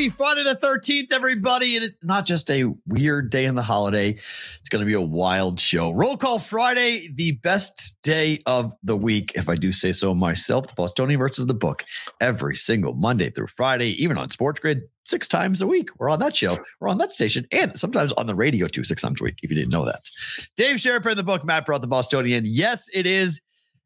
Happy Friday the 13th, everybody. And it's not just a weird day in the holiday, it's going to be a wild show. Roll Call Friday, the best day of the week, if I do say so myself. The Bostonian versus the book every single Monday through Friday, even on Sports Grid, six times a week. We're on that show, we're on that station, and sometimes on the radio too, six times a week, if you didn't know that. Dave Sharapan, the book, Matt brought the Bostonian. Yes, it is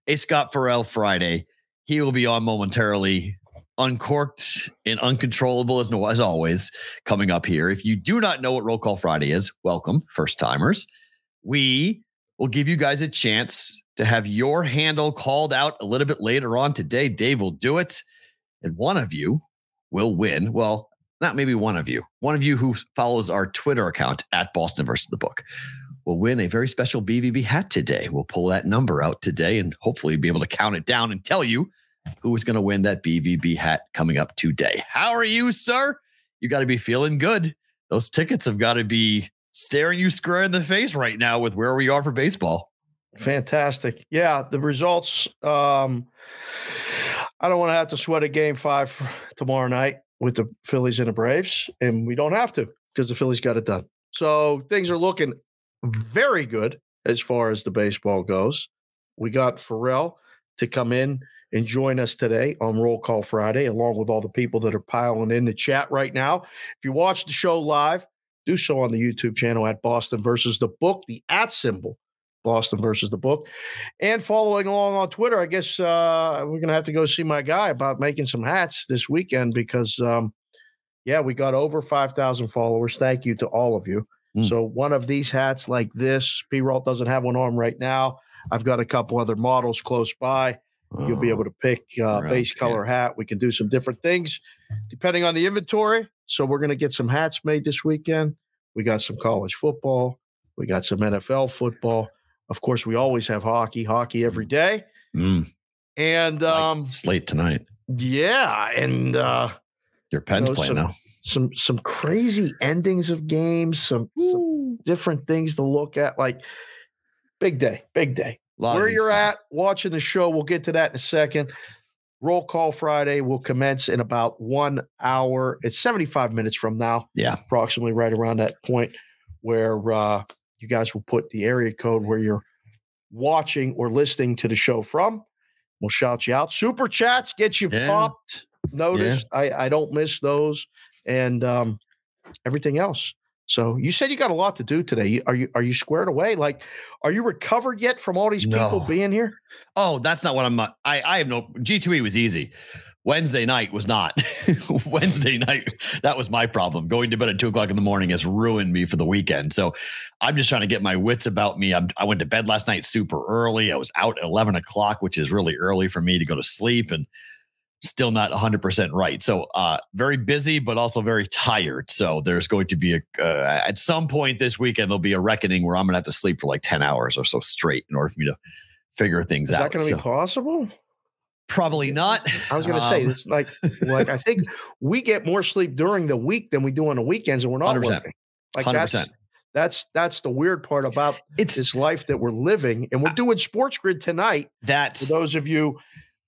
a Scott Ferrall Friday. He will be on momentarily uncorked and uncontrollable as, as always coming up here. If you do not know what Roll Call Friday is, welcome, first timers. We will give you guys a chance to have your handle called out a little bit later on today. Dave will do it, and one of you will win. Well, not maybe one of you, one of you who follows our Twitter account at Boston versus the book will win a very special BVB hat today. We'll pull that number out today and hopefully be able to count it down and tell you who is going to win that BVB hat coming up today. How are you, sir? You got to be feeling good. Those tickets have got to be staring you square in the face right now with where we are for baseball. Fantastic. Yeah, the results. Um, I don't want to have to sweat a game five tomorrow night with the Phillies and the Braves, and we don't have to because the Phillies got it done. So things are looking very good as far as the baseball goes. We got Ferrall to come in and join us today on Roll Call Friday, along with all the people that are piling in the chat right now. If you watch the show live, do so on the YouTube channel at Boston versus the book, the at symbol, Boston versus the book. And following along on Twitter, I guess uh, we're going to have to go see my guy about making some hats this weekend because, um, yeah, we got over 5,000 followers. Thank you to all of you. Mm. So, one of these hats like this, P. Rolt doesn't have one on right now. I've got a couple other models close by. You'll be able to pick uh, right, base color yeah. hat. We can do some different things depending on the inventory. So we're going to get some hats made this weekend. We got some college football. We got some NFL football. Of course, we always have hockey, hockey every day. Mm. And um, like slate tonight. Yeah, and uh, your pen's you know, playing some, now. Some some crazy endings of games. Some, some different things to look at. Like big day, big day. Where you're at watching the show, we'll get to that in a second. Roll call Friday will commence in about one hour. It's 75 minutes from now. Yeah. Approximately right around that point where uh, you guys will put the area code where you're watching or listening to the show from. We'll shout you out. Super chats get you yeah. popped. Noticed. Yeah. I, I don't miss those. And um, everything else. So you said you got a lot to do today. Are you are you squared away? Like, are you recovered yet from all these people no. being here? Oh, that's not what I'm. Not, I I have no G2E was easy. Wednesday night was not. Wednesday night, that was my problem. Going to bed at two o'clock in the morning has ruined me for the weekend. So I'm just trying to get my wits about me. I'm, i went to bed last night super early. I was out at 11 o'clock, which is really early for me to go to sleep. And still not 100% right. So, uh, very busy, but also very tired. So, there's going to be a, uh, at some point this weekend, there'll be a reckoning where I'm going to have to sleep for like 10 hours or so straight in order for me to figure things Is out. Is that going to so, be possible? Probably not. I was going to um, say it's like, like I think we get more sleep during the week than we do on the weekends, and we're not 100%, working. Like 100%. that's that's that's the weird part about it's, this life that we're living, and we're doing Sports Grid tonight. That's for those of you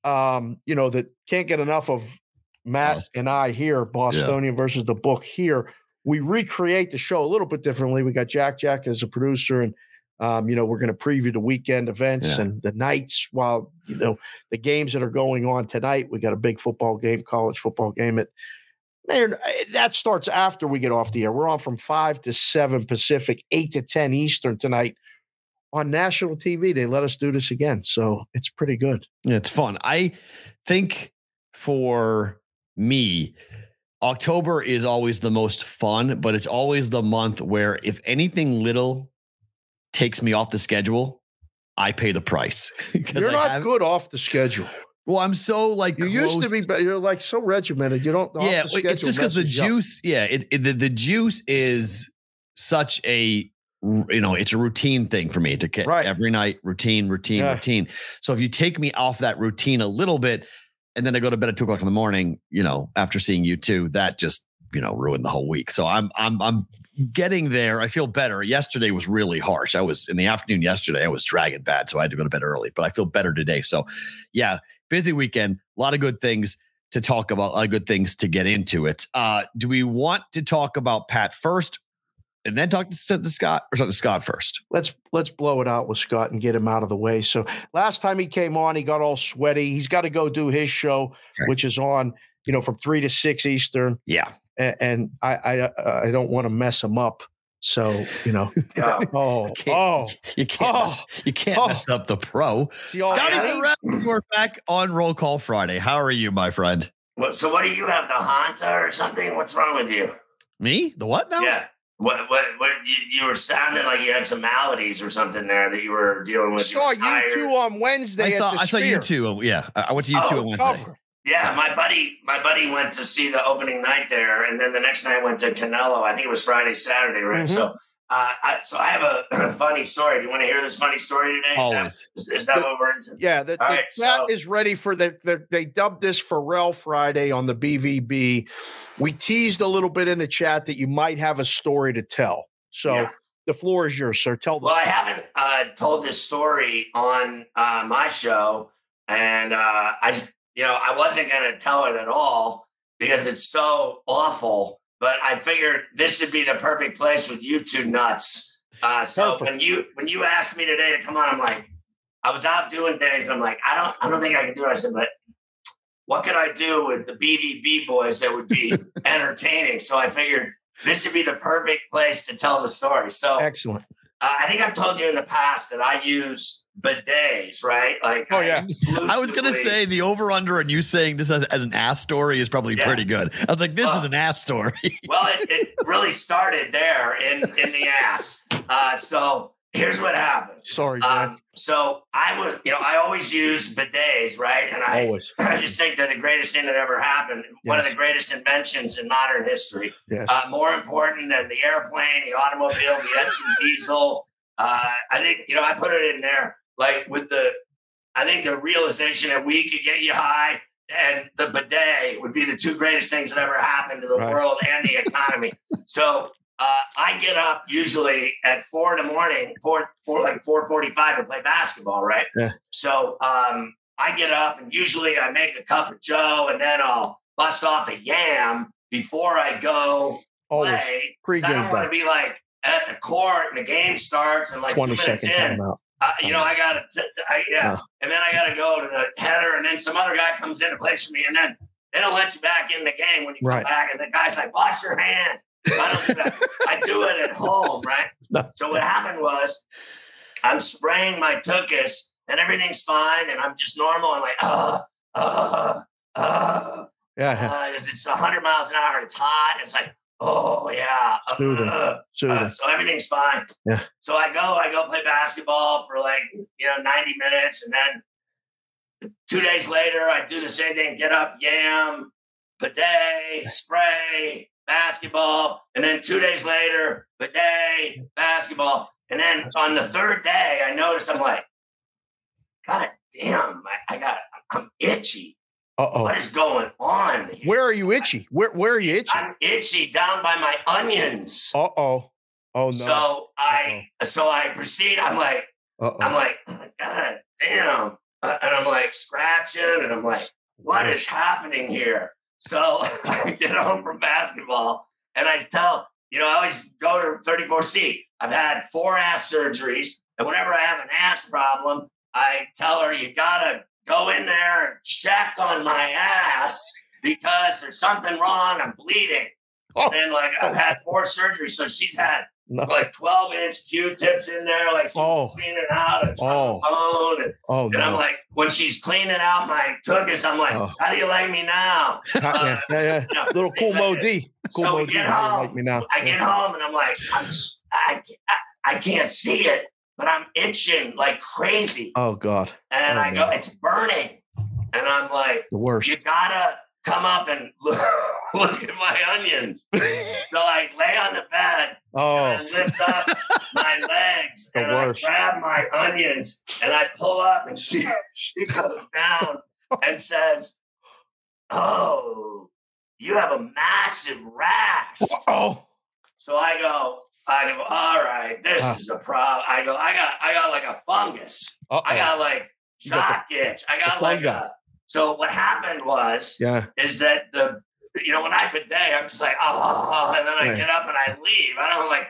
um, you know, that can't get enough of Matt yes. and I here, Bostonian yeah. versus the book here. We recreate the show a little bit differently. We got Jack Jack as a producer, and um, you know, we're going to preview the weekend events yeah. and the nights while you know the games that are going on tonight. We got a big football game, college football game at Man, eh, that starts after we get off the air. We're on from five to seven Pacific, eight to ten Eastern tonight. On national TV. They let us do this again, so it's pretty good. Yeah, it's fun. I think for me, October is always the most fun, but it's always the month where if anything little takes me off the schedule, I pay the price. You're not have- good off the schedule. Well, I'm so like You used to be, but you're like so regimented. You don't. yeah, it's just because the you up. juice. Yeah, it, it the, the juice is such a you know it's a routine thing for me to get Right. every night routine routine Yeah. routine. So if you take me off that routine a little bit, and then I go to bed at two o'clock in the morning, you know, after seeing U2, that just you know ruined the whole week. So I'm I'm I'm getting there. I feel better. Yesterday was really harsh. I was in the afternoon yesterday. I was dragging bad, so I had to go to bed early. But I feel better today. So yeah, busy weekend. A lot of good things to talk about. A lot of good things to get into it. Uh, do we want to talk about Pat first, and then talk to, to Scott, or talk to Scott first? let's let's blow it out with Scott and get him out of the way. So last time he came on, he got all sweaty. He's got to go do his show, Okay. which is on you know from three to six Eastern, Yeah, and, and I I uh, I don't want to mess him up. So you know, Yeah. oh can't- oh, you can't Oh. mess, you can't Oh. mess up the pro. Scotty Eddie? Ferrall, we're back on Roll Call Friday. How are you, my friend? What, so what do you have? The Hanta or something? What's wrong with you? Me? The what now? Yeah. What what what you, you were sounding like you had some maladies or something there that you were dealing with. saw were you tired. two on Wednesday. I saw at the I saw you Sphere. too. Yeah, I I went to you Oh, two on Wednesday. Cover. Yeah, my buddy, my buddy went to see the opening night there, and then the next night went to Canelo. I think it was Friday, Saturday, right? Mhm. So, uh, I, so I have a funny story. Do you want to hear this funny story today? Always. Is, is that what we're into? Yeah, the, the All right, chat so- is ready for the, the. They dubbed this Ferrall Friday on the BVB. We teased a little bit in the chat that you might have a story to tell. So Yeah. the floor is yours, sir. Tell the Well, I haven't uh, told this story on uh, my show, and uh, I, you know, I wasn't going to tell it at all because it's so awful. But I figured this would be the perfect place with you two nuts. Uh, so Perfect. when you when you asked me today to come on, I'm like, I was out doing things. I'm like, I don't, I don't think I can do it. I said, but what could I do with the BVB boys that would be entertaining? So I figured this would be the perfect place to tell the story. So excellent. uh, I think I've told you in the past that I use bidets, right? Like, Oh, yeah. I was gonna say the over under and you saying this as, as an ass story is probably Yeah. pretty good. I was like, this is an ass story. Well, it, it really started there in in the ass. Uh, so here's what happened. Sorry, Um, so I was, you know, I always use bidets, right? And I, Always. I just think they're the greatest thing that ever happened. One of the greatest inventions in modern history. Yes. Uh, more important than the airplane, the automobile, the Edison diesel. Uh, I think you know I put it in there like with the. I think the realization that we could get you high and the bidet would be the two greatest things that ever happened to the Right. world and the economy. so uh, I get up usually at four in the morning, four, four like four forty-five to play basketball, right? Yeah. So um, I get up and usually I make a cup of Joe and then I'll bust off a yam before I go Always. play. 'cause I Pregame don't want to be like at the court and the game starts and like two 20 minutes second in. timeout. Uh, you know, I got to, I, yeah. Yeah. And then I got to go to the header, and then some other guy comes in and plays for me, and then they don't let you back in the game when you come Right. back, and the guy's like, "Wash your hands." I don't do. I do it at home, right? No. So what happened was, I'm spraying my tuchus, and everything's fine, and I'm just normal. I'm like, uh, uh, uh, Yeah. uh, it's, it's 100 miles an hour. It's hot. It's like, oh yeah, Soothing. uh, Soothing. uh, so everything's fine. Yeah. So I go, I go play basketball for like you know 90 minutes, and then two days later, I do the same thing. Get up, yam, bidet, spray, basketball, and then two days later, bidet, basketball, and then on the third day, I notice I'm like, God damn, I, I got, I'm itchy. Uh oh. What is going on? here? Where are you itchy? Where Where are you itchy? I'm itchy down by my onions. Uh oh. Oh no. So I so I proceed. I'm like Uh I'm oh. like God damn, Uh, and I'm like scratching, and I'm like, what is happening here? So I get home from basketball, and I tell you know I always go to 34C. I've had four ass surgeries, and whenever I have an ass problem, I tell her you gotta go in there and check on my ass because there's something wrong. I'm bleeding. Oh. And like I've had four surgeries, so she's had No. like 12 inch Q-tips in there, like she's Oh. cleaning out a Oh. trombone. And, Oh and I'm like, when she's cleaning out my tuchus, I'm like, Oh. how do you like me now? yeah, yeah, yeah. Little cool like Mo. D. Cool So Mo we D. get home. Like me now. I get home and I'm like, I'm, I, I can't see it, but I'm itching like crazy. Oh God, And Oh, I go, it's burning. And I'm like, the worst. you gotta come up and look, look at my onions. so I lay on the bed Oh, and I oh. lift up my legs The and worst. I grab my onions and I pull up and she she goes down and says, Oh, you have a massive rash. oh, So I go, I go, all right, this Ah. is a problem. I go, I got I got like a fungus. Uh-oh. I got like You got shock itch. I got like a so what happened was yeah. is that the you know when I bidet, I'm just like oh, and then I Right. get up and I leave. I don't like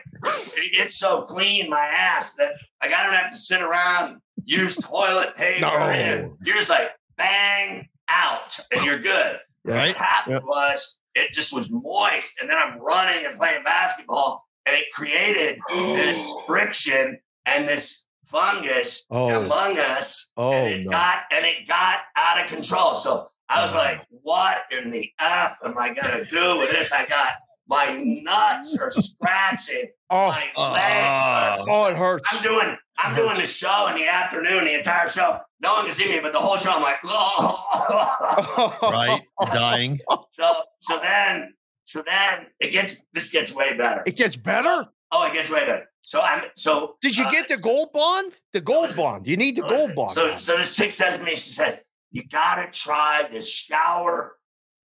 it's so clean my ass that like I don't have to sit around use toilet paper. No. and you're just like bang out and you're good. Right? What happened Yep. was it just was moist, and then I'm running and playing basketball, and it created this oh. friction and this fungus Oh. among us Oh, and it no. got and it got out of control. So I was Wow. like, "What in the f am I gonna do with this?" I got my nuts are scratching, Oh, my legs. Are, uh, oh, it hurts. I'm doing I'm doing the show in the afternoon, the entire show. No one can see me, but the whole show I'm like, oh. Right? Dying. so so then so then it gets this gets way better. It gets better. Oh, it gets way better. So I'm so Did you uh, get the gold bond? The gold listen, bond. You need the Listen, gold bond. So, so this chick says to me, she says, "You gotta try this shower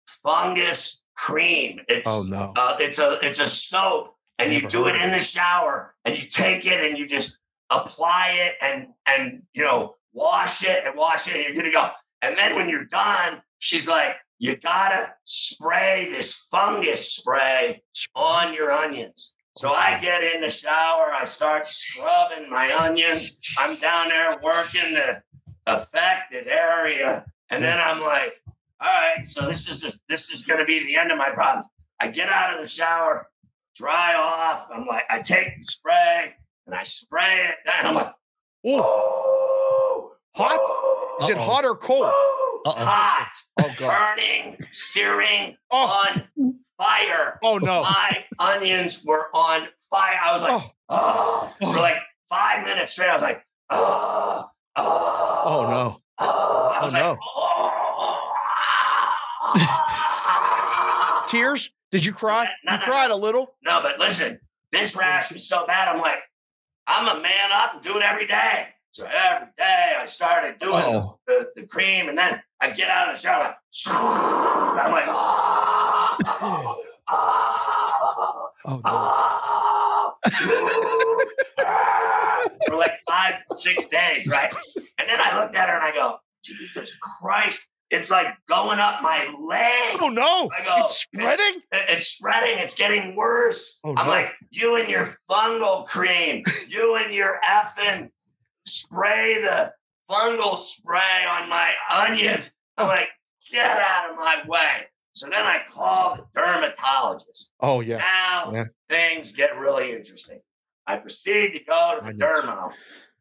fungus cream. It's oh no. uh, it's a it's a soap, and you do it in the shower, and you take it and you just apply it, and and you know wash it and wash it, and you're gonna go. And then when you're done, she's like, "You gotta spray this fungus spray on your onions." So I get in the shower, I start scrubbing my onions. I'm down there working the affected area, and then I'm like, "All right, so this is just, this is going to be the end of my problems." I get out of the shower, dry off. I'm like, I take the spray and I spray it, and I'm like, Ooh, "Oh, hot? Is it Uh-oh. hot or cold? Oh, oh, Uh-oh. hot, Oh god. burning, searing, Oh, on fire." oh no. my onions were on fire. I was like, Oh, oh, for like five minutes straight. I was like, oh, oh, oh no. oh. I was Oh, like, oh. Tears? Did you cry? No, You no, cried no. a little. no, but listen, this rash was so bad. I'm like, I'm a man up and do it every day. So every day I started doing Oh. the, the cream, and then I get out of the shower. Like, I'm like, oh, oh, Oh no. oh. for like five, six days, right? And then I looked at her and I go, Jesus Christ, it's like going up my leg. Oh no. I go, It's spreading? It- It's spreading. It's getting worse. Oh, I'm no. like, you and your fungal cream, you and your effing spray the fungal spray on my onions. I'm like, get out of my way. So then I call the dermatologist. Oh yeah. Now Yeah. things get really interesting. I proceed to go to the Onions. dermo,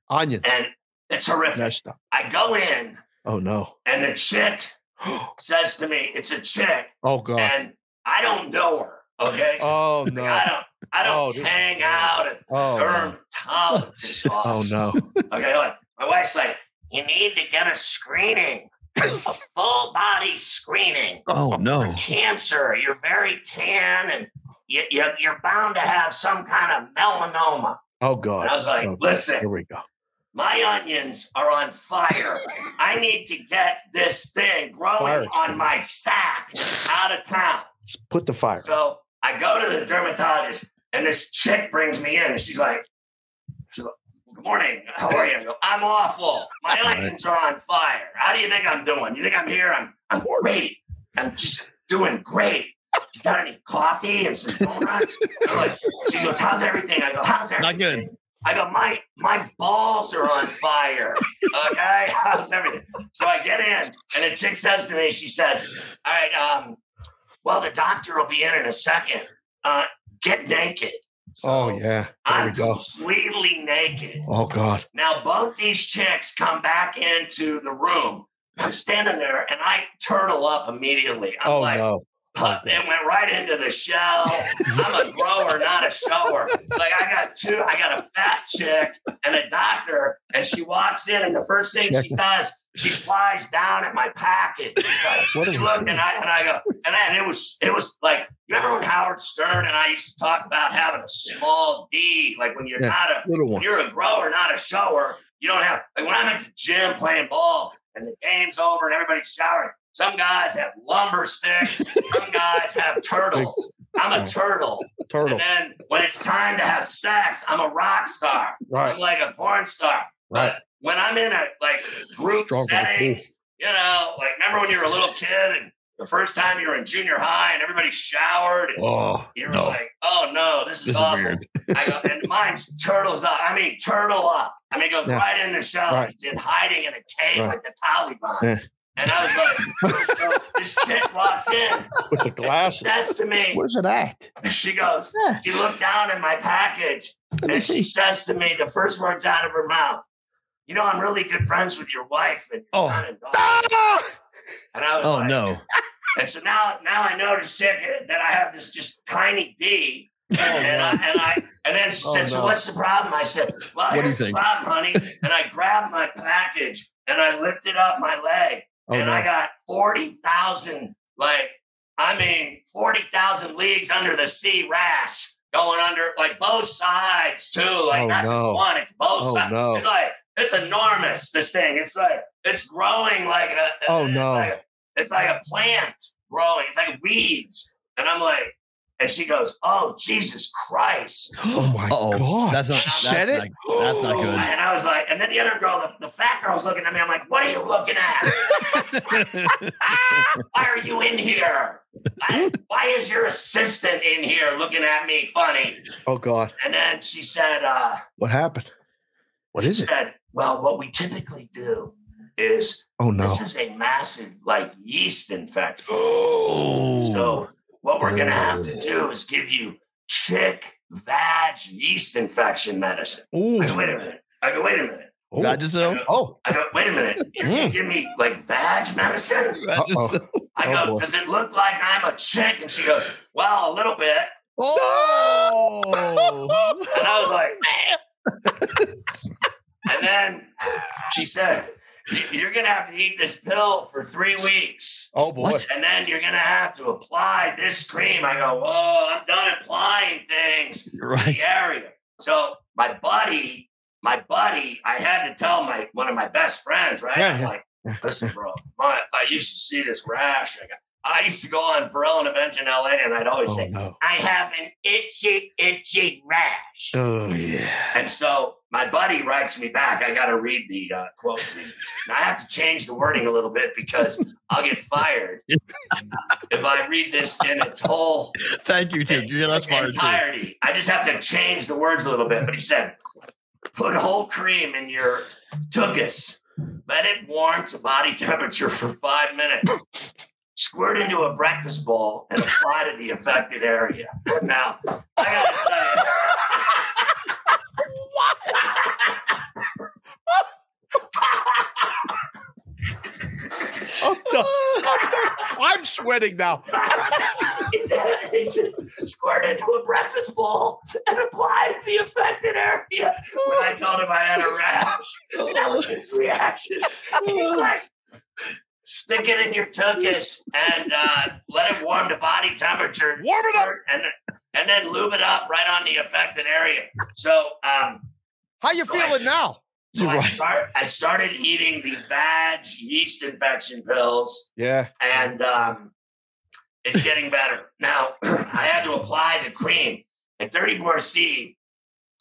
Onion. and it's horrific. I go in, Oh no. and the chick says to me, "It's a chick," Oh god. and I don't know her. Okay, Oh no. I don't. I Oh, don't is hang out at Oh no. dermatologist Oh no. Okay, like, my wife's like, you need to get a screening, a full body screening Oh no. cancer. You're very tan, and you, you, you're bound to have some kind of melanoma. Oh god. And I was like, Oh, listen, Here we go. my onions are on fire. I need to get this thing growing Fire. on my sack out of town. Put the fire. So I go to the dermatologist, and this chick brings me in. And she's like, she's like, Good morning. How are you? I go, I'm awful. My onions are on fire. How do you think I'm doing? You think I'm here? I'm I'm great. I'm just doing great. You got any coffee and some donuts? Like, she goes, How's everything? I go, How's everything? Not good. I go, my my balls are on fire. Okay, how's everything? So I get in, and the chick says to me, she says, "All right, um, well, the doctor will be in in a second. Uh, get naked." So Oh yeah. There I'm we go. completely naked. Oh God. Now both these chicks come back into the room. I'm standing there and I turtle up immediately. I'm Oh like, no. Huh, it went right into the shell. I'm a grower, not a shower. Like I got two, I got a fat chick and a doctor, and she walks in, and the first thing she does, she flies down at my package. She's like, What she is looked and I and I go, and, I, and it was it was like you remember when Howard Stern and I used to talk about having a small D, like when you're Yeah, not a Little when one. you're a grower, not a shower, you don't have like when I'm at the gym playing ball and the game's over and everybody's showering. Some guys have lumber sticks, some guys have turtles. I'm a turtle. Turtle. And then when it's time to have sex, I'm a rock star. Right. I'm like a porn star. Right. But when I'm in a like group Strong settings, you know, like remember when you were a little kid and the first time you were in junior high and everybody showered and Oh, you were no. like, oh no, this is This is awful. weird. I go, and mine's turtles up. I mean, turtle up. I mean, it goes Yeah. right in the shower. Right. It's in hiding in a cave Right. like the Taliban. Yeah. And I was like, so this chick walks in. With the and she glasses. says to me, Where's it at? and she goes, she looked down at my package and she says to me, the first words out of her mouth, you know, I'm really good friends with your wife and your Oh. son and daughter. Ah! And I was Oh like, no. and so now, now I noticed chick that I have this just tiny D. And, and I, and I and then she Oh, said, "So what's the problem?" I said, "Well, What do you here's the think? problem, honey." And I grabbed my package and I lifted up my leg, Oh and I no. got forty thousand, like I mean, forty thousand leagues under the sea rash going under, like both sides too, like Oh, not no. just one. It's both Oh, sides. no. It's like it's enormous. This thing. It's like it's growing like a. Oh, it's no. like a- it's like a plant growing. It's like weeds, and I'm like, and she goes, "Oh Jesus Christ!" Oh my Uh-oh. God. That's not. That's said it? not, that's not good. And I was like, and then the other girl, the, the fat girl's looking at me. I'm like, what are you looking at? Why are you in here? I- why is your assistant in here looking at me funny? Oh God. And then she said, uh, What happened? What is she it? said, well, what we typically do is Oh no. this is a massive like yeast infection. Oh. So what we're gonna have to do is give you chick vag yeast infection medicine. Ooh. I go, wait a minute. I go, wait a minute. Oh. Vagisil. Oh. I go, wait a minute. You're gonna Mm. give me like vag medicine? Vagisil. I Oh, go, boy. does it look like I'm a chick? And she goes, well, a little bit. Oh. And I was like, man. and then she said, "You- you're gonna have to eat this pill for three weeks. Oh boy. And then you're gonna have to apply this cream. I go, whoa, I'm done applying things in right. the area. So my buddy, my buddy, I had to tell my one of my best friends, right? Yeah, yeah, like, listen, bro, my, I used to see this rash. I got. I used to go on Ferrall and Event in LA, and I'd always Oh say, no. I have an itchy, itchy rash. Oh yeah. And so my buddy writes me back. I got to read the uh, quote to you. I have to change the wording a little bit because I'll get fired if I read this in its whole Thank you, too. You're that's fired too. entirety. I just have to change the words a little bit. But he said, put whole cream in your tuchus. Let it warm to body temperature for five minutes. Squirt into a breakfast bowl and apply to the affected area. Now, I gotta tell No. I'm sweating now. he he squirt into a breakfast bowl and apply to the affected area. When I told him I had a rash, that was his reaction. He's like, stick it in your tuchus and uh, let it warm to body temperature. Warm it up. And, and then lube it up right on the affected area. So, um, How you feeling now? so I, start, I started eating the vag yeast infection pills Yeah. and um, it's getting better. Now, I had to apply the cream. At 34C,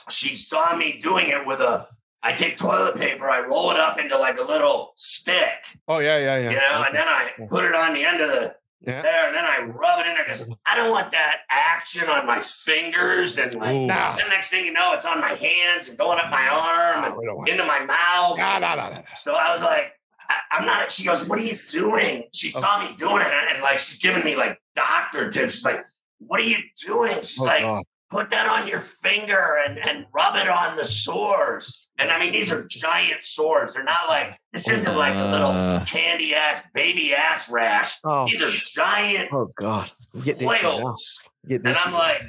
she saw me doing it with a, I take toilet paper, I roll it up into like a little stick, Oh yeah, yeah, yeah. you know, and then I put it on the end of the, Yeah. there, and then I rub it in there because I don't want that action on my fingers. And like, Ooh. The next thing you know, it's on my hands and going up my arm and ah, want- into my mouth. Nah. So I was like, I, I'm not. She goes, "What are you doing?" She oh. saw me doing it, and, and, like she's giving me like doctor tips. She's like, "What are you doing?" She's Oh, like, God. Put that on your finger and, and rub it on the sores. And I mean, these are giant sores. They're not like, this isn't like a little Uh. candy ass, baby ass rash. Oh, These are giant oh God. I'm getting itchy now. whales. And. I'm like,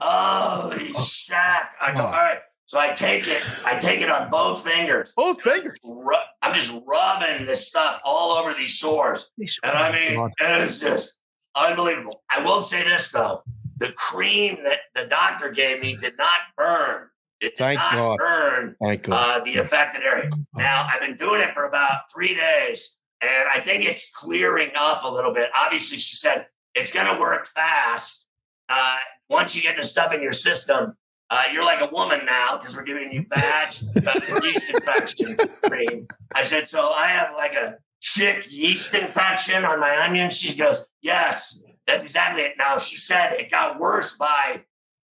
holy shit. I go, Oh. all right. So I take it, I take it on both fingers. both fingers. I'm just rubbing this stuff all over these sores. And I mean, God. it is just unbelievable. I will say this though: the cream that the doctor gave me did not burn. It did Thank not God. burn Thank God. uh, the affected area. Now I've been doing it for about three days, and I think it's clearing up a little bit. Obviously, she said it's going to work fast. Uh, once you get the stuff in your system, uh, you're like a woman now because we're giving you uh, yeast infection cream. I said, so I have like a chick yeast infection on my onions. She goes, yes, that's exactly it. Now she said it got worse by,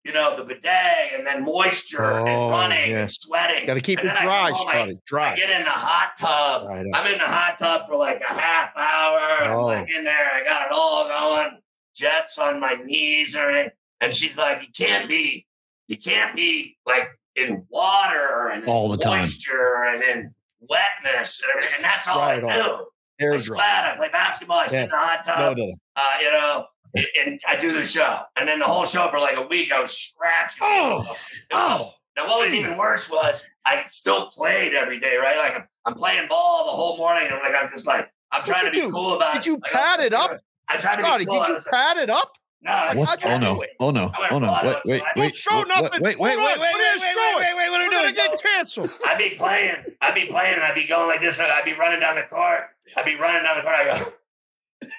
you know, the bidet and then moisture Oh, and running yeah. and sweating. Got to keep And it I oh, dry, I- Scotty. I Dry. get in the hot tub. Right. I'm in the hot tub for like a half hour. I'm Oh. like in there. I got it all going. Jets on my knees and everything. And she's like, you can't be, you can't be like in water and All the time. moisture and in wetness. And, and that's all Dry I do. All. I Air dry. sweat. I play basketball. I sit Yeah. in the hot tub. No, no. Uh, you know, and- and I do the show. And then the whole show for like a week, I was scratching. Oh. Oh. Now, what was even worse was I still played every day, right? Like I'm, I'm playing ball the whole morning, and I'm like I'm just like I'm What'd trying to be do? cool about Did it. you Like, pad I'm- it up? I tried to be cool. did you was like, pad it up? no, What? Oh tried to no! Oh no! Oh no! Wait! Wait! Wait! Don't show wait, nothing. Wait! Wait! Hold Wait! Wait! What Wait! is Wait! Wait! Wait! What are We're we doing? get canceled. I'd be playing. I'd be playing, and I'd be going like this. I'd be running down the court. I'd be running down the court. I go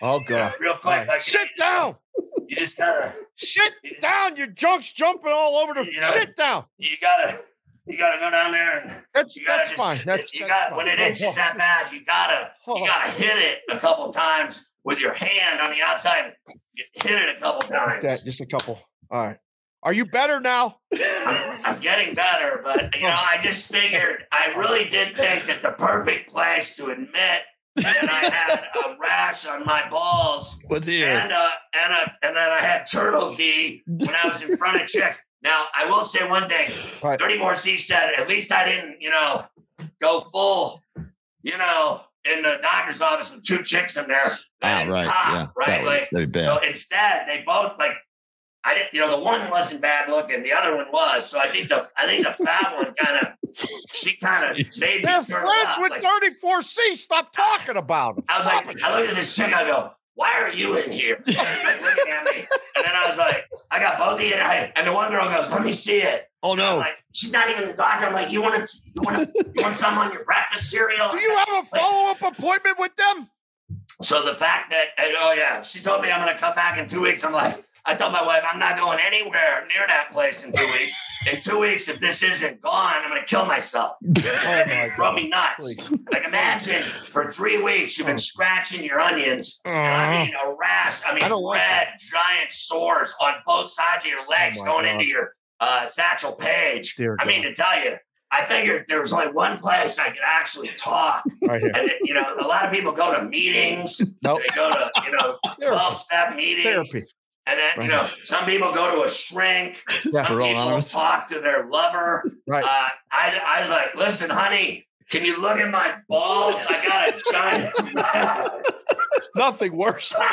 Oh God. real quick. right. Like, Sit down. You just gotta. Sit down. Your junk's jumping all over the. You know- Sit down. You gotta. You gotta go down there and That's you gotta that's just. fine. That's, you that's got fine. when it Oh, itches oh, that bad. You gotta. oh, You gotta hit it a couple times with your hand on the outside. You hit it a couple like times. that. Just a couple. All right. Are you better now? I'm, I'm getting better, but you know, oh. I just figured I really did think that the perfect place to admit that I had a rash on my balls What's here? and uh and uh and then I had turtle D when I was in front of chicks. Now I will say one thing. Right. Dirty More C said at least I didn't, you know, go full, you know, in the doctor's office with two chicks in there. Ah, right. cop, Yeah. Right. That like so instead, they both like I didn't, you know, the one wasn't bad looking, the other one was. So I think the I think the fat one kind of she kind of made me They're friends up. with Like, 34C. Stop talking about them. I was like, I looked at this chick, I go, why are you in here? Like looking at me. And then I was like, I got both of you. And, I, and the one girl goes, let me see it. Oh no! like, she's not even the doctor. I'm like, you want to, you want to, you want some on your breakfast cereal? Do you have a follow up appointment with them? So the fact that, and, oh yeah, she told me I'm going to come back in two weeks. I'm like, I told my wife, I'm not going anywhere near that place in two weeks. In two weeks, if this isn't gone, I'm going to kill myself. Oh my me nuts. Like imagine for three weeks you've been scratching your onions. And I mean a rash. I mean. I don't like red giant sores on both sides of your legs my going God. into your uh, Satchel Paige. Dear I mean to tell you, I figured there was only one place I could actually talk. Right. And you know, a lot of people go to meetings. Nope. They go to you know Therapy. twelve step meetings. Therapy. And then, you know, some people go to a shrink. Yeah. Some For real people anonymous. talk to their lover. Right. Uh, I, I was like, listen, honey, can you look at my balls? I got a giant. Nothing worse.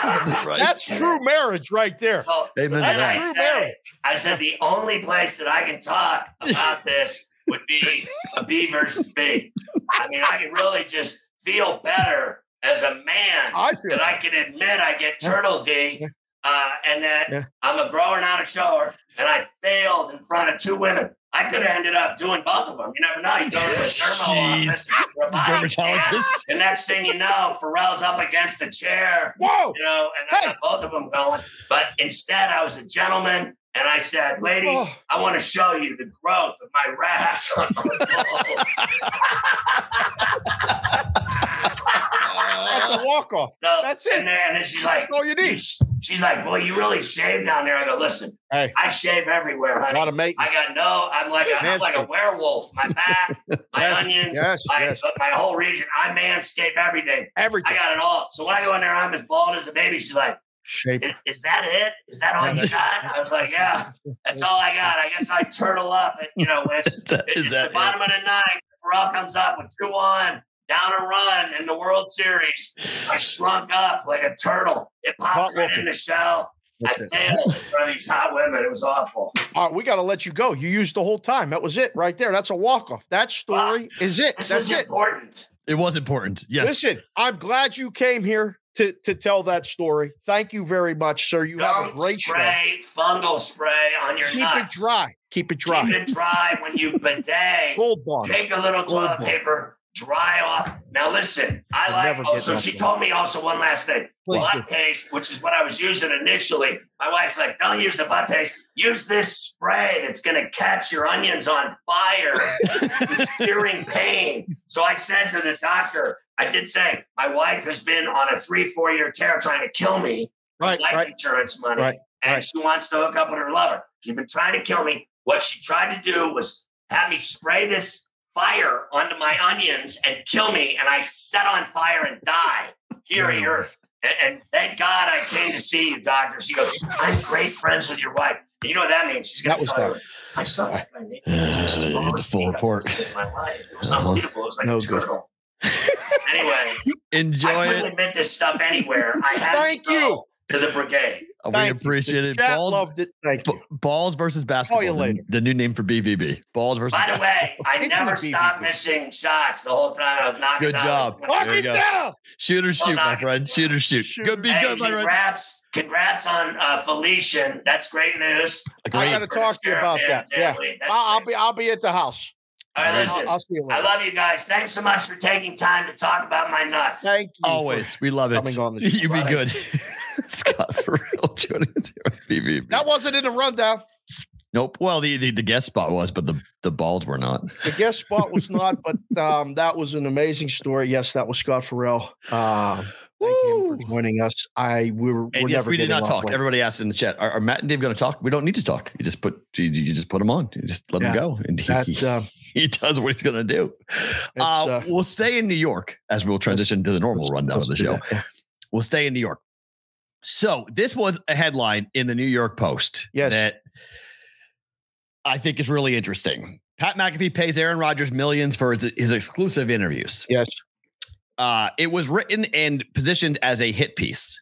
Right. That's true marriage right there. So, Amen so to that. I, True said. I said the only place that I can talk about this would be a B versus B. I mean, I can really just feel better as a man I feel that I can admit I get turtle D, Yeah. Uh, and that Yeah. I'm a grower, not a shower, and I failed in front of two women. I could have ended up doing both of them. You never know. You go to a dermo Jeez. office, for a The dermatologist. and next thing you know, Ferrall's up against a chair Whoa. you know, and I got both of them going. But instead, I was a gentleman, and I said, "Ladies, Oh. I want to show you the growth of my rash on my That's a walk off. so, That's it. And then, and then she's like, That's all you "You need. she's like, boy, you really shave down there. I go, listen, Hey. I shave everywhere, A honey. lot of mate. I got no, I'm like a, I'm like a werewolf. My back, my Yes, onions, yes, my, yes. Uh, my whole region. I manscape everything. I got it all. So when I go in there, I'm as bald as a baby. She's like, Shape. "I- Is that it? Is that all you got? I was like, Yeah, that's all I got. I guess I turtle up. And, you know, it's, Is that- it's that the bottom of the ninth. Ferrall comes up with 2 1, down a run in the World Series. I shrunk up like a turtle. It Hot popped right looking. in the shell. That's I it. failed in front of these hot women. It was awful. All right, we got to let you go. You used the whole time. That was it right there. That's a walk off. That story is it. This That's it. important. It was important. Yes. Listen, I'm glad you came here to to tell that story. Thank you very much, sir. You have a Don't great show. spray fungal spray on your Keep nuts. it dry. Keep it dry. Keep it dry when you bidet. Gold bond. Take a little Gold toilet bond. paper, dry off. Now listen, I like. Oh, so she told me also one last thing. Please butt paste, which is what I was using initially. My wife's like, "Don't use the butt paste. Use this spray that's going to catch your onions on fire searing pain." So I said to the doctor, I did say my wife has been on a three, four year tear trying to kill me Right, life right. insurance money. Right, and right. she wants to hook up with her lover. She's been trying to kill me. What she tried to do was have me spray this fire onto my onions and kill me, and I set on fire and die. Here, No. here. And, and thank God I came to see you, doctor. She goes, I'm great friends with your wife. And you know what that means? She's going to tell I saw that guy naked. Uh, full report. ever seen in my life. It was Uh-huh. unbelievable. It was like No a good. turtle. anyway, Enjoy I couldn't admit this stuff anywhere. I had Thank to go you. to the brigade. Uh, We Thank you. appreciate it. Balls, loved it. Thank you. balls versus basketball. you the- later. The, new name for BVB. Balls versus By the basketball. way, I never stopped missing shots the whole time I was knocking Good job. Lock There you it go. down. Shoot or shoot, my friend. down. Shoot or shoot. Shoot. Good, be Hey, good, my friend. congrats, congrats on uh, Felician. That's great news. I Great. got to talk to you about that. Yeah, family. That's I'll, I'll great. be. I'll be at the house. All right, I'll, listen. I'll see you I love you guys. Thanks so much for taking time to talk about my nuts. Thank you. Always. We love it. coming on the show. You be Bye. good. Scott Ferrall. joining us here BVB. That wasn't in the rundown. Nope. Well, the, the the guest spot was, but the the balls were not. The guest spot was not, but um, that was an amazing story. Yes, that was Scott Ferrall. Uh, thank him for joining us. I we were, And we're yes, never we did not talk. Everybody asked in the chat, are, are Matt and Dave going to talk? We don't need to talk. You just put you, you just put him on. You just let him Yeah. go, and he, That, he, uh, he does what he's going to do. Uh, uh, we'll stay in New York as we'll transition to the normal rundown of the show. that, yeah. We'll stay in New York. So this was a headline in the New York Post Yes. that I think is really interesting. Pat McAfee pays Aaron Rodgers millions for his, his exclusive interviews. Yes. Uh, it was written and positioned as a hit piece,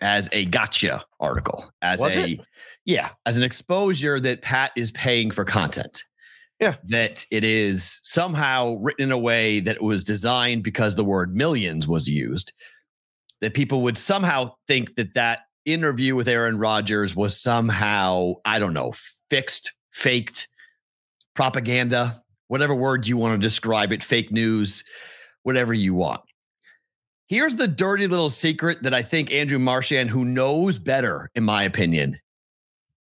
as a gotcha article, as Was a it? yeah, as an exposure that Pat is paying for content. Yeah. That it is somehow written in a way that was designed because the word millions was used. That people would somehow think that that interview with Aaron Rodgers was somehow, I don't know, fixed, faked, propaganda, whatever word you want to describe it, fake news, whatever you want. Here's the dirty little secret that I think Andrew Marchand, who knows better, in my opinion,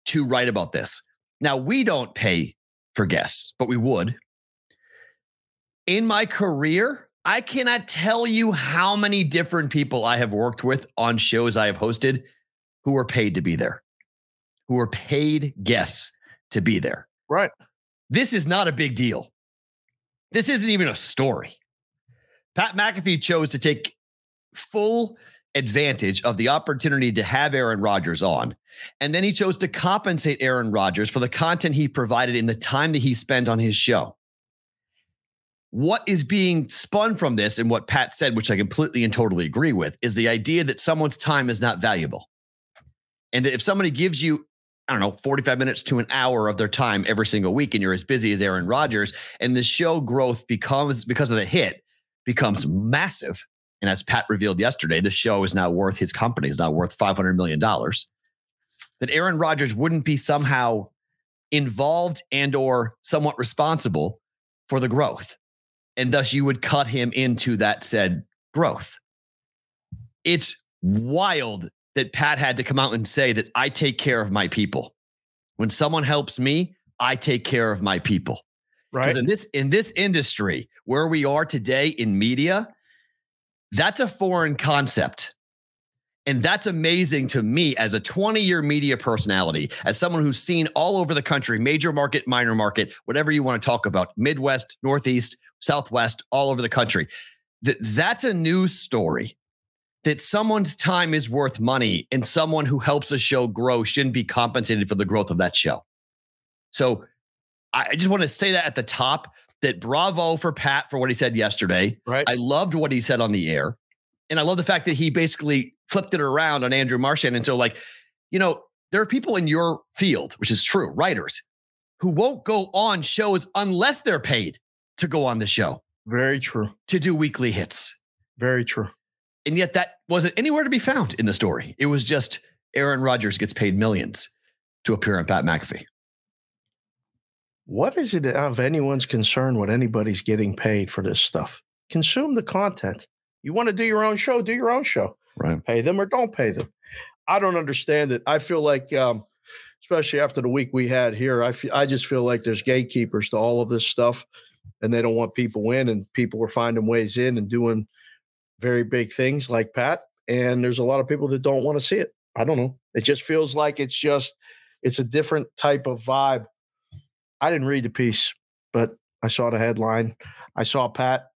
to write about this. Now, we don't pay for guests, but we would. In my career, I cannot tell you how many different people I have worked with on shows I have hosted who were paid to be there, who were paid guests to be there. Right. This is not a big deal. This isn't even a story. Pat McAfee chose to take full advantage of the opportunity to have Aaron Rodgers on. And then he chose to compensate Aaron Rodgers for the content he provided in the time that he spent on his show. What is being spun from this and what Pat said, which I completely and totally agree with, is the idea that someone's time is not valuable. And that if somebody gives you, I don't know, 45 minutes to an hour of their time every single week, and you're as busy as Aaron Rodgers, and the show growth becomes, because of the hit, becomes massive. And as Pat revealed yesterday, the show is now worth, his company is now worth $500 million. That Aaron Rodgers wouldn't be somehow involved and or somewhat responsible for the growth. And thus you would cut him into that said growth. It's wild that Pat had to come out and say that I take care of my people. When someone helps me, I take care of my people. Right. Because in this in this industry where we are today in media, that's a foreign concept. And that's amazing to me as a 20 year media personality, as someone who's seen all over the country, major market, minor market, whatever you want to talk about, Midwest, Northeast, Southwest, all over the country. That that's a news story that someone's time is worth money and someone who helps a show grow shouldn't be compensated for the growth of that show. So I just want to say that at the top that bravo for Pat for what he said yesterday. Right. I loved what he said on the air. And I love the fact that he basically flipped it around on Andrew Marchand. And so, like, you know, there are people in your field, which is true, writers, who won't go on shows unless they're paid to go on the show Very true. to do weekly hits. Very true. And yet that wasn't anywhere to be found in the story. It was just Aaron Rodgers gets paid millions to appear on Pat McAfee. What is it of anyone's concern what anybody's getting paid for this stuff? Consume the content. You want to do your own show, do your own show. Right. Pay them or don't pay them. I don't understand it. I feel like, um, especially after the week we had here, I feel, I just feel like there's gatekeepers to all of this stuff, and they don't want people in, and people are finding ways in and doing very big things like Pat. And there's a lot of people that don't want to see it. I don't know. It just feels like it's just it's a different type of vibe. I didn't read the piece, but I saw the headline. I saw Pat.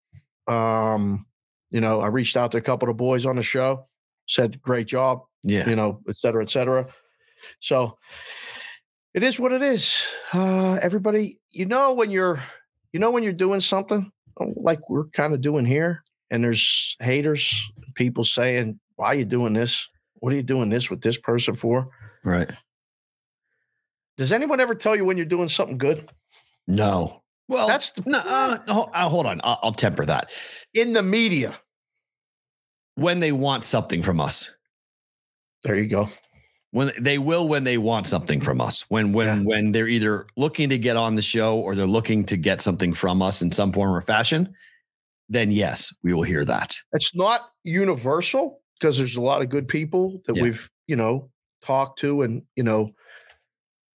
Um, you know, I reached out to a couple of the boys on the show, said great job, Yeah. you know, et cetera, et cetera. So it is what it is. Uh, everybody, you know, when you're, you know, when you're doing something uh, like we're kind of doing here, and there's haters, people saying, "Why are you doing this? What are you doing this with this person for?" Right. Does anyone ever tell you when you're doing something good? No. Well, That's the no. Uh, no, uh, hold on. I'll, I'll temper that. In the media. When they want something from us, There you go. When they will, when they want something from us, when when Yeah. when they're either looking to get on the show or they're looking to get something from us in some form or fashion, then yes, we will hear that. It's not universal because there's a lot of good people that Yeah. we've, you know, talked to and, you know,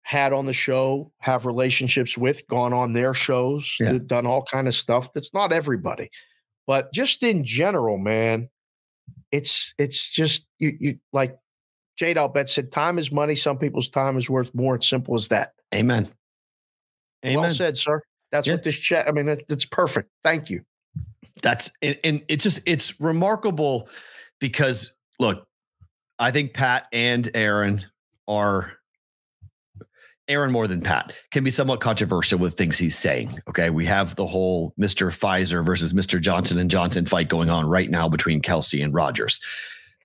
had on the show, have relationships with, gone on their shows, Yeah. done all kind of stuff. That's not everybody. But just in general, man, it's it's just you you like Jade Albet said, time is money. Some people's time is worth more. It's simple as that. Amen. Amen. Well said, sir. That's Yeah. what this chat. I mean, it's perfect. Thank you. That's and, and it's just it's remarkable because look, I think Pat and Aaron are Aaron more than Pat can be somewhat controversial with things he's saying. Okay, we have the whole Mr. Pfizer versus Mr. Johnson and Johnson fight going on right now between Kelce and Rodgers.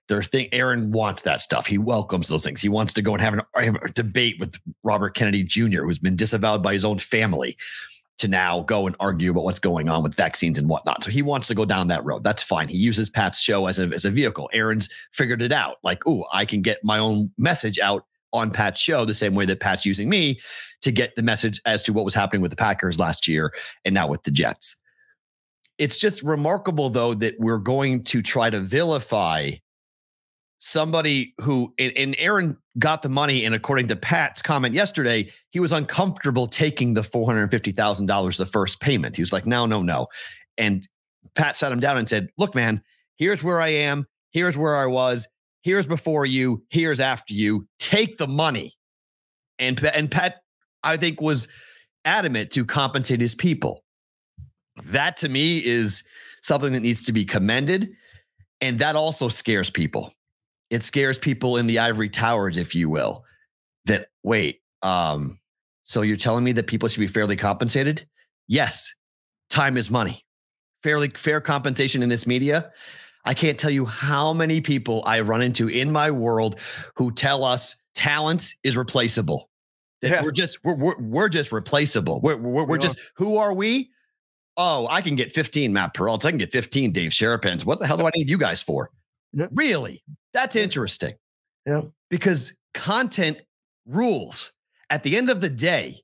Their thing, Aaron wants that stuff. He welcomes those things. He wants to go and have, an, have a debate with Robert Kennedy Jr., who's been disavowed by his own family to now go and argue about what's going on with vaccines and whatnot. So he wants to go down that road. That's fine. He uses Pat's show as a, as a vehicle. Aaron's figured it out. Like, oh, I can get my own message out on Pat's show the same way that Pat's using me to get the message as to what was happening with the Packers last year and now with the Jets. It's just remarkable, though, that we're going to try to vilify somebody who, and, Aaron got the money. And according to Pat's comment yesterday, he was uncomfortable taking the $450,000 the first payment. He was like, no, no, no. And Pat sat him down and said, look, man, here's where I am. Here's where I was. Here's before you. Here's after you. Take the money. And, and Pat, I think, was adamant to compensate his people. That to me is something that needs to be commended. And that also scares people. It scares people in the ivory towers, if you will, that wait, um, so you're telling me that people should be fairly compensated? Yes, time is money. Fairly fair compensation in this media. I can't tell you how many people I run into in my world who tell us talent is replaceable. That Yeah. we're just we're, we're we're just replaceable. We're we're, we're just who are we? Oh, I can get 15 Matt Peralta. I can get 15 Dave Sharapans. What the hell do I need you guys for? Really? That's interesting. Yeah. Because content rules. At the end of the day,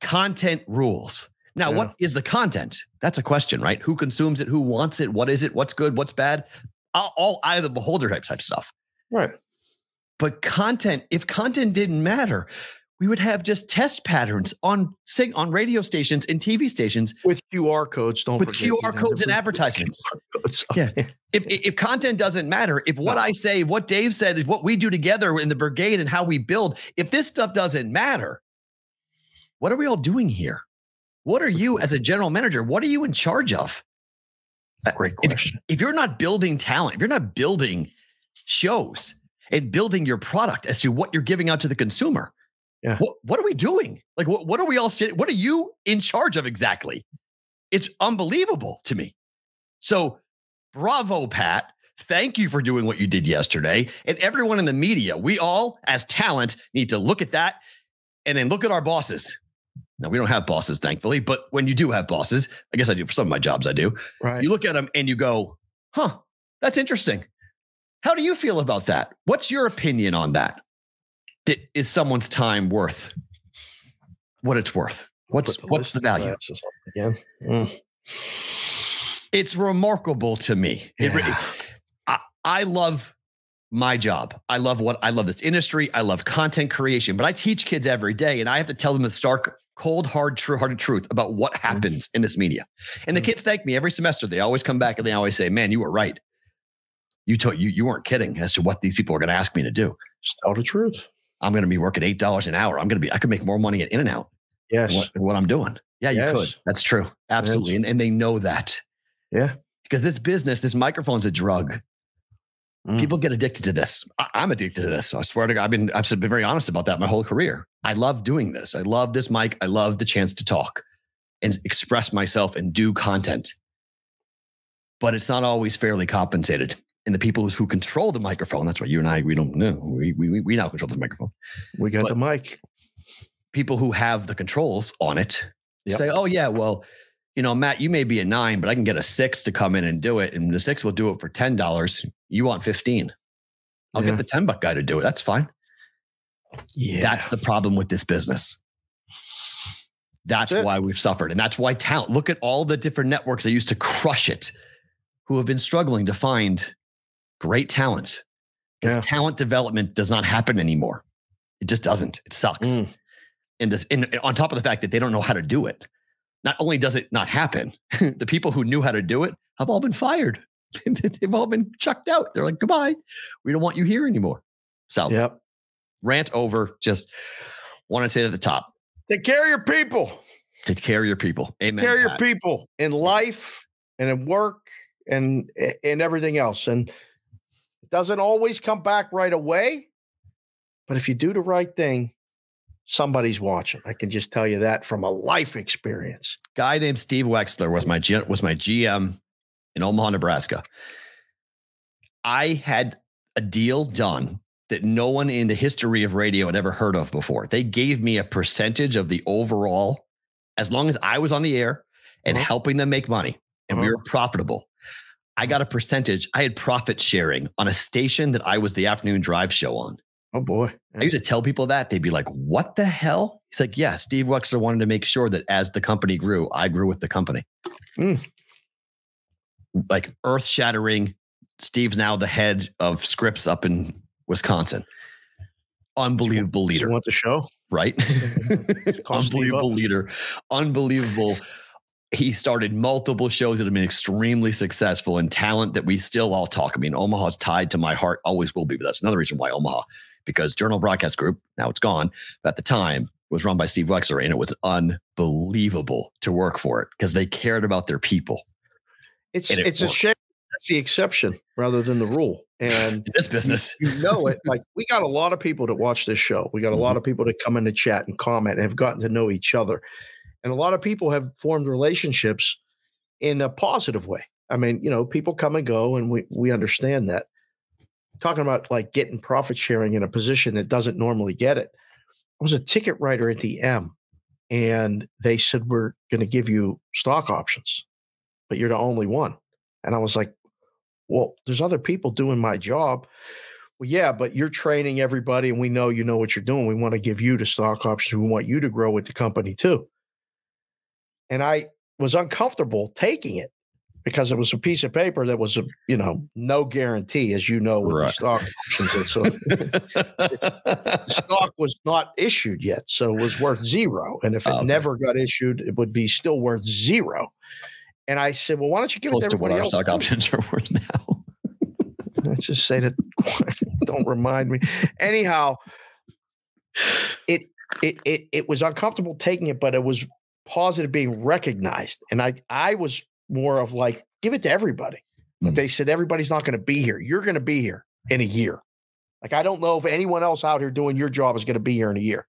content rules. Now, Yeah. what is the content? That's a question, right? Who consumes it? Who wants it? What is it? What's good? What's bad? All, all eye of the beholder type type stuff. Right. But content, if content didn't matter, we would have just test patterns on sig- on radio stations and TV stations With QR codes, don't with forget, QR codes and advertisements. Codes. Oh, yeah. If if content doesn't matter, if what I say, if what Dave said, is what we do together in the brigade and how we build, if this stuff doesn't matter, what are we all doing here? What are you as a general manager? What are you in charge of? Uh, great If- question. if you're not building talent, if you're not building shows and building your product as to what you're giving out to the consumer, Yeah. what, what are we doing? Like, what, what are we all sitting? What are you in charge of exactly? It's unbelievable to me. So, bravo, Pat. Thank you for doing what you did yesterday. And everyone in the media, we all, as talent, need to look at that and then look at our bosses. Now, we don't have bosses, thankfully, but when you do have bosses, I guess I do for some of my jobs, I do Right. you look at them and you go, huh, that's interesting. How do you feel about that? What's your opinion on that? That is someone's time worth what it's worth? What's what's the value? Mm. It's remarkable to me. It re- I, I love my job. I love what I love this industry. I love content creation, but I teach kids every day and I have to tell them the stark, cold, hard, true hearted truth about what happens in this media. And the Mm. kids thank me every semester. They always come back and they always say, Man, you were right. You told you you weren't kidding as to what these people are going to ask me to do. Just tell the truth. I'm going to be working eight dollars an hour. I'm going to be I could make more money at In and Out Yes. what, what I'm doing. Yeah, you Yes. could. That's true. Absolutely. And, and they know that. Yeah. Because this business, this microphone's a drug. Mm. People get addicted to this. I, I'm addicted to this. I swear to God, I've been I've been very honest about that my whole career. I love doing this. I love this mic. I love the chance to talk and express myself and do content. But it's not always fairly compensated. And the people who control the microphone, that's why you and I, we don't know. We, we, we now control the microphone We got But- the mic. people who have the controls on it Yep. say, "Oh yeah, well, you know, Matt, you may be a nine, but I can get a six to come in and do it, and the six will do it for ten dollars. You want fifteen? I'll Yeah. get the ten buck guy to do it. That's fine. Yeah. That's the problem with this business. That's That's why we've suffered, and that's why talent. Look at all the different networks that used to crush it, who have been struggling to find great talent. Because Yeah. talent development does not happen anymore. It just doesn't. It sucks Mm. and this and on top of the fact that they don't know how to do it not only does it not happen the people who knew how to do it have all been fired they've all been chucked out they're like goodbye we don't want you here anymore so Yep. rant over just want to say at the top Take care of your people. take care of your people amen Take care of your people in life and in work and and everything else. And doesn't always come back right away. But if you do the right thing, somebody's watching. I can just tell you that from a life experience. guy named steve wexler was my G- was my gm in omaha nebraska i had a deal done that no one in the history of radio had ever heard of before they gave me a percentage of the overall as long as i was on the air and Uh-huh. helping them make money and we Uh-huh. were profitable i got a percentage i had profit sharing on a station that i was the afternoon drive show on Oh boy. I used to tell people that they'd be like, "What the hell?" He's like, "Yeah, Steve Wexler wanted to make sure that as the company grew, I grew with the company." Mm. Like earth shattering. Steve's now the head of Scripps up in Wisconsin. Unbelievable leader, want the show? right? Unbelievable leader. Unbelievable. He started multiple shows that have been extremely successful and talent that we still all talk. I mean, Omaha's tied to my heart, always will be. But that's another reason why Omaha, because Journal Broadcast Group, now it's gone, but at the time was run by Steve Wexler, and it was unbelievable to work for it because they cared about their people. It's it it's a shame that's the exception rather than the rule. And this business, you know it. Like we got a lot of people that watch this show. We got a lot mm-hmm. of people that come in the chat and comment and have gotten to know each other. And a lot of people have formed relationships in a positive way. I mean, you know, people come and go and we we understand that. Talking about like getting profit sharing in a position that doesn't normally get it. I was a ticket writer at the M and they said we're going to give you stock options, but you're the only one. And I was like, well, there's other people doing my job. Well, yeah, but you're training everybody, and we know you know what you're doing. We want to give you the stock options. We want you to grow with the company too. And I was uncomfortable taking it because it was a piece of paper that was a you know no guarantee, as you know, with the Right. stock options. And so the stock was not issued yet, so it was worth zero. And if it Oh, Okay. never got issued, it would be still worth zero. And I said, well, why don't you give close it to to what our else stock options are worth now. Let's just say that. don't remind me. Anyhow, it it it it was uncomfortable taking it, but it was positive being recognized, and I I was more of like give it to everybody. But Mm. they said everybody's not going to be here. You're going to be here in a year. Like I don't know if anyone else out here doing your job is going to be here in a year.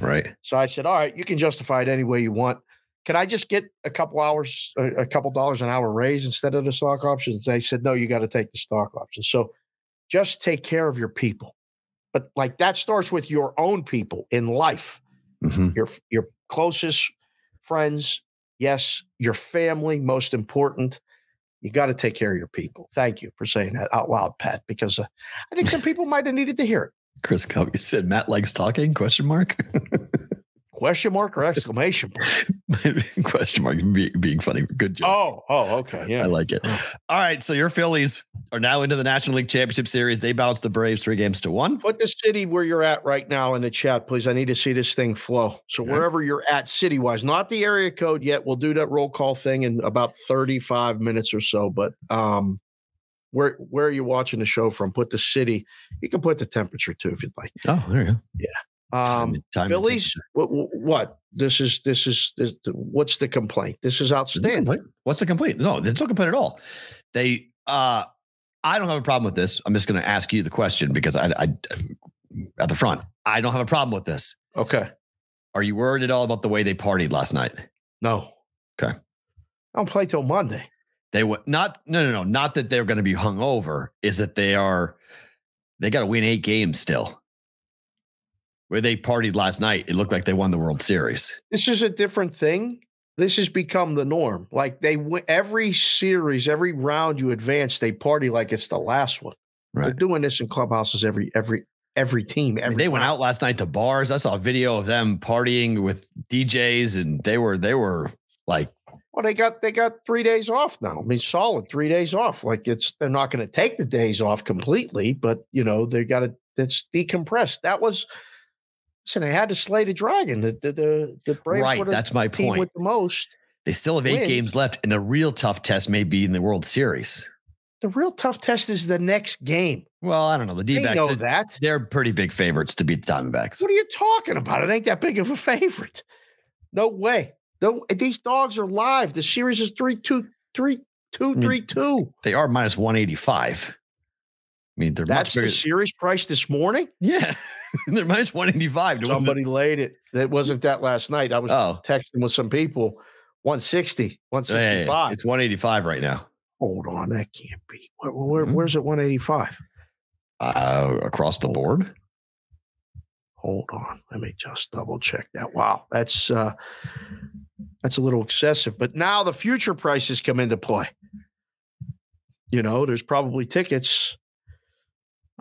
Right. So I said, all right, you can justify it any way you want. Can I just get a couple hours, a, a couple dollars an hour raise instead of the stock options? They said, no, you got to take the stock options. So just take care of your people. But like that starts with your own people in life, hmm your your closest friends, yes, your family, most important. You got to take care of your people. Thank you for saying that out loud, Pat, because uh, I think some people might have needed to hear it. Chris Covey said Matt likes talking? Question mark. Question mark or exclamation point? Question mark. Be, being funny. Good job. Oh, oh, okay. Yeah. I like it. All right. So your Phillies are now into the National League Championship Series. They bounced the Braves three games to one. Put the city where you're at right now in the chat, please. I need to see this thing flow. So Okay. wherever you're at city wise, not the area code yet. We'll do that roll call thing in about 35 minutes or so. But um where where are you watching the show from? Put the city. You can put the temperature too if you'd like. Oh, there you go. Um Time- time Phillies, what, what? This is this is this, what's the complaint? This is outstanding. What's the complaint? No, it's not complaint at all. They, uh, I don't have a problem with this. I'm just going to ask you the question because I, I, at the front, I don't have a problem with this. Okay. Are you worried at all about the way they partied last night? No. Okay. I don't play till Monday. They would not, no, no, no, not that they're going to be hung over, is that they are, they got to win eight games still. Where they partied last night, it looked like they won the World Series. this is a different thing. This has become the norm. Like they every series, every round you advance, they party like it's the last one. They're doing this in clubhouses every every every team. I mean, they went out last night to bars. I saw a video of them partying with DJs, and they were they were like Well, they got they got three days off now. I mean, solid three days off. Like it's they're not going to take the days off completely, but you know they got to it's decompressed. That was listen. They had to slay the dragon. The the the, the Braves right. That's my point. with the most. They still have eight wins. games left, and the real tough test may be in the World Series. The real tough test is the next game. Well, I don't know. The D They know backs, that. they're pretty big favorites to beat the Diamondbacks. What are you talking about? It ain't that big of a favorite. No way. No, these dogs are live. The series is three two three two mean, three two. They are minus 185. I mean, they're That's the series price this morning. yeah, they're minus 185. to the- Somebody laid it. That wasn't that last night. I was oh, texting with some people. 160, yeah, yeah, 165. it's, it's 185 right now. Hold on, that can't be. Where, where- Mhm. Where's it 185? Uh, across the board. Hold on, let me just double check that. Wow, that's uh that's a little excessive. But now the future prices come into play. You know, there's probably tickets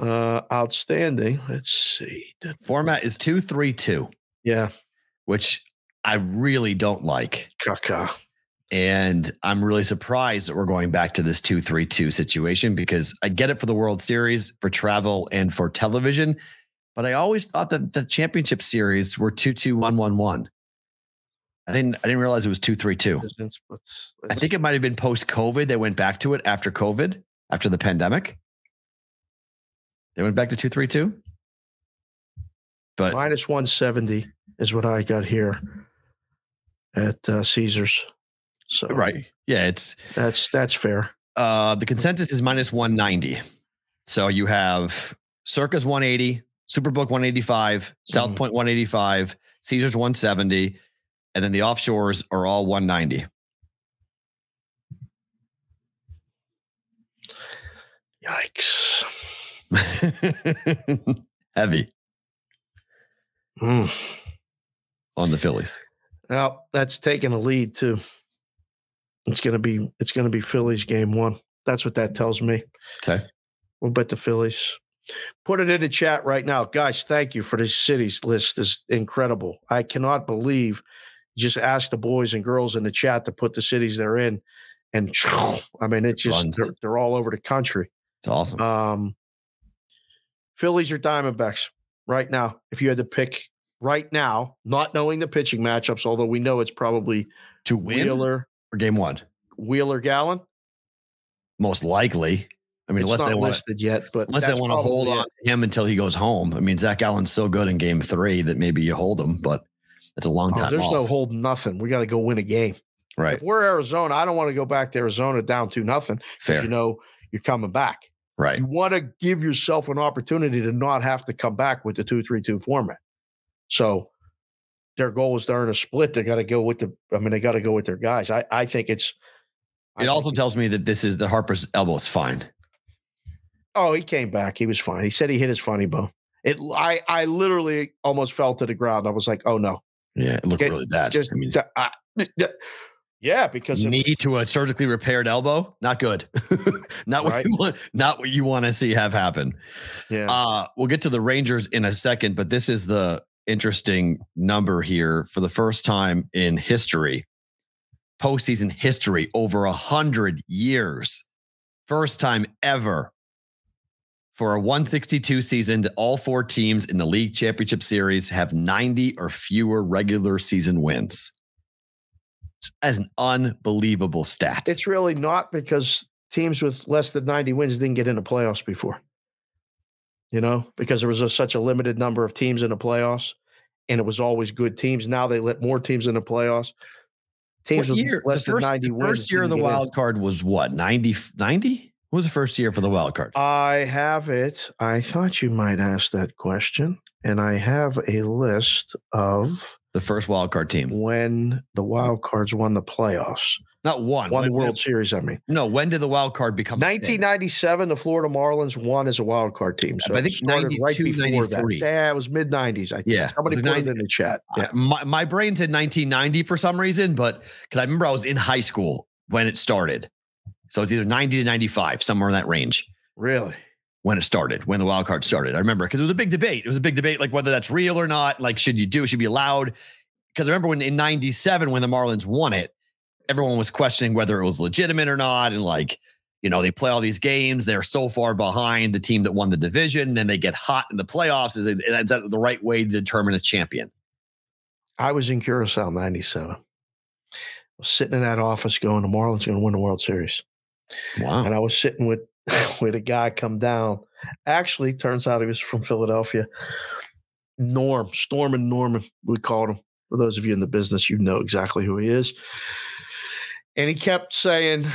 uh outstanding. Let's see. Format is 232, Yeah, which I really don't like. caca. And I'm really surprised that we're going back to this 232 situation because I get it for the World Series, for travel, and for television. But I always thought that the championship series were 22111. I didn't I didn't realize it was 232. I think it might have been post COVID. They went back to it after COVID, after the pandemic. They went back to 232. But minus 170 is what I got here at uh, Caesars. So right. Yeah, it's that's that's fair. uh the consensus is minus 190. So you have Circa 180, Superbook 185, South Mhm. Point 185, Caesars 170, and then the offshores are all 190. Yikes. Heavy Mm. on the Phillies. Well, that's taking a lead too. It's gonna be it's gonna be Phillies game one. That's what that tells me. Okay. We'll bet the Phillies. Put it in the chat right now. Guys, thank you for this cities list. is incredible. I cannot believe just ask the boys and girls in the chat to put the cities they're in. And I mean, it's just they're, they're all over the country. It's awesome. Um, Phillies or Diamondbacks right now. If you had to pick right now, not knowing the pitching matchups, although we know it's probably to win Wheeler, or game one? Wheeler, Gallen. Most likely. I mean, It's unless they want to yet, but unless they want to hold probably on to him until he goes home. I mean, Zac Gallen's so good in game three that maybe you hold him, but it's a long it. Oh, time there's off. no holding nothing. We got to go win a game. Right. If we're Arizona, I don't want to go back to Arizona down to nothing. Fair. You know, you're coming back. Right. You want to give yourself an opportunity to not have to come back with the two three two format. So their goal is to earn a split. They got to go with the. I mean, they got to go with their guys. I I think it's. I It think also tells me that this is the Harper's elbow is fine. Oh, he came back. He was fine. He said he hit his funny bone. It. I I literally almost fell to the ground. I was like, oh no, Yeah, it looked Get- really bad. just I mean, I- yeah, because knee to a surgically repaired elbow, not good. not what Right. you want. Not what you want to see have happen. yeah. Uh, we'll get to the Rangers in a second, but this is the interesting number here for the first time in history, postseason history, over a hundred years. First time ever for a 162 season all four teams in the league championship series have 90 or fewer regular season wins. That's an unbelievable stat. It's really not because teams with less than 90 wins didn't get into playoffs before. You know, because there was a, such a limited number of teams in the playoffs and it was always good teams. Now they let more teams in the playoffs. Teams What with year? less the than 90 the wins. first year of the didn't in. wild card was what 90 90 what was the first year for the wild card I have it. I thought you might ask that question. And I have a list of the first wild card team when the wild cards won the playoffs. not one Won the World Series, I mean. no when did the wild card become a thing? 1997, the Florida Marlins won as a wild card team. So I it think right 92, before that. Yeah, it was mid 90s. I think. Yeah, somebody it put was it in the chat. I- Yeah, my, my brain said 1990 for some reason but because i remember i was in high school when it started so it's either 90 to 95 somewhere in that range really. When it started when the wild card started. I remember because it was a big debate. It was a big debate like whether that's real or not. Like should you do should be allowed? Because i remember when in 97 when the marlins won it everyone was questioning whether it was legitimate or not. And like you know they play all these games. They're so far behind the team that won the division. Then they get hot in the playoffs. Is it is that the right way to determine a champion. I was in Curacao 97. I was sitting in that office going, the Marlins going to win the World Series. wow. And I was sitting with with a guy come down. Actually, turns out he was from Philadelphia. Norm, Storm and Norman, we called him. For those of you in the business, you know exactly who he is. And he kept saying,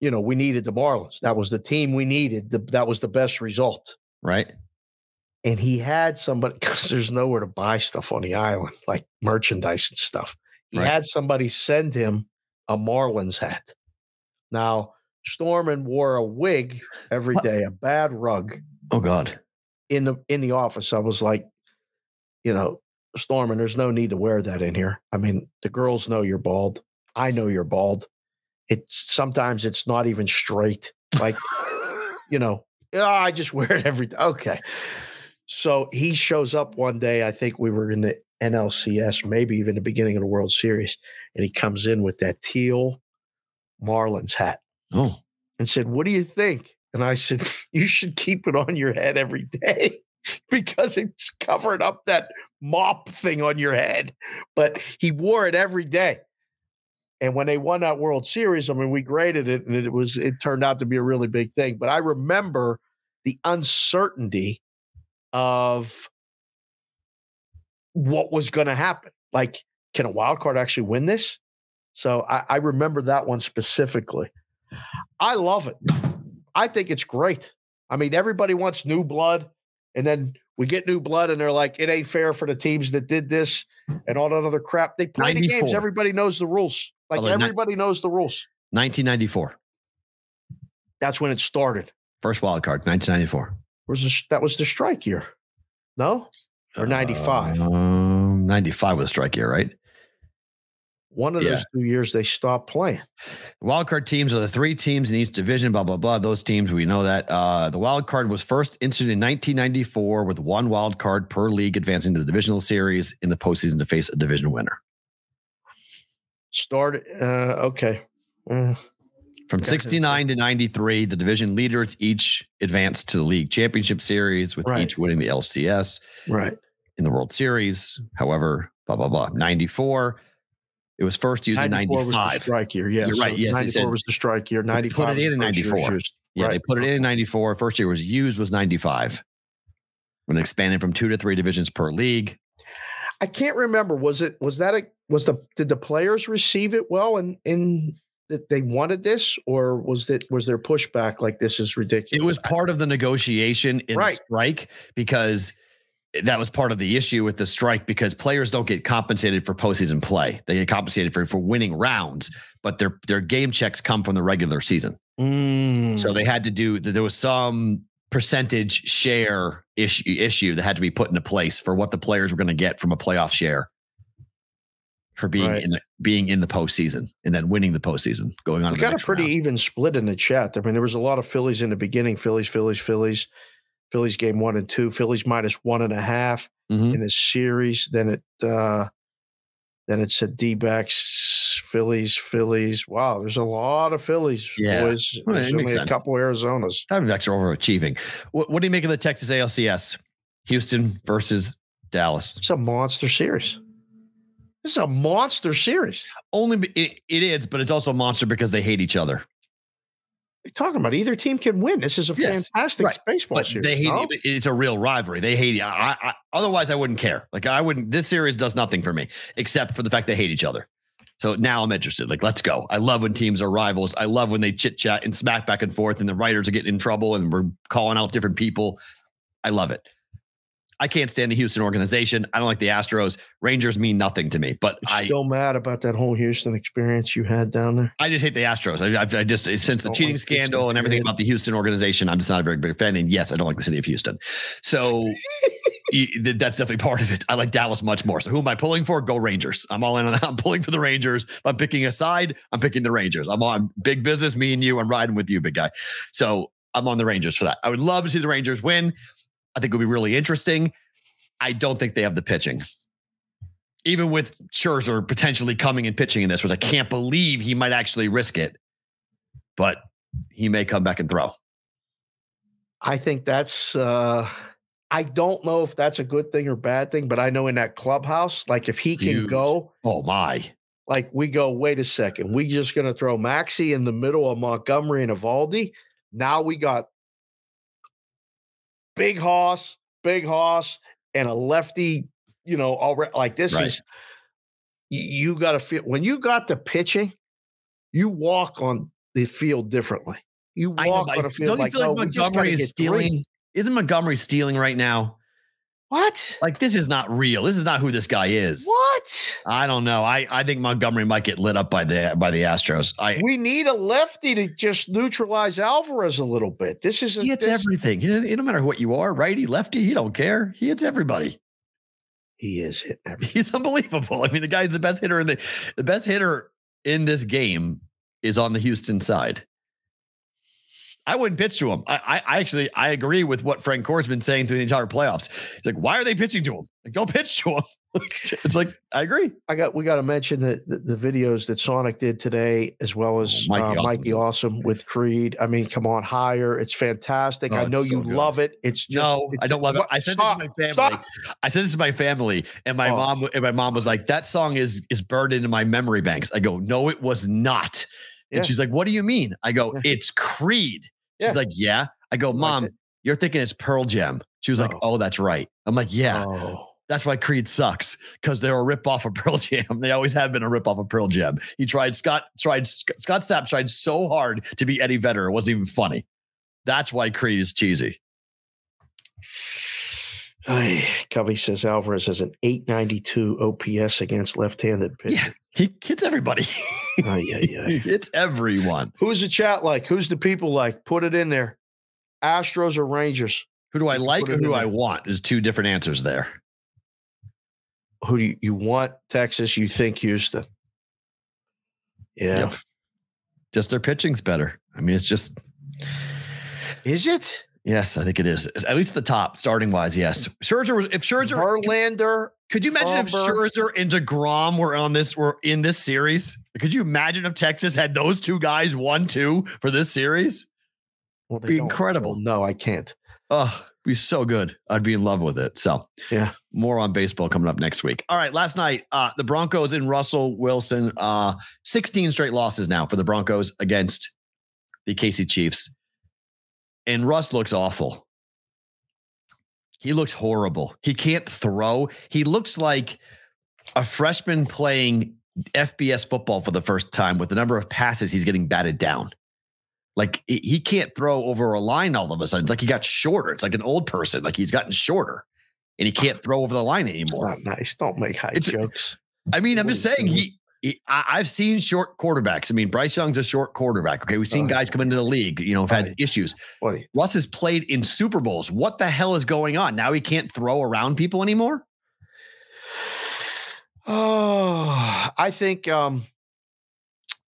you know, we needed the Marlins. That was the team we needed. The, that was the best result. right And he had somebody because there's nowhere to buy stuff on the island, like merchandise and stuff. He Right. had somebody send him a Marlins hat. Now, Storman wore a wig every day, a bad rug oh god in the in the office. I was like, you know, Storman, there's no need to wear that in here. I mean, the girls know you're bald. I know you're bald. It's sometimes it's not even straight. Like, you know, "Ah, I just wear it every day. Okay. So he shows up one day. I think we were in the NLCS, maybe even the beginning of the World Series, and he comes in with that teal Marlins hat oh and said, What do you think? And I said, You should keep it on your head every day because it's covering up that mop thing on your head. But he wore it every day. And when they won that World Series, I mean, we graded it and it was, it turned out to be a really big thing. But I remember the uncertainty of what was going to happen. Like, can a wild card actually win this? So I, I remember that one specifically. I love it. I think it's great. I mean, everybody wants new blood, and then we get new blood, and they're like, it ain't fair for the teams that did this and all that other crap. They play the games. Everybody knows the rules. Like Although ni- everybody knows the rules. 1994 That's when it started. first wild card 1994 Was this, that was the strike year? No, or ninety five. um, 95 was a strike year right one of yeah. those two years they stopped playing. Wild card teams are the three teams in each division, blah, blah, blah. Those teams, we know that. Uh, the wild card was first instituted in 1994 with one wild card per league advancing to the divisional series in the postseason to face a division winner. Started. Uh, okay. Uh, From 69 to 93, the division leaders each advanced to the league championship series with Right. each winning the LCS right. in the World Series. However, blah, blah, blah. 94, it was first used in 94 was the 95. strike year. Yeah, You're right. Yes, they 94 said- was the strike year. put it was in the in year 94. used. Yeah, they put it in in 94. First year was used was 95. When expanded from two to three divisions per league. I can't remember. Was it was that a was the did the players receive it well and in that they wanted this, or was it was there pushback like this is ridiculous? It was part of the negotiation in Right. the strike because that was part of the issue with the strike because players don't get compensated for postseason play. They get compensated for, for winning rounds, but their their game checks come from the regular season. Mm. So they had to do there was some percentage share issue issue that had to be put into place for what the players were going to get from a playoff share for being Right. in the being in the postseason and then winning the postseason, going on. we got a pretty round. even split in the chat. I mean, there was a lot of Phillies in the beginning. Phillies, Phillies, Phillies, Phillies game one and two. Phillies minus one and a half Mhm. in this series. Then it uh then it said D backs, Phillies, Phillies. Wow, there's a lot of Phillies, Yeah. boys. Well, There's only a couple Arizonas. Diamondbacks are overachieving. What, what do you make of the Texas ALCS? Houston versus Dallas. It's a monster series. This is a monster series. Only it, it is, but it's also a monster because they hate each other. Are talking about? Either team can win. This is a Yes, fantastic right. baseball But series. they hate no? it. It's a real rivalry. They hate it. I, I, otherwise, I wouldn't care. Like I wouldn't. This series does nothing for me except for the fact they hate each other. So now I'm interested. Like, let's go. I love when teams are rivals. I love when they chit chat and smack back and forth, and the writers are getting in trouble, and we're calling out different people. I love it. I can't stand the Houston organization. I don't like the Astros. Rangers mean nothing to me, but You're I, still mad about that whole Houston experience you had down there. I just hate the Astros. I, I, just since the oh, cheating like Houston, scandal and everything about the Houston organization, I'm just not a very big fan. And yes, I don't like the city of Houston. So that's definitely part of it. I like Dallas much more. So who am I pulling for? Go Rangers. I'm all in on that. I'm pulling for the Rangers. If I'm picking a side, I'm picking the Rangers. I'm on big business. Me and you. I'm riding with you, big guy. So I'm on the Rangers for that. I would love to see the Rangers win. I think it would be really interesting. I don't think they have the pitching. Even with Scherzer potentially coming and pitching in this, which I can't believe he might actually risk it, but he may come back and throw. I think that's uh I don't know if that's a good thing or bad thing, but I know in that clubhouse, like if he can Huge. go, Oh my. like we go, wait a second, we just gonna throw Maxi in the middle of Montgomery and Eovaldi. Now we got big hoss, big hoss, and a lefty, you know, already like this Right. is you gotta feel when you got the pitching, you walk on the field differently. You know, walk but on a field don't you like, feel like oh, we Montgomery is get three." stealing? Isn't Montgomery stealing right now? What? Like this is not real. This is not who this guy is. What? I don't know. I, I think Montgomery might get lit up by the by the Astros. I We need a lefty to just neutralize Alvarez a little bit. This is a, he hits this- everything. It don't matter what you are, righty, lefty. He don't care. He hits everybody. He is everything. He's unbelievable. I mean, the guy's the best hitter in the the best hitter in this game is on the Houston side. I wouldn't pitch to him. I, I, I actually I agree with what Frank Core's been saying through the entire playoffs. He's like, why are they pitching to him? Like, don't pitch to him. it's like I agree. I got. We got to mention the, the the videos that Sonic did today, as well as Oh, Mikey uh, Awesome Mikey Awesome with Creed. I mean, come on, higher. It's fantastic. Oh, I know you good. love it. It's just no, it's I don't love it. I sent stop, it to my family. stop. I sent it to my family, and my Oh. mom and my mom was like, "That song is is burned into my memory banks." I go, "No, it was not." Yeah. And she's like, "What do you mean?" I go, Yeah. "It's Creed." She's like, "Yeah." I go, "Mom, it? you're thinking it's Pearl Jam." She was like, Oh. "Oh, that's right." I'm like, "Yeah." Oh. That's why Creed sucks because they're a ripoff of Pearl Jam. They always have been a ripoff of Pearl Jam. He tried Scott tried Scott Stapp tried so hard to be Eddie Vedder, it wasn't even funny. That's why Creed is cheesy. Ay, Covey says Alvarez has an 892 OPS against left-handed Yeah, he hits everybody. Ay, yeah, ay. he hits everyone. Who's the chat like? Who's the people like? Put it in there. Astros or Rangers? Who do I like or who do I want? There's two different answers there. Who do you, you want? Texas? You think Houston? Yeah. Yep. Just their pitching's better. I mean, it's just Is it? Yes, I think it is. At least the top, starting wise, yes. Scherzer was if Scherzer Verlander. Could you imagine if. Scherzer and Degrom were on this were in this series? Could you imagine if Texas had those two guys one two for this series? Well, Be incredible. No, I can't. Oh, be so good. I'd be in love with it. So Yeah. more on baseball coming up next week. All right, last night, uh, the Broncos and Russell Wilson, uh, 16 straight losses now for the Broncos against the KC Chiefs. And Russ looks awful. He looks horrible. He can't throw. He looks like a freshman playing FBS football for the first time with the number of passes he's getting batted down. Like he can't throw over a line all of a sudden. It's like he got shorter. It's like an old person. Like he's gotten shorter and he can't ah. throw over the line anymore. Not nice. Don't make high It's- jokes. I mean, I'm just saying he. I've seen short quarterbacks. I mean, Bryce Young's a short quarterback. Okay, we've seen Right. guys come into the league. You know, have had Right. issues. You- Russ has played in Super Bowls. What the hell is going on? Now he can't throw around people anymore. Oh, I think um,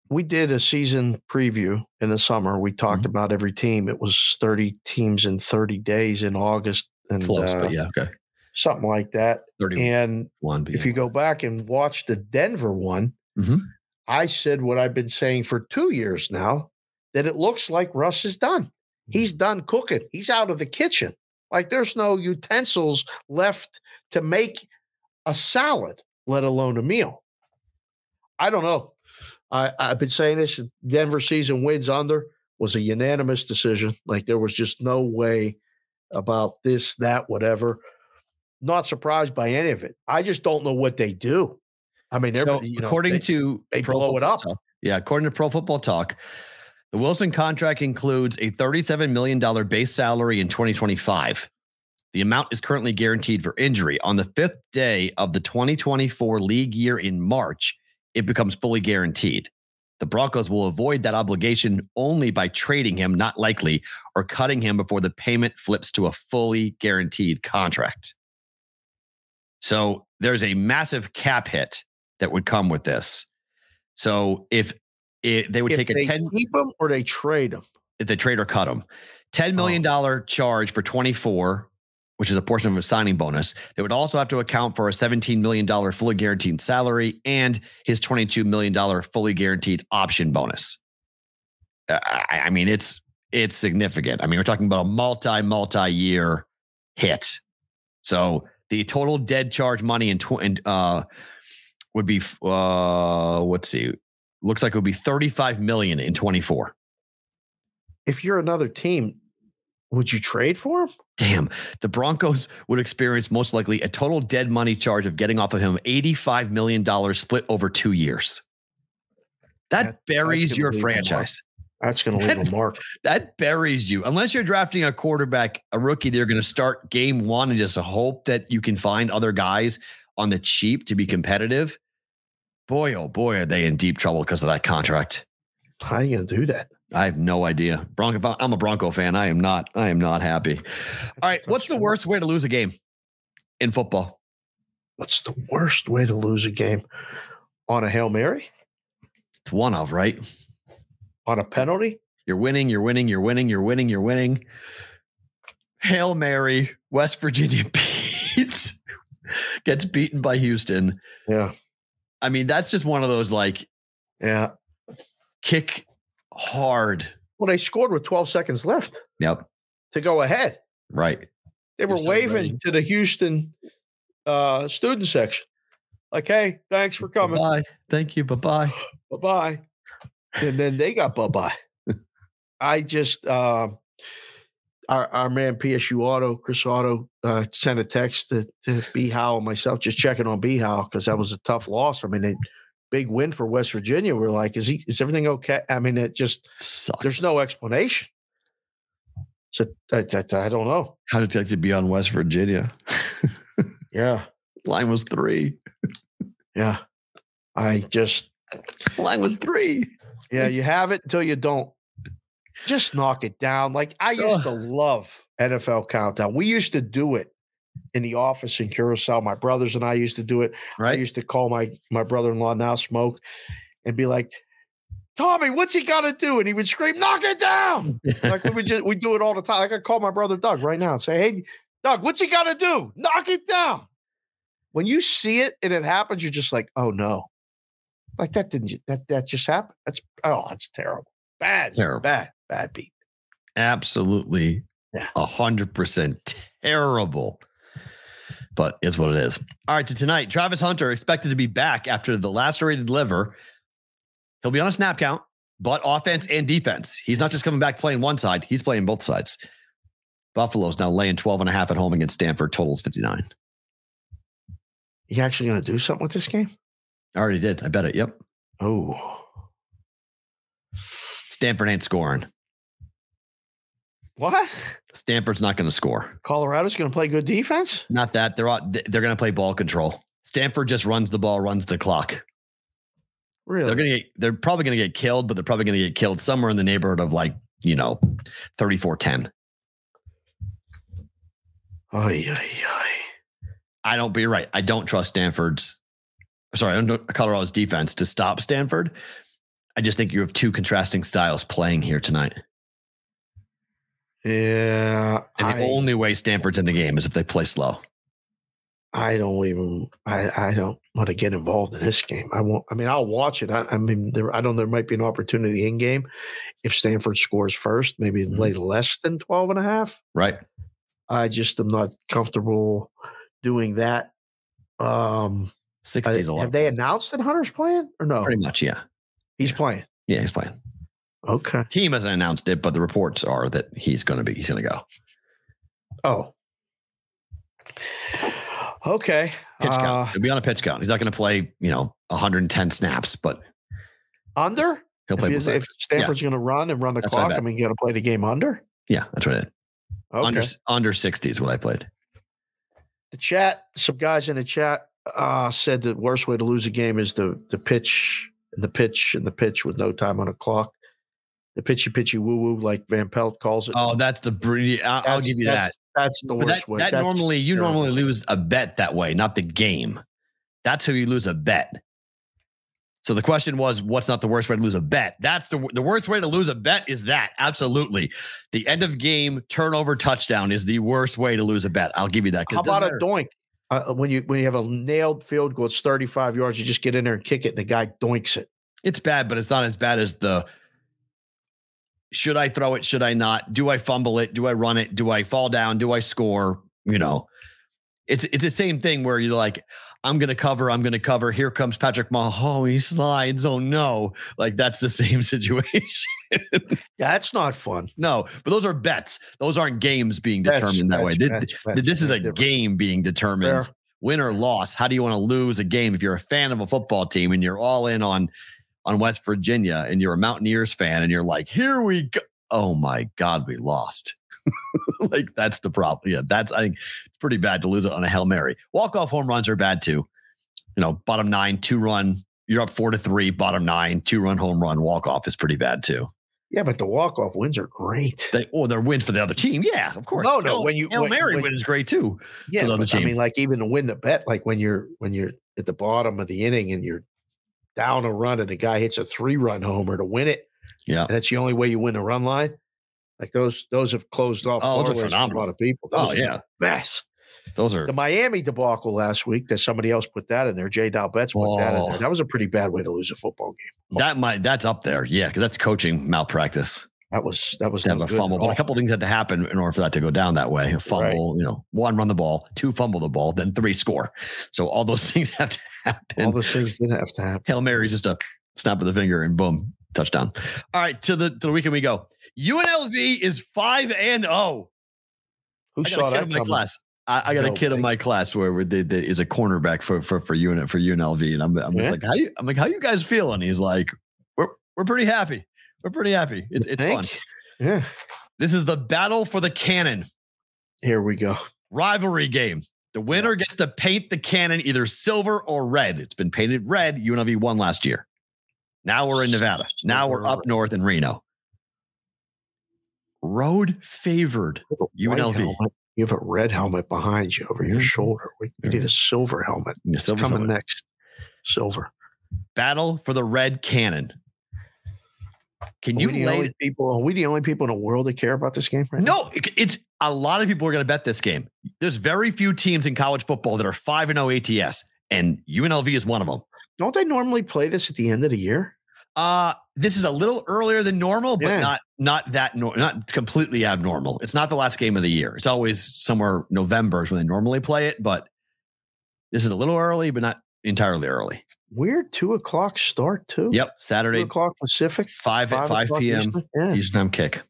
we did a season preview in the summer. We talked Mhm. about every team. It was 30 teams in 30 days in August and Close, uh, but yeah, okay. Something like that. And but if you go back and watch the Denver one, Mhm. I said what I've been saying for two years now that it looks like Russ is done. He's done cooking. He's out of the kitchen. Like there's no utensils left to make a salad, let alone a meal. I don't know. I, I've been saying this Denver season wins under was a unanimous decision. Like there was just no way about this, that, whatever. Not surprised by any of it. I just don't know what they do. I mean, So, you know, according they- to they Pro blow it Football up. Talk- yeah, according to Pro Football Talk, the Wilson contract includes a $37 million base salary in 2025. The amount is currently guaranteed for injury. On the fifth day of the 2024 league year in March, it becomes fully guaranteed. The Broncos will avoid that obligation only by trading him, not likely, or cutting him before the payment flips to a fully guaranteed contract. So there's a massive cap hit that would come with this. So if it, they would if take a they 10 keep them or they trade them. if they trade or cut them. $10 million Oh. charge for 24, which is a portion of a signing bonus. They would also have to account for a $17 million fully guaranteed salary and his $22 million fully guaranteed option bonus. I, I mean, it's it's significant. I mean, we're talking about a multi, multi-year hit. So the total dead charge money in, tw- in uh would be uh let's see. Looks like it would be 35 million in 24. If you're another team, would you trade for him? Damn, the Broncos would experience most likely a total dead money charge of getting off of him $85 million split over two years. That, That- buries your franchise. That's going to leave a mark. That buries you. Unless you're drafting a quarterback, a rookie, they're going to start game one and just hope that you can find other guys on the cheap to be competitive. Boy, oh boy, are they in deep trouble because of that contract. How are you going to do that? I have no idea. Bronco, I'm a Bronco fan. I am not. I am not happy. All right, what's the worst way to lose a game in football? What's the worst way to lose a game? On a Hail Mary? It's one of, right? On a penalty? You're winning, you're winning, you're winning, you're winning, you're winning. Hail Mary, West Virginia beats, gets beaten by Houston. Yeah. I mean, that's just one of those like Yeah. kick hard. Well, they scored with 12 seconds left Yep. to go ahead. Right. They were waving to the Houston uh, student section, like, "Hey, thanks for coming. Bye. Thank you. Bye bye. Bye bye." And then they got bye bye. I just uh, our our man PSU Auto, Chris Auto, uh, sent a text to, to B Howe and myself, just checking on B Howe because that was a tough loss. I mean, a big win for West Virginia. We're like, is he? Is everything okay? I mean, it just Sucks. there's no explanation. So I, I, I don't know. How did it like to be on West Virginia? Yeah, Line was three. yeah. I just Line was three. Yeah, you have it until you don't. Just knock it down. Like I used to love NFL countdown. We used to do it in the office in Curacao. My brothers and I used to do it. I used to call my my brother-in-law now smoke and be like, Tommy, what's he got to do? And he would scream, knock it down. Like we just we do it all the time. Like I call my brother Doug right now and say, Hey, Doug, what's he got to do? Knock it down. When you see it and it happens, you're just like, oh no. Like that didn't that that just happened. That's oh, that's terrible. Bad. Terrible. Bad. Bad beat. Absolutely. Yeah. A hundred percent terrible. But it's what it is. All right, to tonight, Travis Hunter expected to be back after the lacerated liver. He'll be on a snap count, but offense and defense. He's not just coming back playing one side, he's playing both sides. Buffalo's now laying 12 and a half at home against Stanford. Totals 59. You actually going to do something with this game? I already did. I bet it. Yep. Oh, Stanford ain't scoring. what? Stanford's not going to score. Colorado's going to play good defense? Not that they're all, they're going to play ball control. Stanford just runs the ball, runs the clock. Really? They're going to get, they're probably going to get killed, but they're probably going to get killed somewhere in the neighborhood of like, you know, 34 10. Ay, ay, ay. I don't be right. I don't trust Stanford's, sorry, I don't know Colorado's defense to stop Stanford. I just think you have two contrasting styles playing here tonight. Yeah. And the I, only way Stanford's in the game is if they play slow. I don't even, I, I don't want to get involved in this game. I won't, I mean, I'll watch it. I, I mean, there, I don't, there might be an opportunity in game if Stanford scores first, maybe Mhm. lay less than 12 and a half. Right. I just am not comfortable doing that. Um, 60 is a uh, lot. have they announced that Hunter's playing or no? Pretty much, yeah. He's playing. Yeah, he's playing. Okay. Team hasn't announced it, but the reports are that he's going to be. He's going to go. Oh. Okay. Pitch Uh, count. He'll be on a pitch count. He's not going to play, you know, 110 snaps, but under? he'll If, play. if sides. Stanford's going to run and run the That's what I clock, I mean, you got to play the game under? Yeah, that's. Is. Okay. Under under 60 is what I played. the chat, some guys in the chat uh, said the worst way to lose a game is the the pitch and the pitch and the pitch with no time on a clock. The pitchy pitchy woo woo, like Van Pelt calls it. Oh, that's the breed. I'll, I'll give you that. that's, That's the But worst that, way. that That's normally you terrible. normally lose a bet that way, not the game. That's how you lose a bet. So the question was, what's not the worst way to lose a bet? That's the the worst way to lose a bet is that absolutely. The end of game turnover touchdown is the worst way to lose a bet. I'll give you that. How about a doink? Uh, when you when you have a nailed field goal, it's 35 yards. You just get in there and kick it, and the guy doinks it. It's bad, but it's not as bad as the should I throw it? Should I not? Do I fumble it? Do I run it? Do I fall down? Do I score? You know, it's it's the same thing where you're like, I'm gonna cover, I'm gonna cover. Here comes Patrick Mahomes. He slides. Oh no. Like that's the same situation. That's not fun. no, but those are bets. Those aren't games being That's- determined that way. that's- This- that's- this is a different. game being determined Fair. win or loss. How do you want to lose a game if you're a fan of a football team and you're all in on on West Virginia and you're a Mountaineers fan and you're like, here we go. Oh my God, we lost. like that's the problem. Yeah, that's I think it's pretty bad to lose it on a Hail Mary. Walk-off home runs are bad too. You know, bottom nine, two run, you're up four to three, bottom nine, two run home run, walk-off is pretty bad too. Yeah, but the walk off wins are great. They or they're wins for the other team. Yeah, of course. No, no, Hail- when you- Hail when- Mary when- win is great too. Yeah, the other but I mean, like even to win the bet, like when you're when you're at the bottom of the inning and you're down a run and a guy hits a three run homer to win it, Yeah. and that's the only way you win a run line. Like those, those have closed off. Oh, those are phenomenal. A lot of people. Oh, Those are yeah. best. Those are The Miami debacle last week that somebody else put that in there. J. Dow Betts put that in Oh. there. That was a pretty bad way to lose a football game. that might that's up there. Yeah, because that's coaching malpractice. That was that was to have a fumble. But a couple things had to happen in order for that to go down that way. A fumble, you know, one run the ball, two fumble the ball, then three score. So all those things have to happen. all those things didn't have to happen. Hail Mary's just a snap of the finger and boom, touchdown. All right, to the to the weekend we go. UNLV is five and zero. Who I saw that my class. I, I got a No kid in my class where, they, they, is a cornerback for for for UN for UNLV, and I'm I'm just like, how you? I'm like, how you guys feeling? He's like, we're we're pretty happy. We're pretty happy. It's it's fun. Yeah. This is the battle for the cannon Here we go. rivalry game. The winner gets to paint the cannon either silver or red. It's been painted red. UNLV won last year. Now we're in Nevada. Now we're up north in Reno. Road favored. White UNLV. helmet. You have a red helmet behind you over your Mhm. shoulder. We, we need a silver helmet. Yeah, It's silver, coming silver. next. Silver. Battle for the red cannon. Can Are you the lay only people? Are we the only people in the world that care about this game right now? No, it- it's a lot of people are going to bet this game. There's very few teams in college football that are 5 and 0 ATS, and UNLV is one of them. Don't they normally play this at the end of the year? Uh, this is a little earlier than normal, but Yeah. not not that nor- not completely abnormal. It's not the last game of the year. It's always somewhere November is when they normally play it, but this is a little early, but not entirely early. Weird two o'clock start too. Yep, Saturday Two o'clock Pacific. five at five p.m. Eastern? Yeah. Eastern time kick.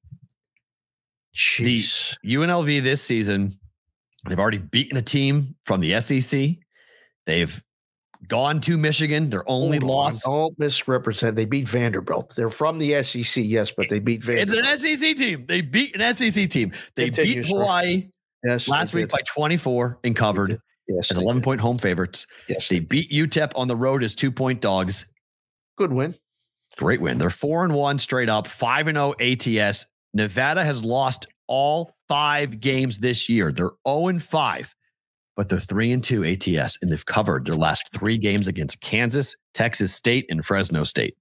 Jeez. UNLV this season, they've already beaten a team from the SEC. They've gone to Michigan. Their only Hold on, loss. Don't misrepresent. They beat Vanderbilt. They're from the SEC, yes, but they beat Vanderbilt. It's an SEC team. They beat an SEC team. They Continue, beat sir. Hawaii yes, last week did. by 24 and covered yes, as 11 point home favorites. Yes, They beat UTEP on the road as two point dogs. good win. Great win. They're four and one straight up, five and oh ATS. Nevada has lost all five games this year. They're 0 and 5, but they're three and two ATS, and they've covered their last three games against Kansas, Texas State, and Fresno State.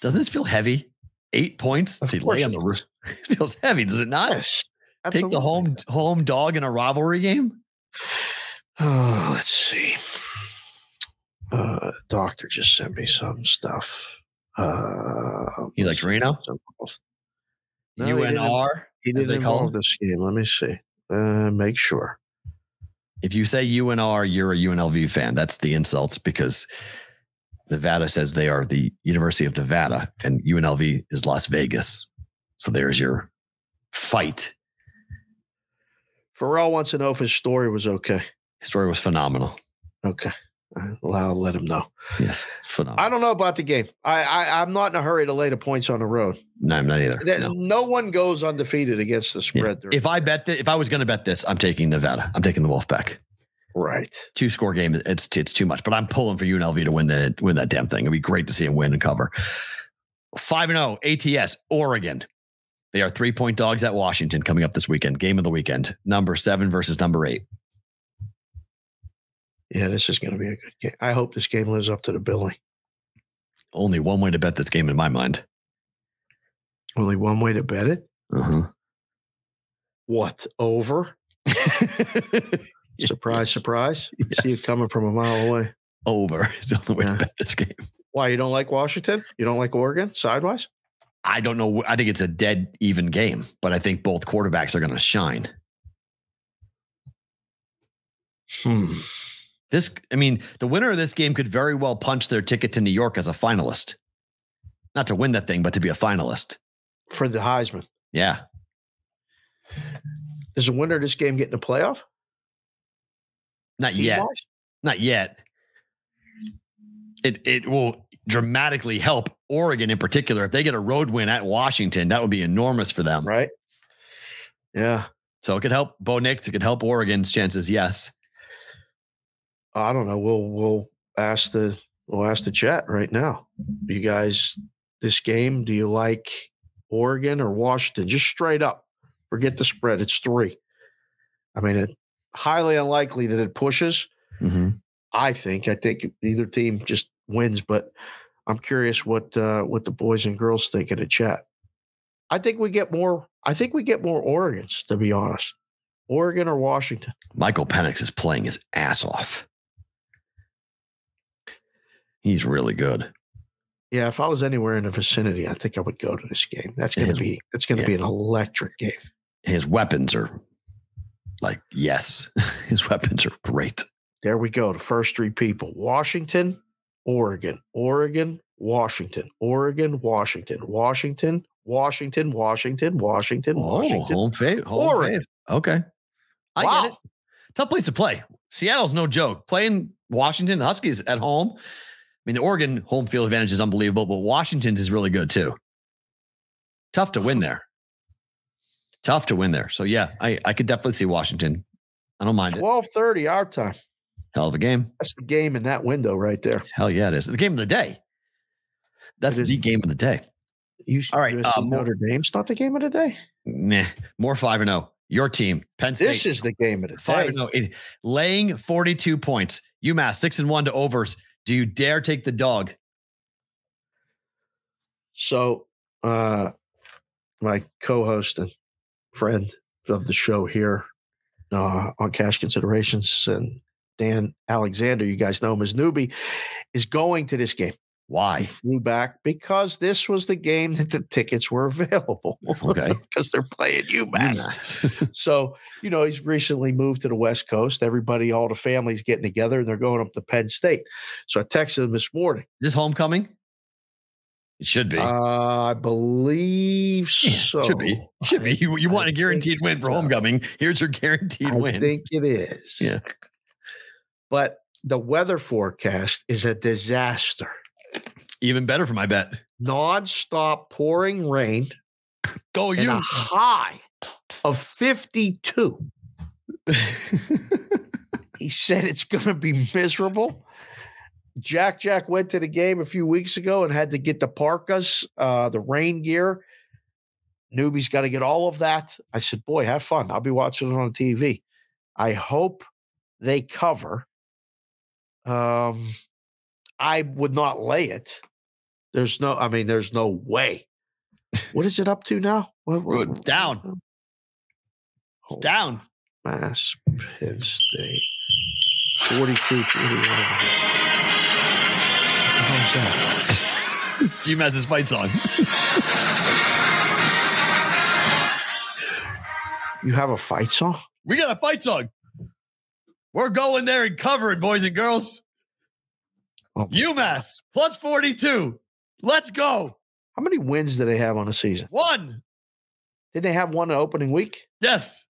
Doesn't this feel heavy? Eight points Of to lay on the roof. It feels heavy, does it not? Yes, Take the home home dog in a rivalry game. Oh, let's see. Uh, doctor just sent me some stuff. Uh, You like Reno? No, he didn't- UNR. He didn't they call involve this game. Let me see. Uh, make sure. If you say UNR, you're a UNLV fan. That's the insults because Nevada says they are the University of Nevada and UNLV is Las Vegas. So there's your fight. Ferrall wants to know if his story was okay. His story was phenomenal. Okay. I'll let him know. Yes, phenomenal. I don't know about the game. I, I I'm not in a hurry to lay the points on the road. no, I'm not either. There- No. No. one goes undefeated against the spread. there. If I bet that, if I was going to bet this, I'm taking Nevada. I'm taking the Wolfpack. right. Two score game, it's it's too much. But I'm pulling for UNLV to win that win that damn thing. It'd be great to see him win and cover. Five and oh, zero ATS Oregon. They are three point dogs at Washington coming up this weekend. Game of the weekend. Number seven versus number eight. Yeah, this is going to be a good game. I hope this game lives up to the billing. Only one way to bet this game in my mind. Only one way to bet it. Uh-huh. What over? Surprise, Yes. surprise. See you Yes. coming from a mile away. Over. It's the only way Yeah. to bet this game. Why you don't like Washington? You don't like Oregon sidewise? I don't know. I think it's a dead even game, but I think both quarterbacks are going to shine. Hmm. This, I mean, the winner of this game could very well punch their ticket to New York as a finalist. Not to win that thing, but to be a finalist. For the Heisman, Yeah. does the winner of this game get in the playoff? Not yet. Team-wise? Not yet. It it will dramatically help Oregon in particular. If they get a road win at Washington, that would be enormous for them. Right. Yeah. So it could help Bo Nix. It could help Oregon's chances. Yes. I don't know. We'll we'll ask the we'll ask the chat right now. You guys, this game, do you like Oregon or Washington? Just straight up. Forget the spread. It's three. I mean, it highly unlikely that it pushes. Mm-hmm. I think. I think either team just wins, but I'm curious what uh, what the boys and girls think in the chat. I think we get more. I think we get more Oregons, to be honest. Oregon or Washington. Michael Penix is playing his ass off. He's really good. Yeah, if I was anywhere in the vicinity, I think I would go to this game. That's going to be it's going to yeah. be an electric game. His weapons are like, yes, his weapons are great. There we go. The first three people: Washington, Oregon, Oregon, Washington, Oregon, Washington, Washington, Washington, Washington, Washington, Oh, Washington. home fave. Home Oregon. fave. Okay. I Wow. get it. Tough place to play. Seattle's no joke. Playing Washington, Huskies at home. Mean, the Oregon home field advantage is unbelievable, but Washington's is really good too. Tough to win there. Tough to win there. So yeah, I, I could definitely see Washington. I don't mind it. Twelve thirty our time. Hell of a game. That's the game in that window right there. Hell yeah, it is. The game of the day. That's It the game of the day. You, All right, uh, Notre Dame's not the game of the day. Nah, more five and zero. Your team, Penn State. This is the game of the five day. and zero. Laying forty two points. UMass six and one to overs. Do you dare take the dog? So, uh, my co-host and friend of the show here uh, on Cash Considerations and Dan Alexander, you guys know him as Newbie, is going to this game. He Why? flew back because this was the game that the tickets were available. Okay. because they're playing UMass. UMass. So, you know, he's recently moved to the West Coast. Everybody, all the families getting together and they're going up to Penn State. So I texted him this morning. Is this homecoming? It should be. Uh, I believe Yeah, so. Should be. Should be. You, you I want a guaranteed win for so. homecoming. Here's your guaranteed I win. I think it is. Yeah. But the weather forecast is a disaster. Even better for my bet. Non-stop pouring rain Go and you. a high of 52. He said it's going to be miserable. Jack Jack went to the game a few weeks ago and had to get the parkas, uh, the rain gear. Newbie's got to get all of that. I said, "Boy, have fun. I'll be watching it on TV." I hope they cover. Um, I would not lay it. There's no. I mean, there's no way. What is it up to now? What, Well, down. It's down. Mass Penn State. 42 41. How's that? UMass's fight song. You have a fight song? We got a fight song. We're going there and covering, boys and girls. Oh, UMass plus 42. Let's go. How many wins do they have on the season? One. Did they have one opening week? Yes.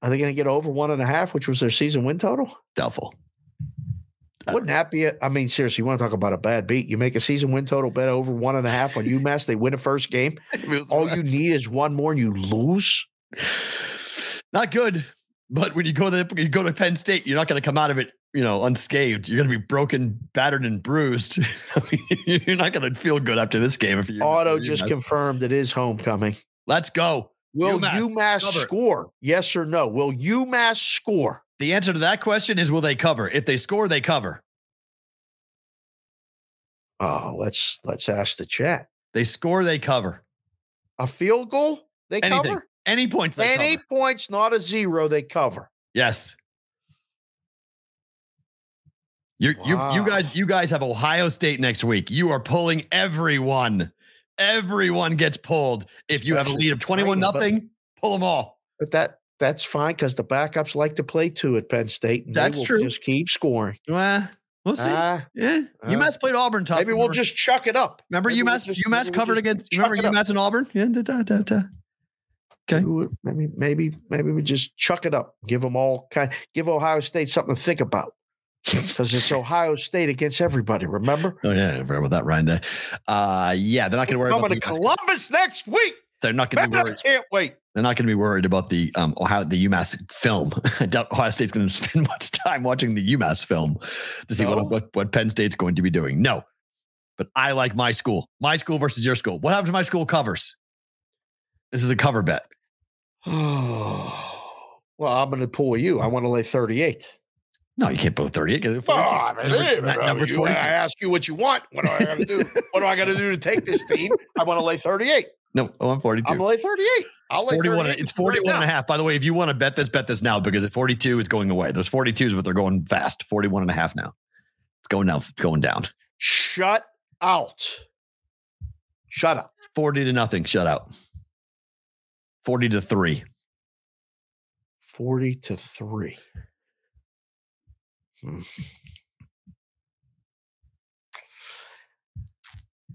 Are they going to get over one and a half, which was their season win total? Doubtful. Uh, Wouldn't that be? A, I mean, seriously, you want to talk about a bad beat? You make a season win total bet over one and a half on UMass. They win a first game. All you need is one more, and you lose. Not good. But when you go to you go to Penn State, you're not going to come out of it, you know, unscathed. You're going to be broken, battered, and bruised. You're not going to feel good after this game if you Auto just confirmed it is homecoming. Let's go. Will UMass, UMass, score? Yes or no? Will UMass score? The answer to that question is will they cover? If they score, they cover. Oh, let's let's ask the chat. They score, they cover. A field goal? They Anything. cover? Any points they Any cover. points, not a zero, they cover. Yes. You you you guys you guys have Ohio State next week. You are pulling everyone. Everyone gets pulled. If you have a lead of 21 nothing, pull them all. But that that's fine because the backups like to play too at Penn State. And That's true. Just keep scoring. Well, we'll see. Ah, yeah. uh, UMass played Auburn tough. maybe we'll Remember- just chuck it up. remember maybe we'll UMass just- UMass maybe we'll covered against remember. UMass and Auburn? Yeah. da, da, da. Okay. Maybe Maybe maybe maybe we just chuck it up. Give them all kind. Give Ohio State something to think about because it's Ohio State against everybody. Remember? Oh yeah, I about that Ryan Day. Uh yeah, they're not going to worry about Coming the to Columbus next week. They're not going to be Man, I worried. can't wait. They're not going to be worried about the um Ohio the UMass film. I doubt Ohio State's going to spend much time watching the UMass film to see No? what, what what Penn State's going to be doing. No, but I like my school. My school versus your school. What happens if my school covers? This is a cover bet. Oh, well, I'm going to pull you. I want to lay 38. No, you can't put 38. 'cause it's Oh, 42. I mean, Number- hey, I number's mean, you- 42. I ask you what you want. What do I got to do? what do I got to do to take this team? I want to lay 38. No, oh, I'm 42. I'm going to lay 38. I'll It's lay 41. 38 It's right 41 and a half. By the way, if you want to bet this, bet this now because at 42, it's going away. There's 42s, but they're going fast. 41 and a half now. It's going down. It's going down. Shut out. Shut up. 40 to nothing. Shut out. 40 to three. 40 to 3. Hmm.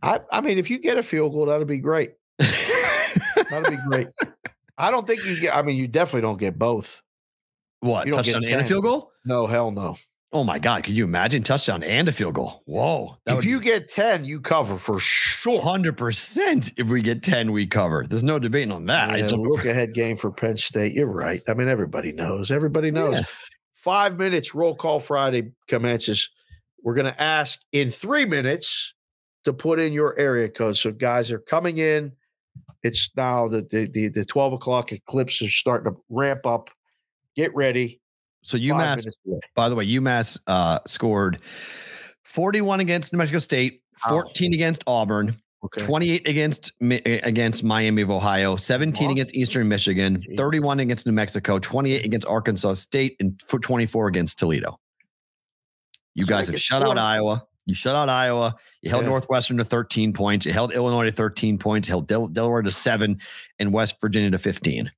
I, I mean, if you get a field goal, that'd be great. That'd be great. I don't think you get, I mean, you definitely don't get both. what? You don't get Touchdown and a field goal? No, hell no. Oh my God. Could you imagine touchdown and a field goal? Whoa. If you get 10, you cover for sure. 100% if we get 10, we cover. There's no debating on that. I Yeah, don't- look ahead game for Penn State. You're right. I mean, everybody knows. Everybody knows. Yeah. Five minutes roll call Friday commences. We're going to ask in three minutes to put in your area code. So guys are coming in. It's now the the the, the 12 o'clock eclipse is starting to ramp up. Get ready. So UMass, by the way, UMass uh, scored 41 against New Mexico State, Wow. 14 against Auburn, Okay. 28 against against Miami of Ohio, 17 Wow. against Eastern Michigan, Jeez. 31 against New Mexico, 28 against Arkansas State, and 24 against Toledo. You So guys have shut out. Iowa. You shut out Iowa. You held Yeah. Northwestern to 13 points. You held Illinois to 13 points. You held Del- Delaware to seven, and West Virginia to 15.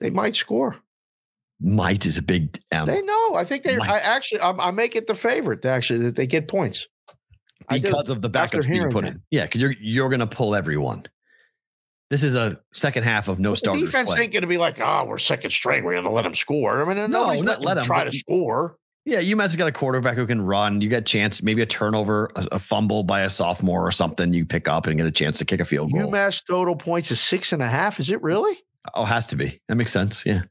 They might score. Might is a big M. They know. I think they. I actually. I, I make it the favorite. Actually, that they get points. Because of the backups being put that. in. Yeah, because you're you're gonna pull everyone. This is a second half of no The starters. defense play. ain't going to be like, oh, we're second string. We're going to let them score. I mean, No, nobody's not let him him, try to you- score. Yeah, UMass has got a quarterback who can run. You got a chance, maybe a turnover, a, a fumble by a sophomore or something. You pick up and get a chance to kick a field goal. UMass total points is six and a half. Is it really? Oh, has to be. That makes sense. Yeah.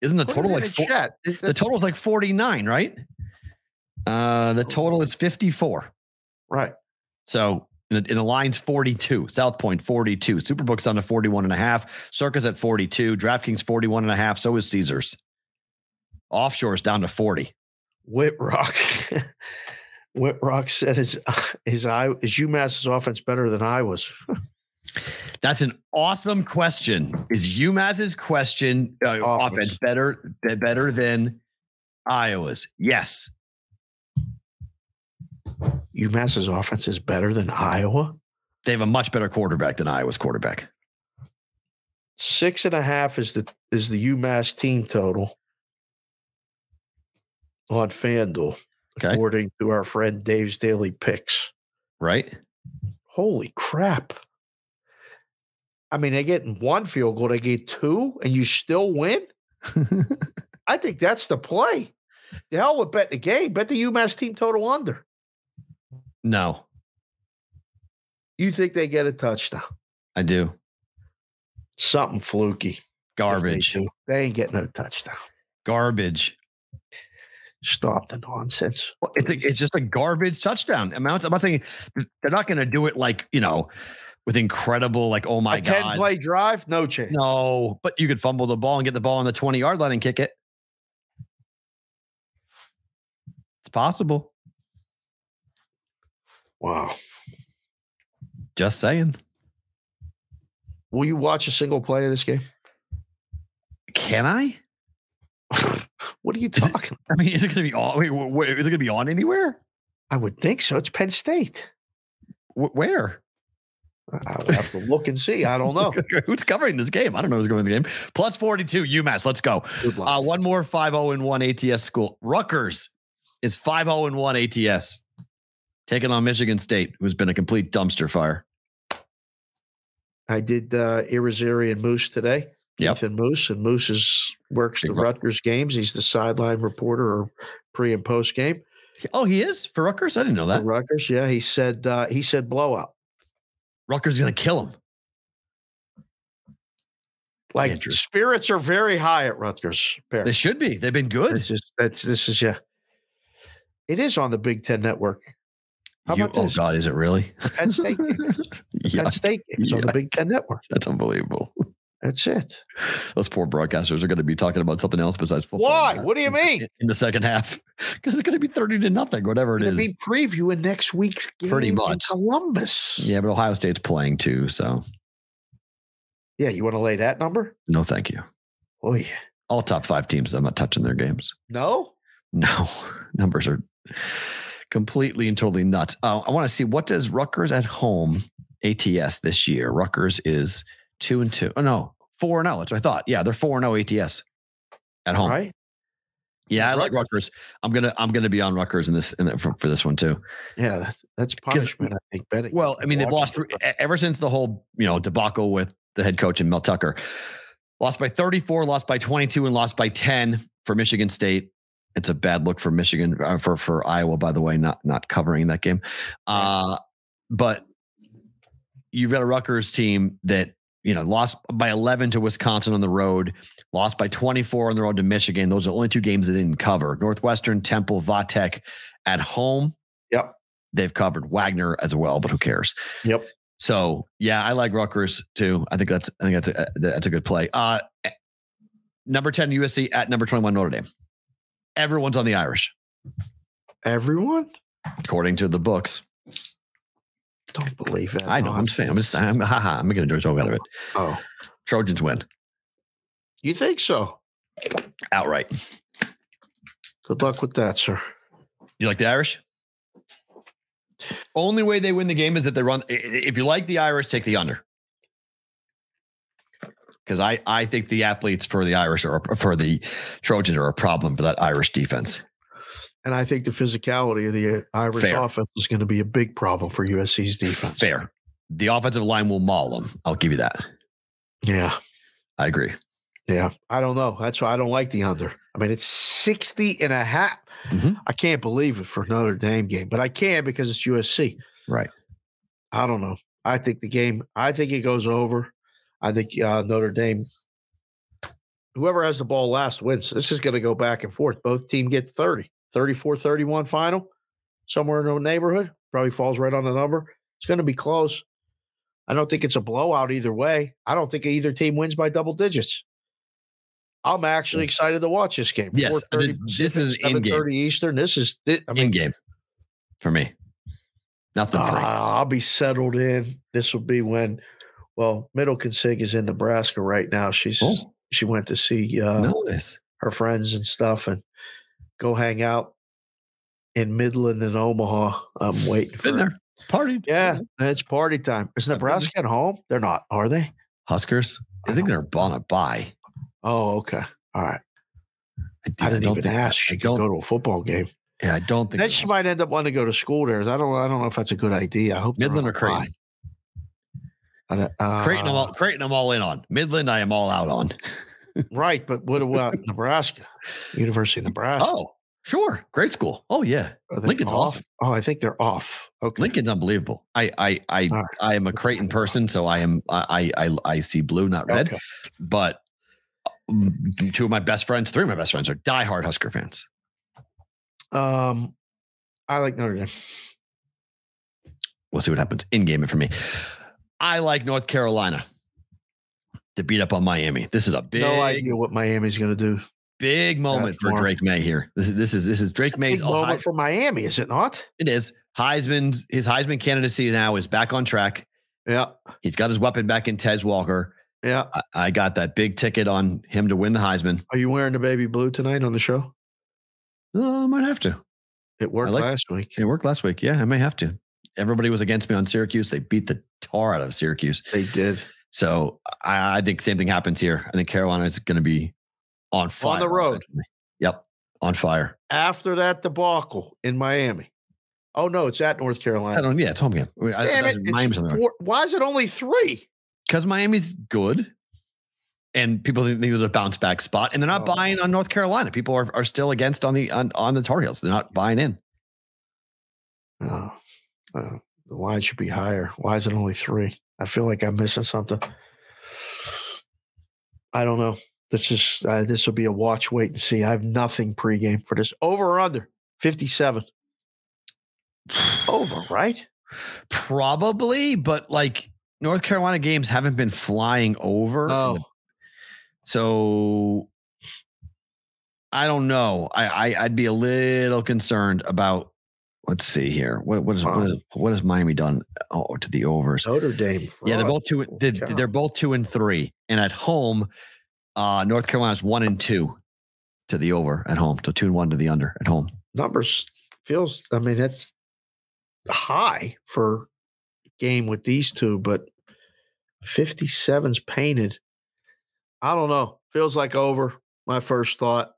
Isn't the Put total like four, the total is like 49, right? Uh the total is 54. Right? So in the, in the line's 42, South Point 42, Superbook's down to 41 and a half, Circa at 42, DraftKings 41 and a half, so is Caesars. Offshore's down to 40. Whitrock. Whitrock said his his I is UMass's offense better than Iowa's. That's an awesome question. Is UMass's question uh, Offense. offense better be- better than Iowa's? Yes. UMass's offense is better than Iowa. They have a much better quarterback than Iowa's quarterback. Six and a half is the is the UMass team total on FanDuel, Okay. according to our friend Dave's Daily Picks. Right? Holy crap. I mean, they get one field goal, they get two, and you still win. I think that's the play. The hell with bet the game. Bet the UMass team total under. No, You think they get a touchdown? I do. Something fluky. if they Garbage. They ain't getting no touchdown. Garbage. Stop the nonsense. Well, It's a, it's just a garbage touchdown. I'm not, I'm not saying they're not going to do it like you know with incredible like oh my God. a 10 god play drive, no chance. no, but you could fumble the ball and get the ball on the 20 yard line and kick it. It's possible. Wow. Just saying. Will you watch a single play of this game? Can I? What are you Is it- talking? I mean, is it going to be on? Wait, wh- is it going to be on anywhere? I would think so. It's Penn State. Wh- Where? I would have to look and see. I don't know. Who's covering this game? I don't know who's going to the game. Plus 42, UMass. Let's go. Uh, one more 5 0 and 1 ATS school. Rutgers is 5 0 and 1 ATS, taking on Michigan State, who's been a complete dumpster fire. I did uh Irizarry and Moose today. Yep. Ethan Moose and Moose is works Big the Ru- Rutgers games. He's the sideline reporter or pre and post game Oh, he is for Rutgers? I didn't know that. for. Rutgers. Yeah, he said uh he said blowout. Rutgers is going to kill him. Like Andrew. spirits are very high at Rutgers. They should be. They've been good. This is that's this is yeah. It is on the Big Ten Network. How You- about oh. God, is it really? Penn State games. Penn State games on the Big Ten Network. that's unbelievable. That's it. Those poor broadcasters are going to be talking about something else besides football. Why? What do you in the- mean? In the second half, because it's going to be 30 to nothing, whatever it's to is. be previewing next week's game Pretty in much. Columbus. Yeah, but Ohio State's playing too. So Yeah, you want to lay that number? no, thank you. Oh yeah. All top five teams, I'm not touching their games. No. No, numbers are completely and totally nuts. Uh, I want to see what does Rutgers at home ATS this year. Rutgers is two and two. Oh no, four and zero. That's what I thought. Yeah, they're four and zero ATS at home. Right. Yeah, I like Rutgers. I'm gonna I'm gonna be on Rutgers in this in the, for, for this one too. Yeah, that's punishment. I think betting. Well, I mean, they've lost three, ever since the whole you know debacle with the head coach and Mel Tucker. Lost by 34, lost by 22, and lost by 10 for Michigan State. It's a bad look for Michigan uh, for for Iowa, by the way, not not covering that game. Uh, but you've got a Rutgers team that you know lost by 11 to Wisconsin on the road, lost by 24 on the road to Michigan. Those are the only two games they didn't cover. Northwestern, Temple, Vatek at home. Yep. They've covered Wagner as well, but who cares? Yep. So yeah, I like Rutgers too. I think that's I think that's a, that's a good play. Uh, number 10 USC at number 21 Notre Dame. Everyone's on the Irish, Everyone? according to the books. Don't believe that. I know. I'm saying. I'm just saying. I'm, haha, I'm making a joke out of it. Oh, Trojans win you think so? outright. Good luck with that, sir. You like the Irish? Only way they win the game is if they run. If you like the Irish, take the under. Because I, I think the athletes for the Irish or for the Trojans are a problem for that Irish defense. And I think the physicality of the Irish Fair. offense is going to be a big problem for USC's defense. Fair. The offensive line will maul them. I'll give you that. Yeah. I agree. Yeah. I don't know. That's why I don't like the under. I mean, it's 60 and a half. Mhm. I can't believe it for another Dame game, but I can because it's USC. Right. I don't know. I think the game, I think it goes over. I think uh, Notre Dame, whoever has the ball last wins. This is going to go back and forth. Both team get 30, 34 31 final, somewhere in the neighborhood. Probably falls right on the number. It's going to be close. I don't think it's a blowout either way. I don't think either team wins by double digits. I'm actually excited to watch this game. Yes, I 4:30 this is in-game. 7:30 Eastern. This is, I mean, In game for me. Nothing Uh. I'll be settled in. This will be when, well, Middle Consig is in Nebraska right now. She's Oh. she went to see uh, Notice. her friends and stuff, and go hang out in Midland and Omaha. I'm waiting for Been there. Party. Yeah, it's party time. Is Nebraska at home? They're not, are they? Huskers. I think they're on a bye. Oh, okay. All right. I didn't don't even think- ask. She could go to a football game. Yeah, I don't think Then she might end up wanting to go to school there. I don't. I don't know if that's a good idea. I hope Midland or bye. I don't- Uh, Creighton, I'm all, Creighton, I'm all in on. Midland, I am all out on. Right, but what about Nebraska? University of Nebraska. Oh, sure. Great school. Oh, yeah. Lincoln's off? awesome. Oh, I think they're off. Okay. Lincoln's unbelievable. I I I right. I am a Creighton person, so I am I I I, I see blue, not red. Okay. But um, two of my best friends, three of my best friends are diehard Husker fans. Um, I like Notre Dame. We'll see what happens in game for me. I like North Carolina to beat up on Miami. This is a big no idea what Miami's going to do. big moment for. Drake Maye here. This is this is this is Drake Maye's Big Ohio- moment for Miami, is it not? It is Heisman's his Heisman candidacy now is back on track. Yeah, He's got his weapon back in Tez Walker. yeah. I, I got that big ticket on him to win the Heisman. Are you wearing the baby blue tonight on the show? Oh, I might have to. It worked like- last week. It worked last week. Yeah, I may have to. Everybody was against me on Syracuse. They beat the tar out of Syracuse. They did So I, I think same thing happens here. I think Carolina is going to be on fire on the road. Yep, on fire. after that debacle in Miami. Oh no, it's at North I Carolina. don't. Yeah, it's home game. I, I, Damn it! Miami's on It's the four, why is it only three? because Miami's good, and people think, there's a bounce back spot, and they're not Oh. buying on North Carolina. People are, are still against on the on, on the Tar Heels. They're not buying in. Oh, uh, the line should be higher. Why is it only three? I feel like I'm missing something. I don't know. This is uh, this will be a watch, wait and see. I have nothing pregame for this. Over or under fifty-seven. Over, right? Probably, but like North Carolina games haven't been flying over. Oh, So I don't know. I, I I'd be a little concerned about. Let's see here. What what is what Wow. is what has Miami done oh, to the overs? Notre Dame. Yeah, they're both two. They're, they're both two and three, and at home, uh, North Carolina's one and two to the over at home. So two and one to the under at home. numbers feels. I mean, that's high for game with these two, but 57's painted. I don't know. Feels like over. My first thought.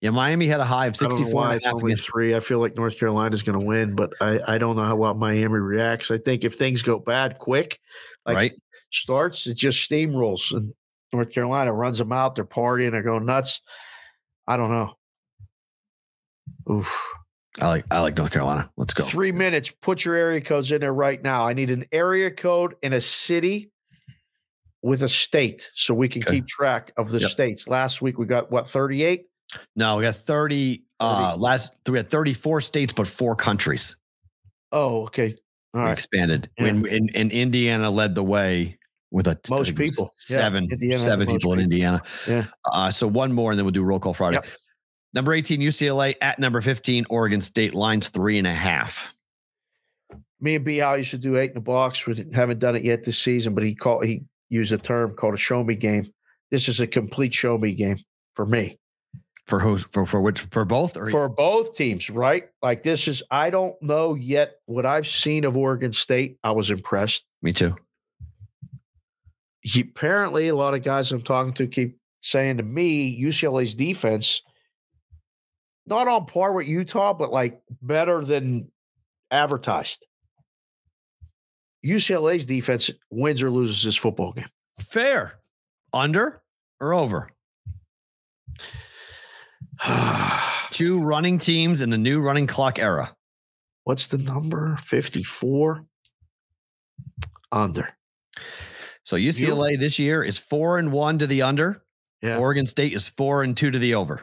Yeah, Miami had a high of I don't know 64 why it's only against three. I feel like North Carolina's going to win, but I, I don't know how well Miami reacts. I think if things go bad quick, like right. starts, it just steamrolls, and North Carolina runs them out. They're partying. They're going nuts. I don't know. Oof. I like I like North Carolina. Let's go. Three minutes. Put your area codes in there right now. I need an area code in a city with a state so we can Okay. keep track of the Yep. states. Last week we got what, 38? No, we got 30. Uh, last we had 34 states, but four countries. Oh, okay. All We right. expanded. Yeah. When and, and Indiana led the way with a Most think it was people. Seven the seven most people in. Indiana. Yeah. Uh, so one more, and then we'll do roll call Friday. Yep. Number 18, UCLA at number 15, Oregon State lines three and a half. Me and B How used to do eight in the box. We haven't done it yet this season, but he called he used a term called a show me game. This is a complete show me game for me. For who? For for which? For both? Or for both teams, right? Like this is I don't know yet what I've seen of Oregon State. I was impressed. me too. He, apparently, a lot of guys I'm talking to keep saying to me, UCLA's defense not on par with Utah, but like better than advertised. UCLA's defense wins or loses this football game. Fair. Under or over? Two running teams in the new running clock era. What's the number? 54 under. So UCLA this year is four and one to the under. Yeah. Oregon State is four and two to the over.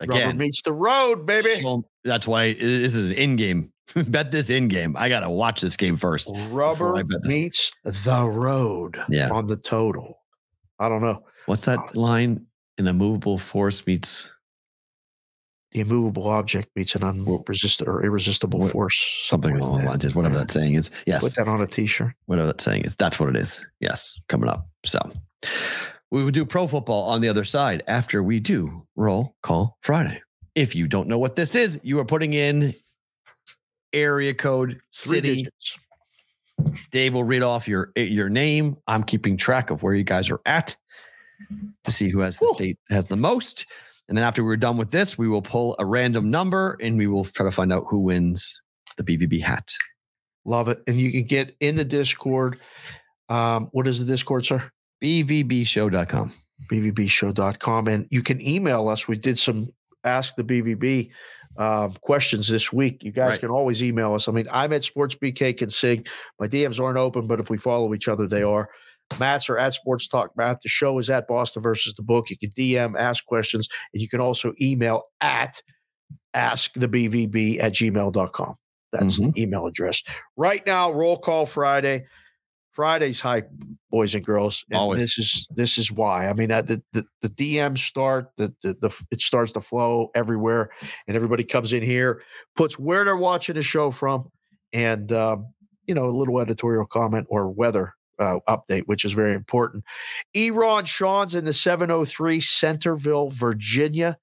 Rubber Again, meets the road, baby. so that's why this is an in game. bet this in game. I gotta watch this game first. Rubber meets the road Yeah. on the total. I don't know. What's that uh, line? In An immovable force meets The immovable object meets an unresisted or irresistible What- force. something along the lines. Whatever that saying is. Yes. Put that on a t-shirt. whatever that saying is. That's what it is. Yes, coming up. So we will do pro football on the other side after we do roll call Friday. If you don't know what this is, you are putting in area code city. Dave will read off your your name. I'm keeping track of where you guys are at to see who has the state has the most. And then after we're done with this, we will pull a random number and we will try to find out who wins the BVB hat. Love it. And you can get in the Discord. Um, what is the Discord, sir? BVBshow.com. BVBshow.com. And you can email us. We did some Ask the BVB um, questions this week. You guys Right. can always email us. I mean, I'm at SportsBK Consig. My DMs aren't open, but if we follow each other, they are. Matt's are at Sports Talk Matt. The show is at Boston versus the book. You can DM, ask questions, and you can also email at askthebvb at gmail.com. That's the email address. Right now, roll call Friday. Friday's hype, boys and girls. And Always. this is this is why. I mean, uh, the, the the DMs start the, the the it starts to flow everywhere, and everybody comes in here, puts where they're watching the show from, and um, you know a little editorial comment or weather uh, update, which is very important. Eron Sean's in the 703 Centerville, Virginia.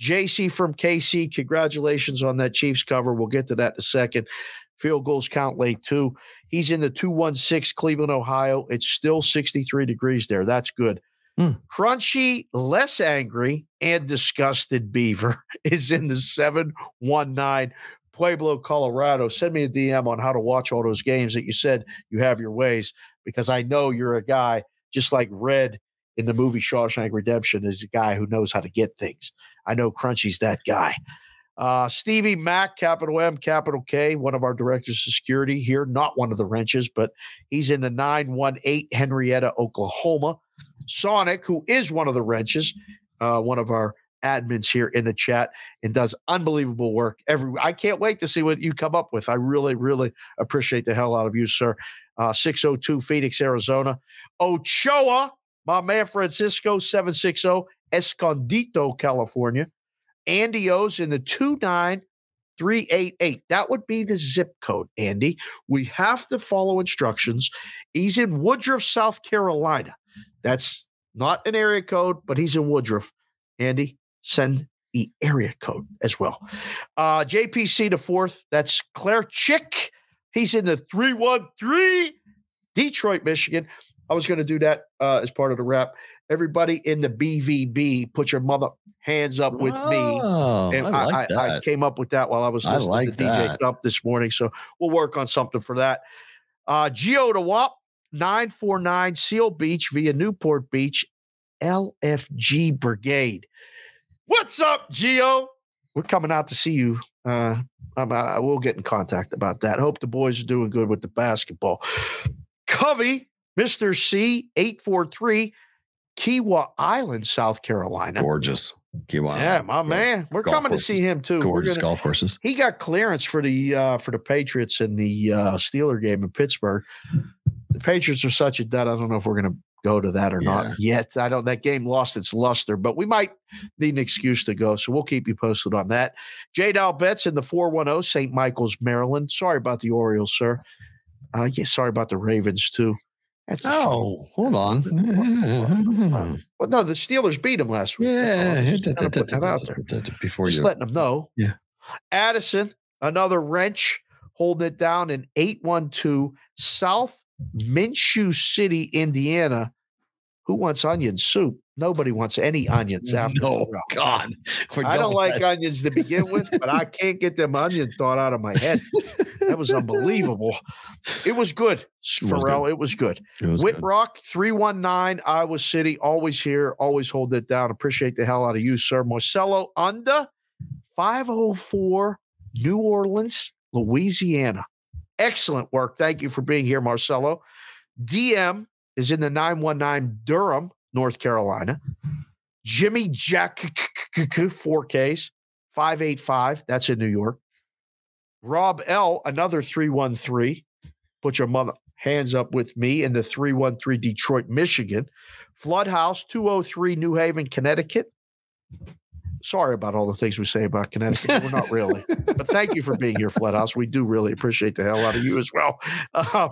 JC from KC, congratulations on that Chiefs cover. We'll get to that in a second. Field goals count late too. He's in the 216 Cleveland, Ohio. It's still 63 degrees there. That's good. Hmm. Crunchy, less angry, and disgusted Beaver is in the 719 Pueblo, Colorado. Send me a DM on how to watch all those games that you said you have your ways, because I know you're a guy just like Red in the movie Shawshank Redemption is a guy who knows how to get things. I know Crunchy's that guy. Uh, Stevie Mack, capital M, capital K, one of our directors of security here, not one of the wrenches, but he's in the 918 Henrietta, Oklahoma. Sonic, who is one of the wrenches, uh, one of our admins here in the chat, and does unbelievable work. Every I can't wait to see what you come up with. I really, really appreciate the hell out of you, sir. Uh, 602 Phoenix, Arizona. Ochoa, my man Francisco, 760 Escondido, California. Andy O's in the 29388. That would be the zip code, Andy. We have to follow instructions. He's in Woodruff, South Carolina. That's not an area code, but he's in Woodruff. Andy, send the area code as well. Uh, JPC the fourth. That's Claire Chick. He's in the 313 Detroit, Michigan. I was going to do that uh, as part of the wrap. Everybody in the BVB, put your mother hands up with me. Oh, And I like I, I came up with that while I was I listening like to DJ that. Thump this morning. So we'll work on something for that. Uh, Geo to WAP 949 Seal Beach via Newport Beach, LFG Brigade. What's up, Geo? We're coming out to see you. Uh, I'm, I will get in contact about that. Hope the boys are doing good with the basketball. Covey, Mr. C, 843, Kiawah Island, South Carolina. Gorgeous. Kiwanis. Yeah, my man. We're Golf coming to see him too. Gorgeous gonna- golf courses. he got clearance for the uh, for the Patriots in the uh, Steeler game in Pittsburgh. The Patriots are such a dud. I don't know if we're going to go to that or Yeah. not yet. I don't. That game lost its luster, but we might need an excuse to go. So we'll keep you posted on that. J. Dow Betts in the four one zero St. Michael's, Maryland. Sorry about the Orioles, sir. Uh, yeah, sorry about the Ravens too. That's shame. Oh, hold on. Well, no, the Steelers beat them last week. Yeah, Oh, just put that out there. before Just letting them know. Yeah. Addison, another wrench, holding it down in 812 South Minshew City, Indiana. Who wants onion soup? Nobody wants any onions after. No. God. I don't like that. onions to begin with, but I can't get them onion thought out of my head. That was unbelievable. It was good, Ferrall. It was good. It was Whit good. Rock, 319, Iowa City, always here, always hold it down. Appreciate the hell out of you, sir. Marcelo under 504 New Orleans, Louisiana. Excellent work. Thank you for being here, Marcelo. DM is in the 919 Durham, North Carolina. Jimmy Jack 4Ks, 585. That's in New York. Rob L, another 313. Put your mother hands up with me in the 313 Detroit, Michigan. Floodhouse 203 New Haven, Connecticut. Sorry about all the things we say about Connecticut. We're not really. but thank you for being here, Floodhouse. We do really appreciate the hell out of you as well. Uh,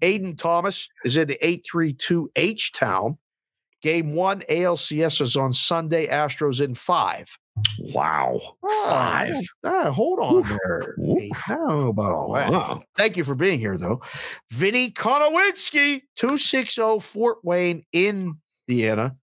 Aiden Thomas is in the 832 H Town. Game one, ALCS is on Sunday. Astros in five. Wow. Five. ah, hold on Oof. there. Oof. I don't know about all that. Wow. Thank you for being here, though. Vinny Konowinski, 260 Fort Wayne, Indiana.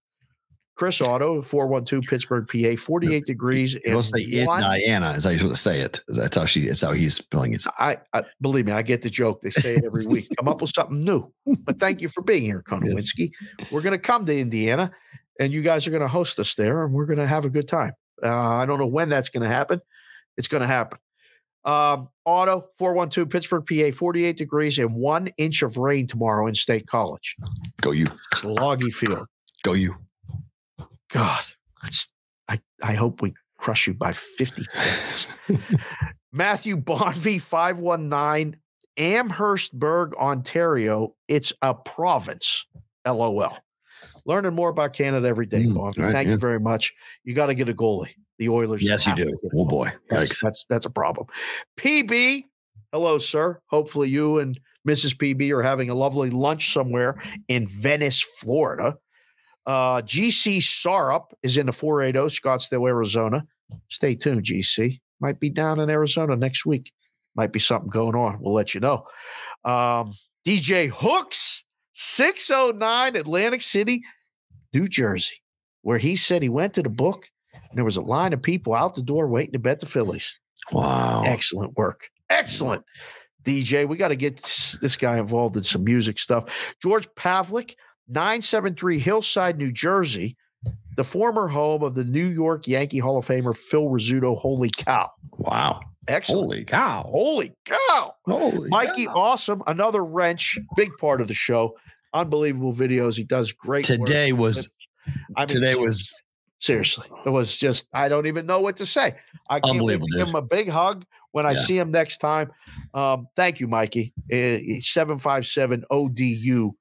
Chris Otto, 412 Pittsburgh, PA, 48 degrees. You'll say it, one- Diana. Is how you're to say it. That's how she. That's how he's spelling it. I, I believe me, I get the joke. They say it every week. Come up with something new. But thank you for being here, Konowinski. We're going to come to Indiana, and you guys are going to host us there, and we're going to have a good time. Uh, I don't know when that's going to happen. It's going to happen. Um, Otto 412 Pittsburgh, PA, 48 degrees and one inch of rain tomorrow in State College. Go you. It's Loggy Field. Go you. God, I, I hope we crush you by 50 points. Matthew Bonvy, 519, Amherstburg, Ontario. It's a province. LOL. Learning more about Canada every day, Mm, Bonvy. right, Thank yeah. you very much. You got to get a goalie. The Oilers. Yes, you do. Oh boy. That's, that's that's a problem. PB, hello, sir. Hopefully, you and Mrs. PB are having a lovely lunch somewhere in Venice, Florida. Uh, GC Sarup is in the 480, Scottsdale, Arizona. Stay tuned, GC. Might be down in Arizona next week. Might be something going on. We'll let you know. Um, DJ Hooks, 609 Atlantic City, New Jersey, where he said he went to the book and there was a line of people out the door waiting to bet the Phillies. Wow. Excellent work. Excellent. DJ, we got to get this, this guy involved in some music stuff. George Pavlik, 973 Hillside, New Jersey, the former home of the New York Yankee Hall of Famer Phil Rizzuto. Holy cow. Wow. Excellent. Holy cow. Holy cow. Holy Mikey, cow. awesome. Another wrench, big part of the show. Unbelievable videos. He does great work. Today was I mean, today was Seriously, it was just I don't even know what to say. I can't wait to give him a big hug when I see him next time. Um, thank you, Mikey. Seven five seven ODU.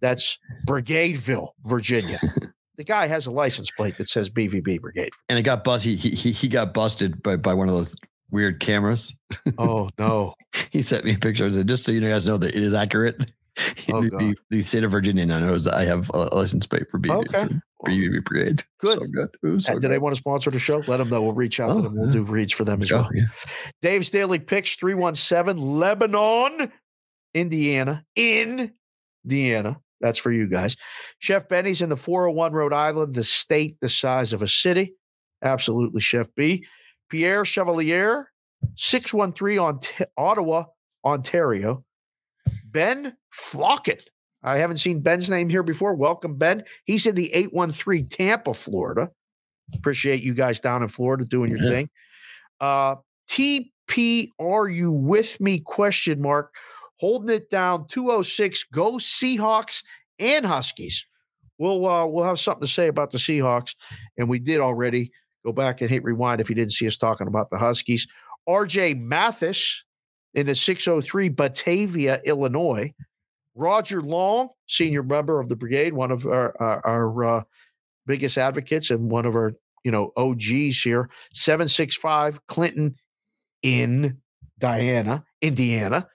That's Brigadeville, Virginia. the guy has a license plate that says BVB Brigade. and it got bust. He he he got busted by, by one of those weird cameras. Oh no! He sent me pictures, and just so you guys know that it is accurate. Oh, the, the, state of Virginia now knows I have a license plate for BVB, Okay. for BB Brigade. Good. so good. Was so Uh, good. They want to sponsor the show? Let them know. We'll reach out Oh, to them. We'll yeah. do reads for them Let's as go. well. Yeah. Dave's Daily Picks 317 Lebanon, Indiana, in Indiana. That's for you guys. Chef Benny's in the 401 Rhode Island, the state the size of a city. Absolutely, Chef B. Pierre Chevalier, 613 on Ottawa, Ontario. Ben Flocken. I haven't seen Ben's name here before. Welcome, Ben. He's in the 813 Tampa, Florida. Appreciate you guys down in Florida doing your Yeah. thing. Uh, TP, are you with me? Question mark. Holding it down 206. Go Seahawks and Huskies. We'll uh, we'll have something to say about the Seahawks, and we did already. Go back and hit rewind if you didn't see us talking about the Huskies. RJ Mathis in the 603 Batavia, Illinois. Roger Long, senior member of the brigade, one of our our, our uh, biggest advocates and one of our you know OGs here. 765 Clinton in Diana, Indiana.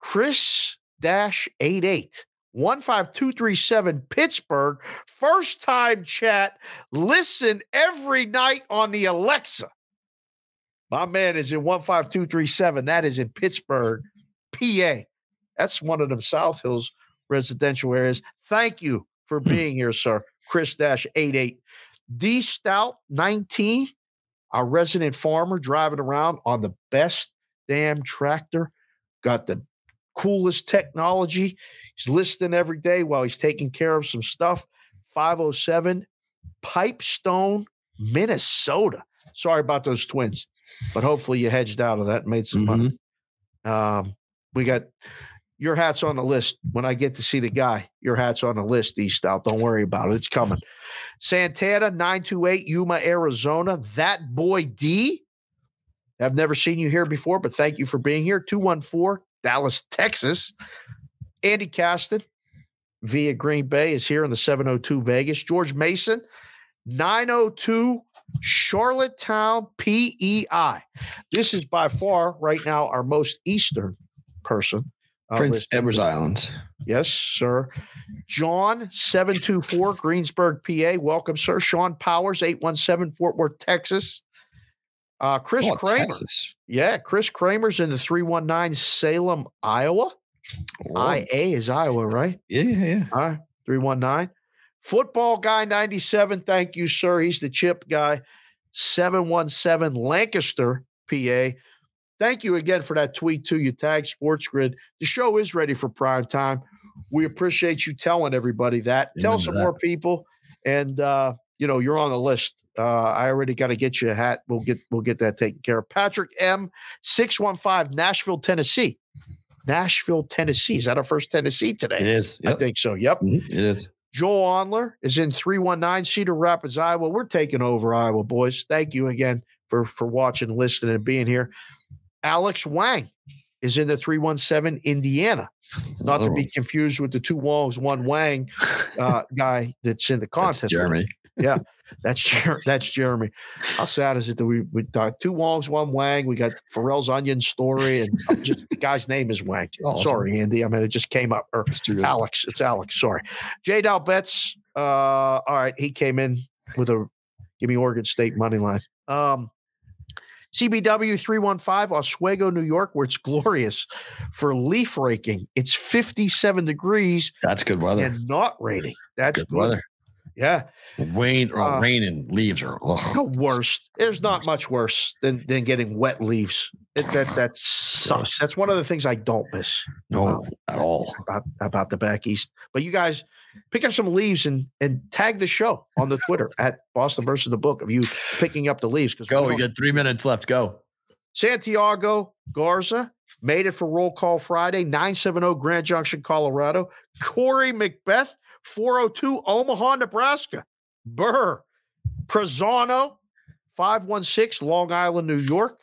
Chris dash 88 15237 Pittsburgh. First time chat. Listen every night on the Alexa. My man is in 15237. That is in Pittsburgh, PA. That's one of them South Hills residential areas. Thank you for hmm. being here, sir. Chris Dash 88. D Stout 19, our resident farmer driving around on the best damn tractor. Got the coolest technology. He's listening every day while he's taking care of some stuff. 507 Pipestone, Minnesota. Sorry about those twins, but hopefully you hedged out of that and made some money. Um, we got your hat's on the list. When I get to see the guy, your hat's on the list, D Stout. Don't worry about it. It's coming. Santana, 928, Yuma, Arizona. That boy D. I've never seen you here before, but thank you for being here. 214, Dallas, Texas. Andy Caston via Green Bay is here in the 702 Vegas. George Mason, 902 Charlottetown, PEI. This is by far right now our most eastern person. uh, Prince. Edward's Islands. Yes, sir. John, 724, Greensburg, PA. Welcome, sir. Sean Powers, 817, Fort Worth, Texas. Uh, Chris Oh, Kramer. Texas. Yeah, Chris Kramer's in the 319 Salem, Iowa. IA is Iowa, right? Yeah, yeah, yeah. All right, 319. Football guy 97. Thank you, sir. He's the chip guy. 717 Lancaster, PA. Thank you again for that tweet, too. You tag Sports Grid. The show is ready for prime time. We appreciate you telling everybody that. Tell some that. more people. And uh, you know, you're on the list. Uh, I already got to get you a hat. We'll get we'll get that taken care of. Patrick M, 615, Nashville, Tennessee. Nashville, Tennessee. Is that our first Tennessee today? It is. I think so. Yep. Mhm, It is. Joel Onler is in 319 Cedar Rapids, Iowa. We're taking over Iowa, boys. Thank you again for for watching, listening, and being here. Alex Wang is in the 317 Indiana. Not to be confused with the two Wongs, one Wang uh, guy that's in the contest. with Jeremy. Yeah, that's Jer- that's Jeremy. How sad is it that we we got two Wongs, one Wang? We got Ferrall's Onion Story, and just the guy's name is Wang. Awesome. Sorry, Andy. I mean, it just came up. Or It's. Alex, it's Alex. Sorry, J. Dow Betts. Uh, all right, he came in with a give me Oregon State money line. Um, CBW three one five Oswego, New York, where it's glorious for leaf raking. It's fifty seven degrees That's good weather. and not raining. That's good good. weather. Yeah. Rain or Uh, rain and leaves are ugh. The worst. There's not much worse than than getting wet leaves. It, that that sucks. That's one of the things I don't miss no at all. about about the back east. But you guys pick up some leaves and and tag the show on the Twitter at Boston versus the book of you picking up the leaves because Go. We got three minutes left. Go. Santiago Garza made it for Roll Call Friday, 970 Grand Junction, Colorado. Corey Macbeth, 402 Omaha, Nebraska. Burr, Prezano, 516 Long Island, New York.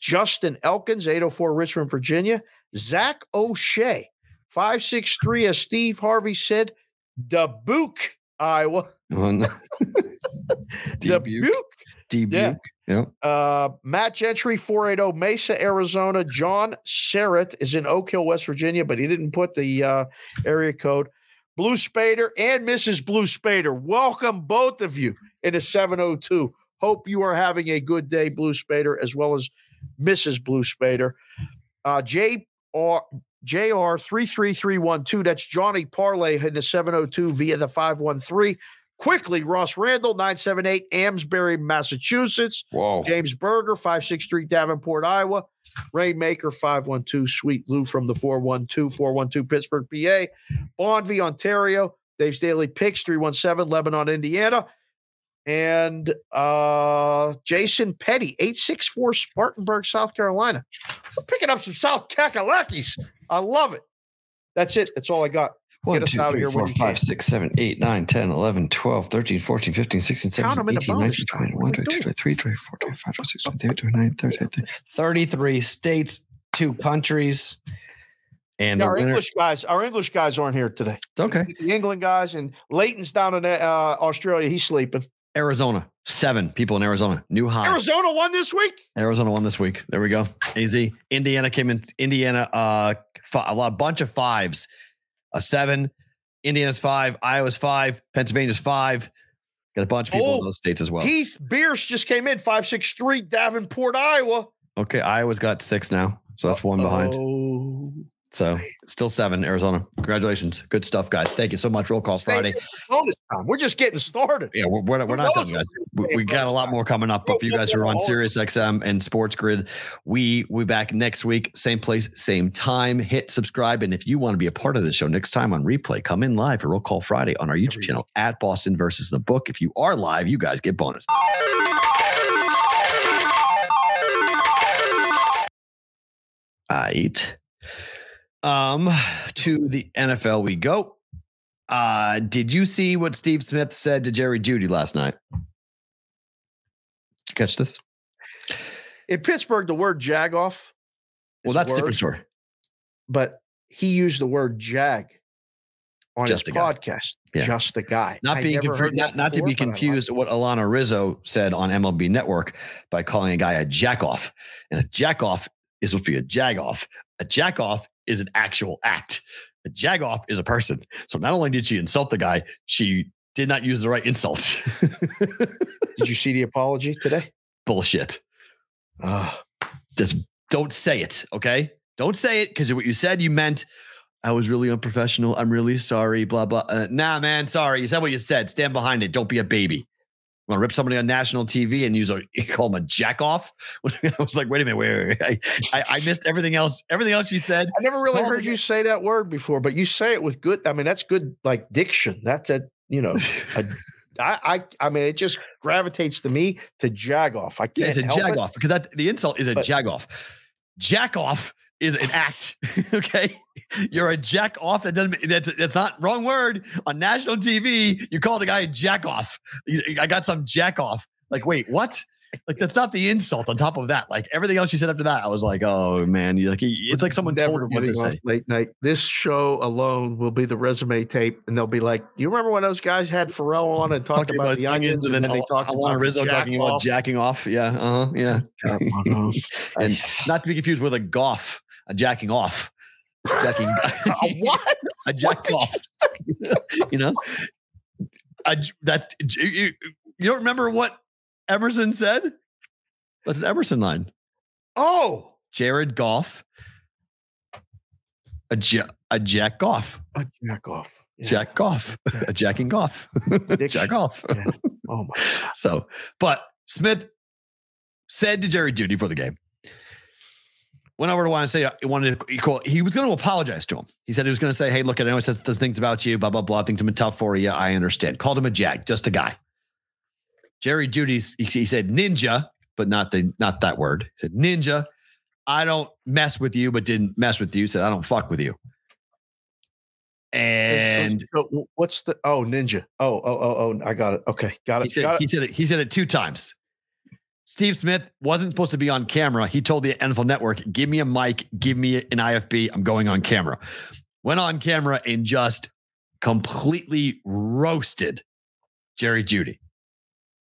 Justin Elkins, 804 Richmond, Virginia. Zach O'Shea, 563, as Steve Harvey said, Dubuque, Iowa. Dubuque. Dubuque. Dubuque. Yeah. Uh, Matt Gentry, 480 Mesa, Arizona. John Serrett is in Oak Hill, West Virginia, but he didn't put the uh, area code. Blue Spader and Mrs. Blue Spader, welcome both of you in a 702. Hope you are having a good day, Blue Spader, as well as Mrs. Blue Spader. Uh, J R JR 33312. That's Johnny Parlay in the 702 via the 513. Quickly, Ross Randall, 978 Amesbury, Massachusetts. Whoa. James Berger, 563 Davenport, Iowa. Rainmaker, 512 Sweet Lou from the 412, 412 Pittsburgh, PA. Bonvie, Ontario. Dave's Daily Picks, 317 Lebanon, Indiana. And uh, Jason Petty, 864 Spartanburg, South Carolina. We're picking up some South Kakalakis. I love it. That's it. That's all I got. One, us two, out of three, here when four, you five, can. six, seven, eight, nine, 10, 11, 12, 13, 14, 15, 16, Count 17, 'em in the 18, 19, 20, What 1, are we 22, 23, 24, 25, 26, 27, 29, 30, 31. 33 states, two countries. And Yeah, our winner- English guys, our English guys aren't here today. okay. The England guys and Leighton's down in uh, Australia. He's sleeping. Arizona, seven people in Arizona. New high. Arizona won this week. Arizona won this week. There we go. Easy. Indiana came in. Indiana, uh, fi- a lot, bunch of fives. A seven. Indiana's five. Iowa's five. Pennsylvania's five. Got a bunch of people in Oh, those states as well. Heath Bierce just came in five six three Davenport, Iowa. okay, Iowa's got six now, so that's one behind. Oh, So still seven, Arizona. Congratulations. Good stuff, guys. Thank you so much. Roll call Friday. We're just getting started. Yeah, we're, we're, we're not done, guys. We, we got a lot more coming up. But for you guys who are on Sirius XM and Sports Grid, we we back next week, same place, same time. Hit subscribe, and if you want to be a part of the show next time on replay, come in live for Roll Call Friday on our YouTube channel at Boston versus the Book. If you are live, you guys get bonus. Right. Um, to the NFL we go. Uh, did you see what Steve Smith said to Jerry Jeudy last night? Catch this? In Pittsburgh, the word jagoff. Well, that's a different story. But he used the word jag on Just his podcast. Yeah. Just the guy. Not I being confused, not, not to be like confused with what Alanna Rizzo said on MLB Network by calling a guy a jackoff. And a jackoff is supposed to be a jagoff. A jackoff is an actual act. A jagoff is a person. So not only did she insult the guy, she did not use the right insult. Did you see the apology today? Bullshit. Ah, Just don't say it, okay? Don't say it because what you said you meant. I was really unprofessional. I'm really sorry. Blah blah. Uh, nah, man, sorry. You said what you said. Stand behind it. Don't be a baby. Want to rip somebody on national TV and use a you call him a jack off? I was like, wait a minute, wait, wait, wait. I, I, I missed everything else. Everything else you said. I never really heard you say that word before, but you say it with good. I mean, that's good, like diction. That's a you know, a, I, I I mean, it just gravitates to me to jag off. I can't. Yeah, it's a jag it. off because that the insult is a But- jag off. Jack off is an act. okay, you're a jack off. That doesn't. That's that's not wrong word on national TV. You call the guy a jack off. I got some jack off. Like, wait, what? Like that's not the insult. On top of that, like everything else you said after that, I was like, oh man, you're like it's like someone told Never him what to say. late night. This show alone will be the resume tape, and they'll be like, do "You remember when those guys had Ferrall on and talked Talking about, about the his onions, and then, they Al- talked about Rizzo talking about jacking off. Yeah, uh huh, yeah. and not to be confused with a goff, a jacking off, jacking. A what? a jack off. you know, a, j- that you, you you don't remember what Emerson said? That's an Emerson line. Oh, Jared Goff, a ja, a jack off, a jack off. Yeah. jack Goff, a jacking off, jack off. Yeah. Oh my god. So, but Smith said to Jerry Jeudy for the game. Went over to want to say he wanted to call, he was going to apologize to him. He said he was going to say, "Hey, look, I know I said the things about you, blah blah blah. Things have been tough for you. I understand." Called him a jag, just a guy. Jerry Jeudy's he, said ninja, but not the not that word. He said ninja. I don't mess with you, but didn't mess with you. Said I don't fuck with you. And what's the oh ninja? Oh oh oh oh! I got it. Okay, got it. he said got he said it. He said it two times. Steve Smith wasn't supposed to be on camera. He told the NFL Network, "Give me a mic, give me an IFB. I'm going on camera." Went on camera and just completely roasted Jerry Jeudy.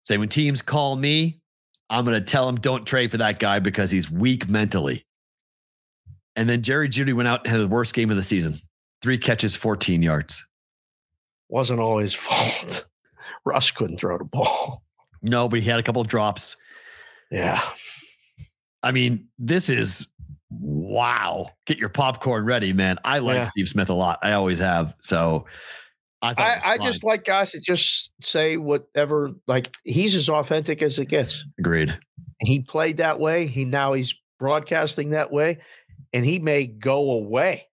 Say when teams call me, I'm going to tell them don't trade for that guy because he's weak mentally. And then Jerry Jeudy went out and had the worst game of the season. Three catches, 14 yards. Wasn't all his fault. Russ couldn't throw the ball. No, but he had a couple of drops. Yeah. I mean, this is wow. Get your popcorn ready, man. I like Yeah. Steve Smith a lot. I always have. So I I, I just like guys that just say whatever. Like he's as authentic as it gets. agreed. He played that way. He now he's broadcasting that way, and he may go away.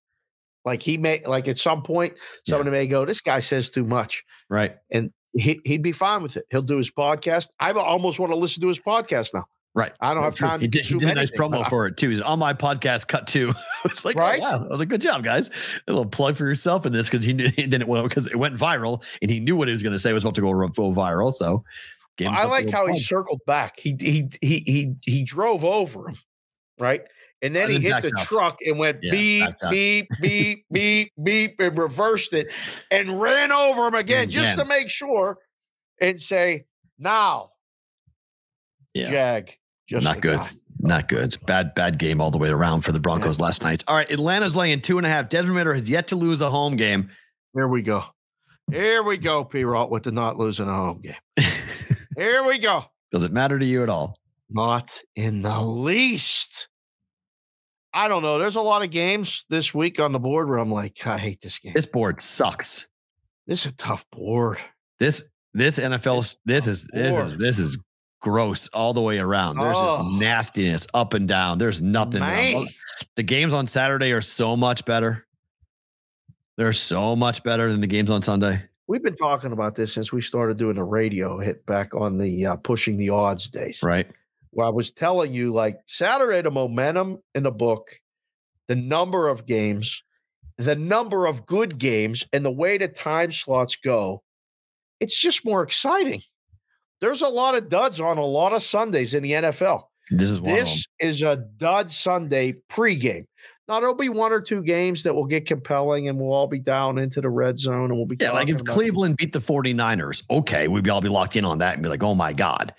Like he may like at some point Yeah. somebody may go, "This guy says too much," Right. and he he'd be fine with it. He'll do his podcast. I almost want to listen to his podcast now. Right. I don't have True. time He to did, he did a nice promo for it too. He's on my podcast, cut two. it's like, oh, Right? right? Oh, wow. I was like, good job, guys. A little plug for yourself in this because he knew then it went because it went viral and he knew what he was going to say was about to go, go viral. So I like how he circled back. He he he he he drove over him, right? And then he hit the up. truck and went Yeah, beep beep beep beep beep and reversed it and ran over him again just to make sure and say, "Now, Yeah. Jag, just Not good. guy." Not good. Bad, bad game all the way around for the Broncos last night. All right. Atlanta's laying two and a half. Desmond Ridder has yet to lose a home game. Here we go. Here we go, P. Ralt, with the not losing a home game. Here we go. Does it matter to you at all? Not in the least. I don't know. There's a lot of games this week on the board where I'm like, I hate this game. This board sucks. This is a tough board. This this NFL this is this is board. this is gross all the way around. There's Oh. just nastiness up and down. There's nothing. The games on Saturday are so much better. They're so much better than the games on Sunday. We've been talking about this since we started doing the radio hit back on the uh, pushing the odds days. Right. Where I was telling you, like Saturday, the momentum in the book, the number of games, the number of good games, and the way the time slots go, it's just more exciting. There's a lot of duds on a lot of Sundays in the NFL. This is one of them. This is a dud Sunday pregame. Now there'll be one or two games that will get compelling, and we'll all be down into the red zone, and we'll be Yeah, like if Cleveland beat the 49ers, okay, we'd all be locked in on that and be like, oh my God.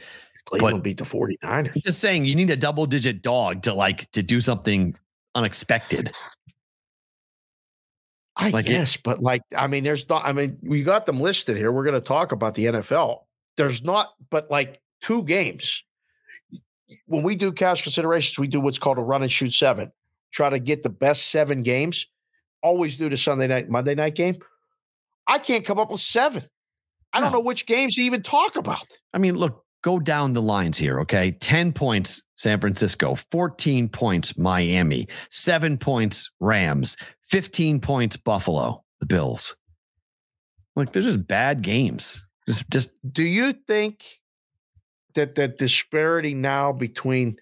Cleveland beat the 49ers. Just saying you need a double digit dog to like to do something unexpected. I Like it- guess, but like, I mean, there's not. I mean, we got them listed here. We're going to talk about the NFL. There's not, but like two games. When we do cash considerations, we do what's called a run and shoot seven. Try to get the best seven games. Always do the Sunday night, Monday night game. I can't come up with seven. I don't know which games to even talk about. I mean, look, go down the lines here, okay? 10 points, San Francisco, 14 points, Miami, seven points, Rams, 15 points, Buffalo, the Bills. Like, they're just bad games. Just, just Do you think that the disparity now between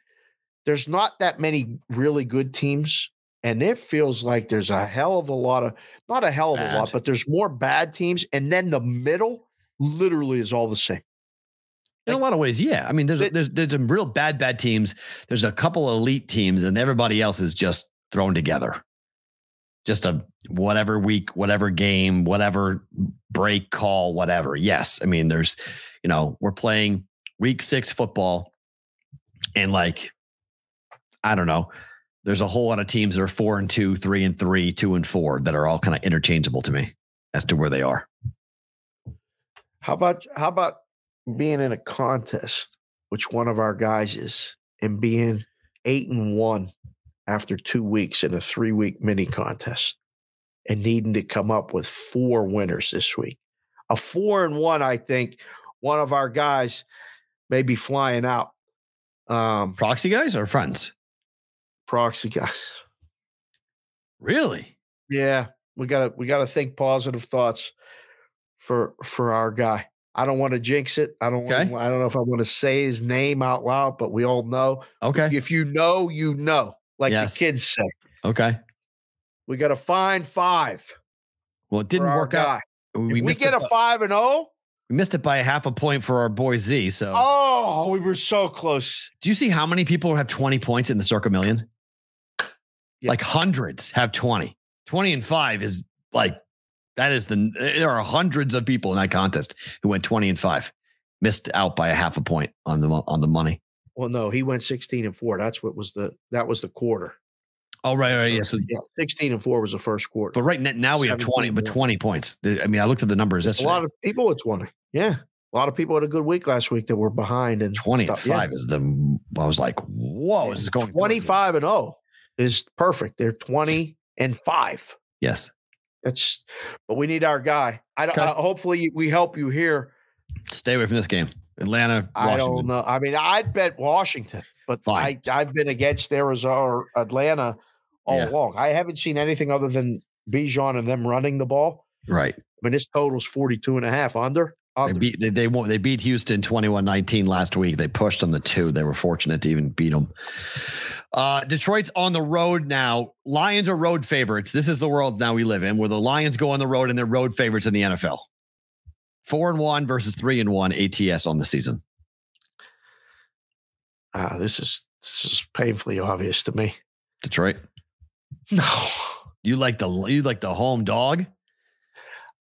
there's not that many really good teams, and it feels like there's a hell of a lot of not a hell of a lot, but there's more bad teams, and then the middle literally is all the same. In a lot of ways, yeah. I mean, there's It- there's there's some real bad bad teams. There's a couple elite teams, and everybody else is just thrown together. Just a whatever week, whatever game, whatever break call, whatever. Yes, I mean, there's, you know, we're playing week six football, and like, I don't know. There's a whole lot of teams that are four and two, three and three, two and four that are all kind of interchangeable to me as to where they are. How about how about being in a contest, which one of our guys is, and being eight and one after two weeks in a three week mini contest, and needing to come up with four winners this week. A four and one, I think, one of our guys may be flying out. Um, Proxy guys or friends? proxy guys. Really? Yeah, we gotta we gotta think positive thoughts for for our guy. I don't want to jinx it. I don't. Okay. Wanna, I don't know if I want to say his name out loud, but we all know. Okay. If you know, you know. Like Yes. the kids say, Okay. we got to find five. Well, it didn't work out. We, we get it a five and oh, we missed it by a half a point for our boy Z. So, oh, we were so close. do you see how many people have 20 points in the Circa Million? Yeah. Like hundreds have 20. 20 and five is like, that is the, there are hundreds of people in that contest who went 20 and five, missed out by a half a point on the, on the money. Well, no, he went sixteen and four. That's what was the that was the quarter. Oh, right, right. Yeah. So, yeah, sixteen and four was the first quarter. but right n- now we have 20, but 20 points. I mean, I looked at the numbers a lot of people with twenty. Yeah, a lot of people had a good week last week that were behind and 20 and. Yeah. five is the, I was like, whoa, is this going 25 and 0 is perfect. They're 20 and 5. Yes. That's but we need our guy. I don't Okay. uh, hopefully we help you here. Stay away from this game. Atlanta, I don't know. I mean, I'd bet Washington, but Fine. I I've been against Arizona or Atlanta all Yeah. along. I haven't seen anything other than Bijan and them running the ball. Right. I mean, this total's 42 and a half under. They beat they they, won, they beat Houston 21-19 last week. They pushed on the two. They were fortunate to even beat them. Uh, Detroit's on the road now. Lions are road favorites. This is the world now we live in, where the Lions go on the road and they're road favorites in the NFL. Four and one versus three and one ATS on the season. Ah, this is this is painfully obvious to me. Detroit. No. You like the you like the home dog?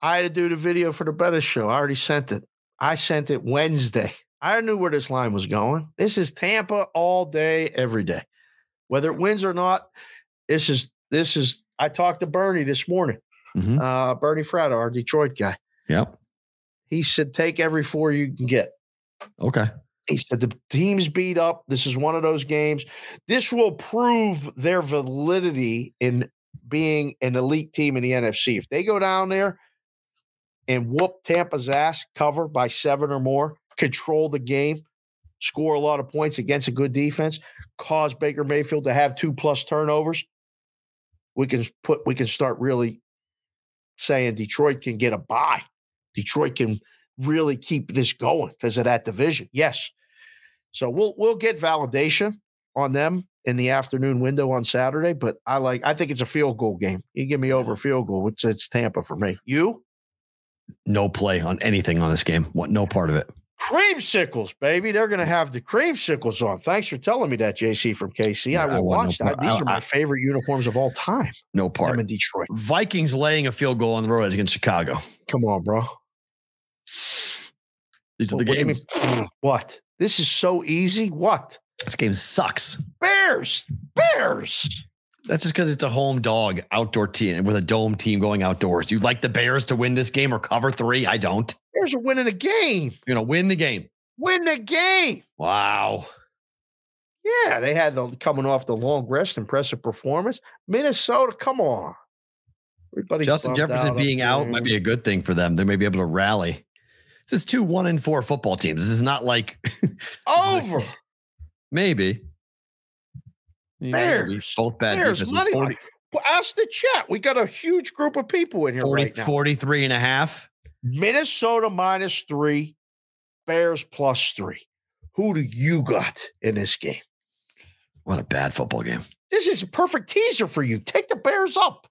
I had to do the video for the better show. I already sent it. I sent it Wednesday. I knew where this line was going. This is Tampa all day, every day. Whether it wins or not, this is this is I talked to Bernie this morning. Mhm. Uh Bernie Fratto, our Detroit guy. Yep. He said take every four you can get. Okay. He said the team's beat up. This is one of those games. This will prove their validity in being an elite team in the NFC. If they go down there and whoop Tampa's ass, cover by seven or more, control the game, score a lot of points against a good defense, cause Baker Mayfield to have two plus turnovers, we can put we can start really saying Detroit can get a bye. Detroit can really keep this going because of that division. Yes. So we'll we'll get validation on them in the afternoon window on Saturday, but I like I think it's a field goal game. You give me over field goal, it's it's Tampa for me. You? No play on anything on this game. What no part of it. Creamsicles, baby. They're going to have the creamsicles on. Thanks for telling me that, JC from KC. Yeah, I I will no watch part- that. These I- are my I- favorite uniforms of all time. No part. I'm in Detroit. Vikings laying a field goal on the road against Chicago. Come on, bro. These are the games. What? This is so easy. What? This game sucks. Bears. Bears. That's just because it's a home dog outdoor team with a dome team going outdoors. You'd like the Bears to win this game or cover three? I don't. Bears are winning a game. You're gonna win the game. Win the game. Wow. Yeah, they had the, coming off the long rest, impressive performance. Minnesota, come on. Everybody's Justin Jefferson up being out might be a good thing for them. They may be able to rally. This is two one and four football teams. This is not like over. maybe. You know. Bears. both bad Bears defenses. money 40. Well, ask the chat. We got a huge group of people in here 40 right now. 43 and a half. Minnesota minus three, Bears plus three. Who do you got in this game? What a bad football game. This is a perfect teaser for you. Take the Bears up.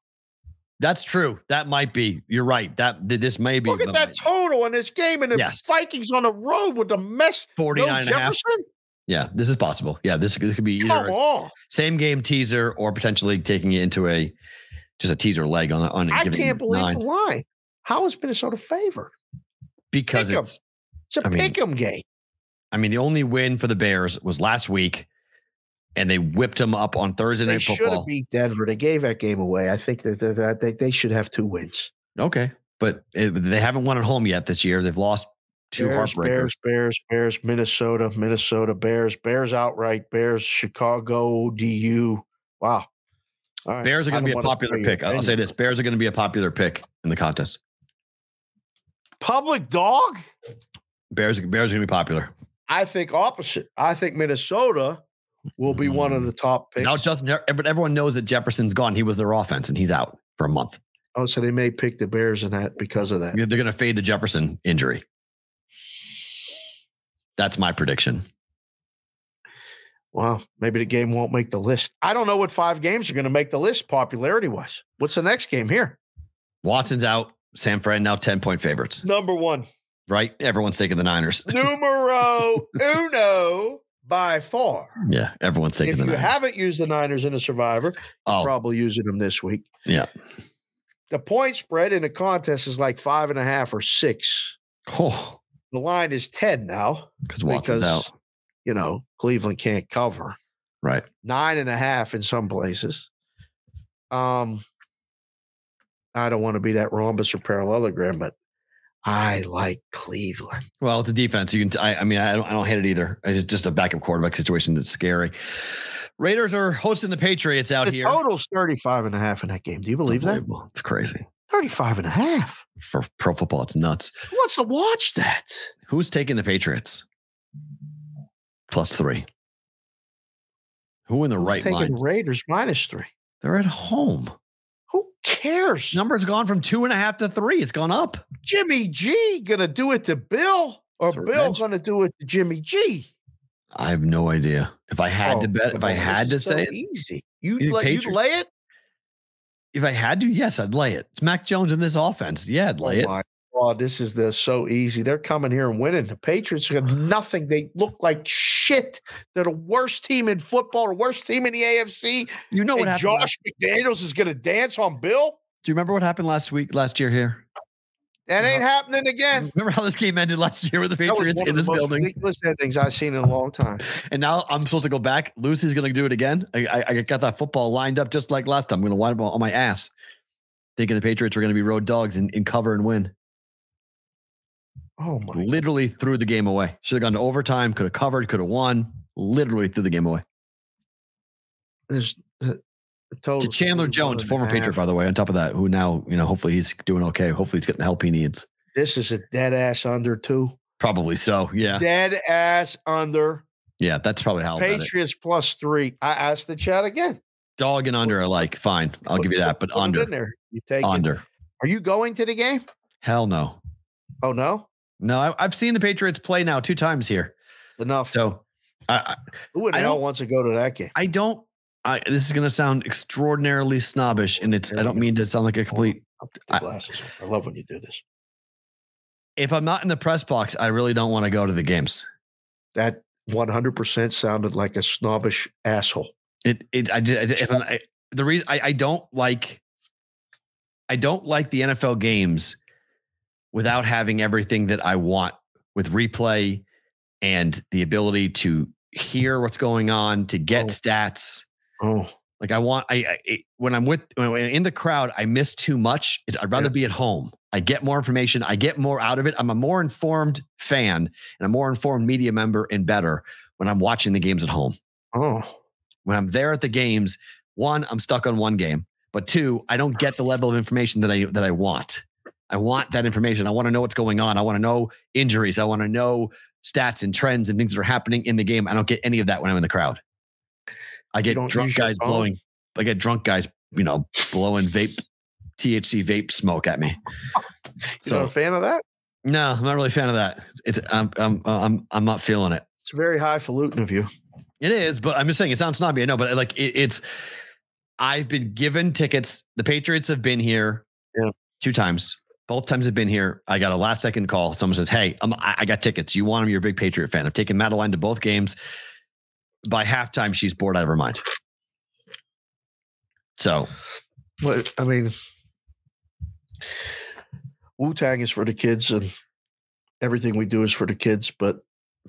That's true. That might be. You're right. That this may be. Look at that total in this game, and the Yes. Vikings on the road with the mess. 49 no and a half. Jefferson. Yeah, this is possible. Yeah, this, this could be either a same game teaser or potentially taking it into a just a teaser leg on on I can't believe nine the line. How is Minnesota favored? because pick it's It's a I pick 'em game. I mean the only win for the Bears was last week and they whipped them up on Thursday They night should football. have beat Denver. They gave that game away. I think that, that, that they, they should have two wins. Okay, but it, they haven't won at home yet this year. They've lost two Bears. Bears, Bears, Bears, Minnesota, Minnesota, Bears, Bears outright, Bears, Chicago, DU. Wow. All right. Bears are going to be a popular pick. I'll say this: Bears are going to be a popular pick in the contest. Public dog? Bears, Bears are going to be popular. I think opposite. I think Minnesota will be one of the mm. top picks. Now, Justin, but everyone knows that Jefferson's gone. He was their offense, and he's out for a month. oh, so they may pick the Bears in that because of that. They're going to fade the Jefferson injury. That's my prediction. Well, Maybe the game won't make the list. I don't know what five games are going to make the list popularity wise. What's the next game here? Watson's out. San Fran now 10 point favorites, Number one. right? Everyone's taking the Niners. Numero uno by far. yeah, everyone's taking If the you Niners. haven't used the Niners in a survivor, oh, probably using them this week. yeah. The point spread in the contest is like five and a half or six. Oh, The line is 10 now because Watson's out. you know, Cleveland can't cover. Right. Nine and a half in some places. Um, I don't want to be that rhombus or parallelogram, but I like Cleveland. Well, it's a defense. You can. I, I mean, I don't. I don't hate it either. It's just a backup quarterback situation that's scary. Raiders are hosting the Patriots out The here. total's 35 and a half in that game. Do you believe that? It's crazy 35 and a half. for pro football. It's nuts. Who wants to watch that? Who's taking the Patriots? Plus three. Who in the Who's right taking line? Raiders minus three. They're at home. Who cares? Number's gone from two and a half to three. It's gone up. Jimmy G gonna do it to Bill, or It's Bill gonna do it to Jimmy G? I have no idea. If I had oh, to Oh, bet, if I had to so say it, easy. You You let you lay it. If I had to, yes, I'd lay it. It's Mac Jones in this offense. Yeah, I'd oh lay oh it. God, this is the so easy. They're coming here and winning. The Patriots have nothing. They look like shit. They're the worst team in football, the worst team in the AFC. You know what and happened? last- Josh McDaniels is gonna dance on Bill. do you remember what happened last week, last year here? That ain't happening again. Remember how this game ended last year with the Patriots in of the this most building? ridiculous endings I've seen in a long time. And now I'm supposed to go back. Lucy's going to do it again. I, I, I got that football lined up just like last time. I'm going to wind up on my ass, thinking the Patriots were going to be road dogs and, and cover and win. Oh my! Literally threw the game away. Should have gone to overtime. Could have covered. Could have won. Literally threw the game away. There's uh, the, the total To Chandler Jones, former Patriot, by the way. On top of that, who now you know, hopefully he's doing okay. Hopefully he's getting the help he needs. This is a dead ass under two. Probably so. Yeah. Dead ass under. Yeah. That's probably how. It. Patriots plus three. I asked the chat again. Dog and under are like fine. I'll give you that, but under. there. You take it. Under. Are you going to the game? Hell no. Oh no, No, I, I've seen the Patriots play now two times here. enough. So I, I Who in I don't- wants to go to that game? I don't. I, this is going to sound extraordinarily snobbish, and it's. I don't mean to sound like a complete. I'll put the I- glasses. I love when you do this. If I'm not in the press box, I really don't want to go to the games. That 100% sounded like a snobbish asshole. It. It. I just. If I'm, I, the reason I, I don't like. I don't like the NFL games without having everything that I want with replay and the ability to hear what's going on, to get Oh. stats. Oh, Like I want, I, I it- when I'm with when I'm in the crowd, I miss too much. It's- I'd rather Yeah. be at home. I get more information. I get more out of it. I'm a more informed fan and a more informed media member and better when I'm watching the games at home. oh, When I'm there at the games, one, I'm stuck on one game, but two, I don't get the level of information that I that I want. I want that information. I want to know what's going on. I want to know injuries. I want to know stats and trends and things that are happening in the game. I don't get any of that when I'm in the crowd. I get drunk guys blowing. I get drunk guys, you know, blowing vape, THC vape smoke at me. you So not a fan of that? no, I'm not really a fan of that. It's I'm I'm I'm I'm not feeling it. It's very highfalutin of you. It is, but I'm just saying it sounds snobby. I know, but like it, it's. I've been given tickets. The Patriots have been here Yeah. two times. Both times have been here. I got a last second call. Someone says, "Hey, I'm, I I got tickets. You want them? You're a big Patriot fan. I've taken Madeline to both games. By halftime, she's bored out of her mind. So But I mean, Wu Tang is for the kids, and everything we do is for the kids. But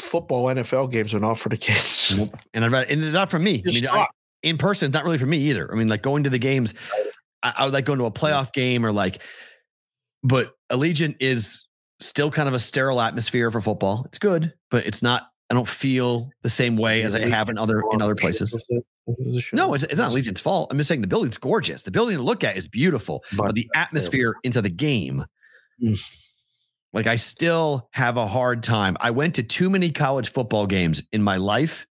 football, NFL games are not for the kids. and I'd rather, and it's not for me. I mean, I- in person, it's not really for me either. I mean, like going to the games, I, I would like going to a playoff game or like, but Allegiant is still kind of a sterile atmosphere for football. It's good, but it's not. I don't feel the same way as I have in other in other places. No, it's, it's not Legion's fault. I'm just saying the building's gorgeous. The building to look at is beautiful, but the atmosphere into the game, Mm. like I still have a hard time. I went to too many college football games in my life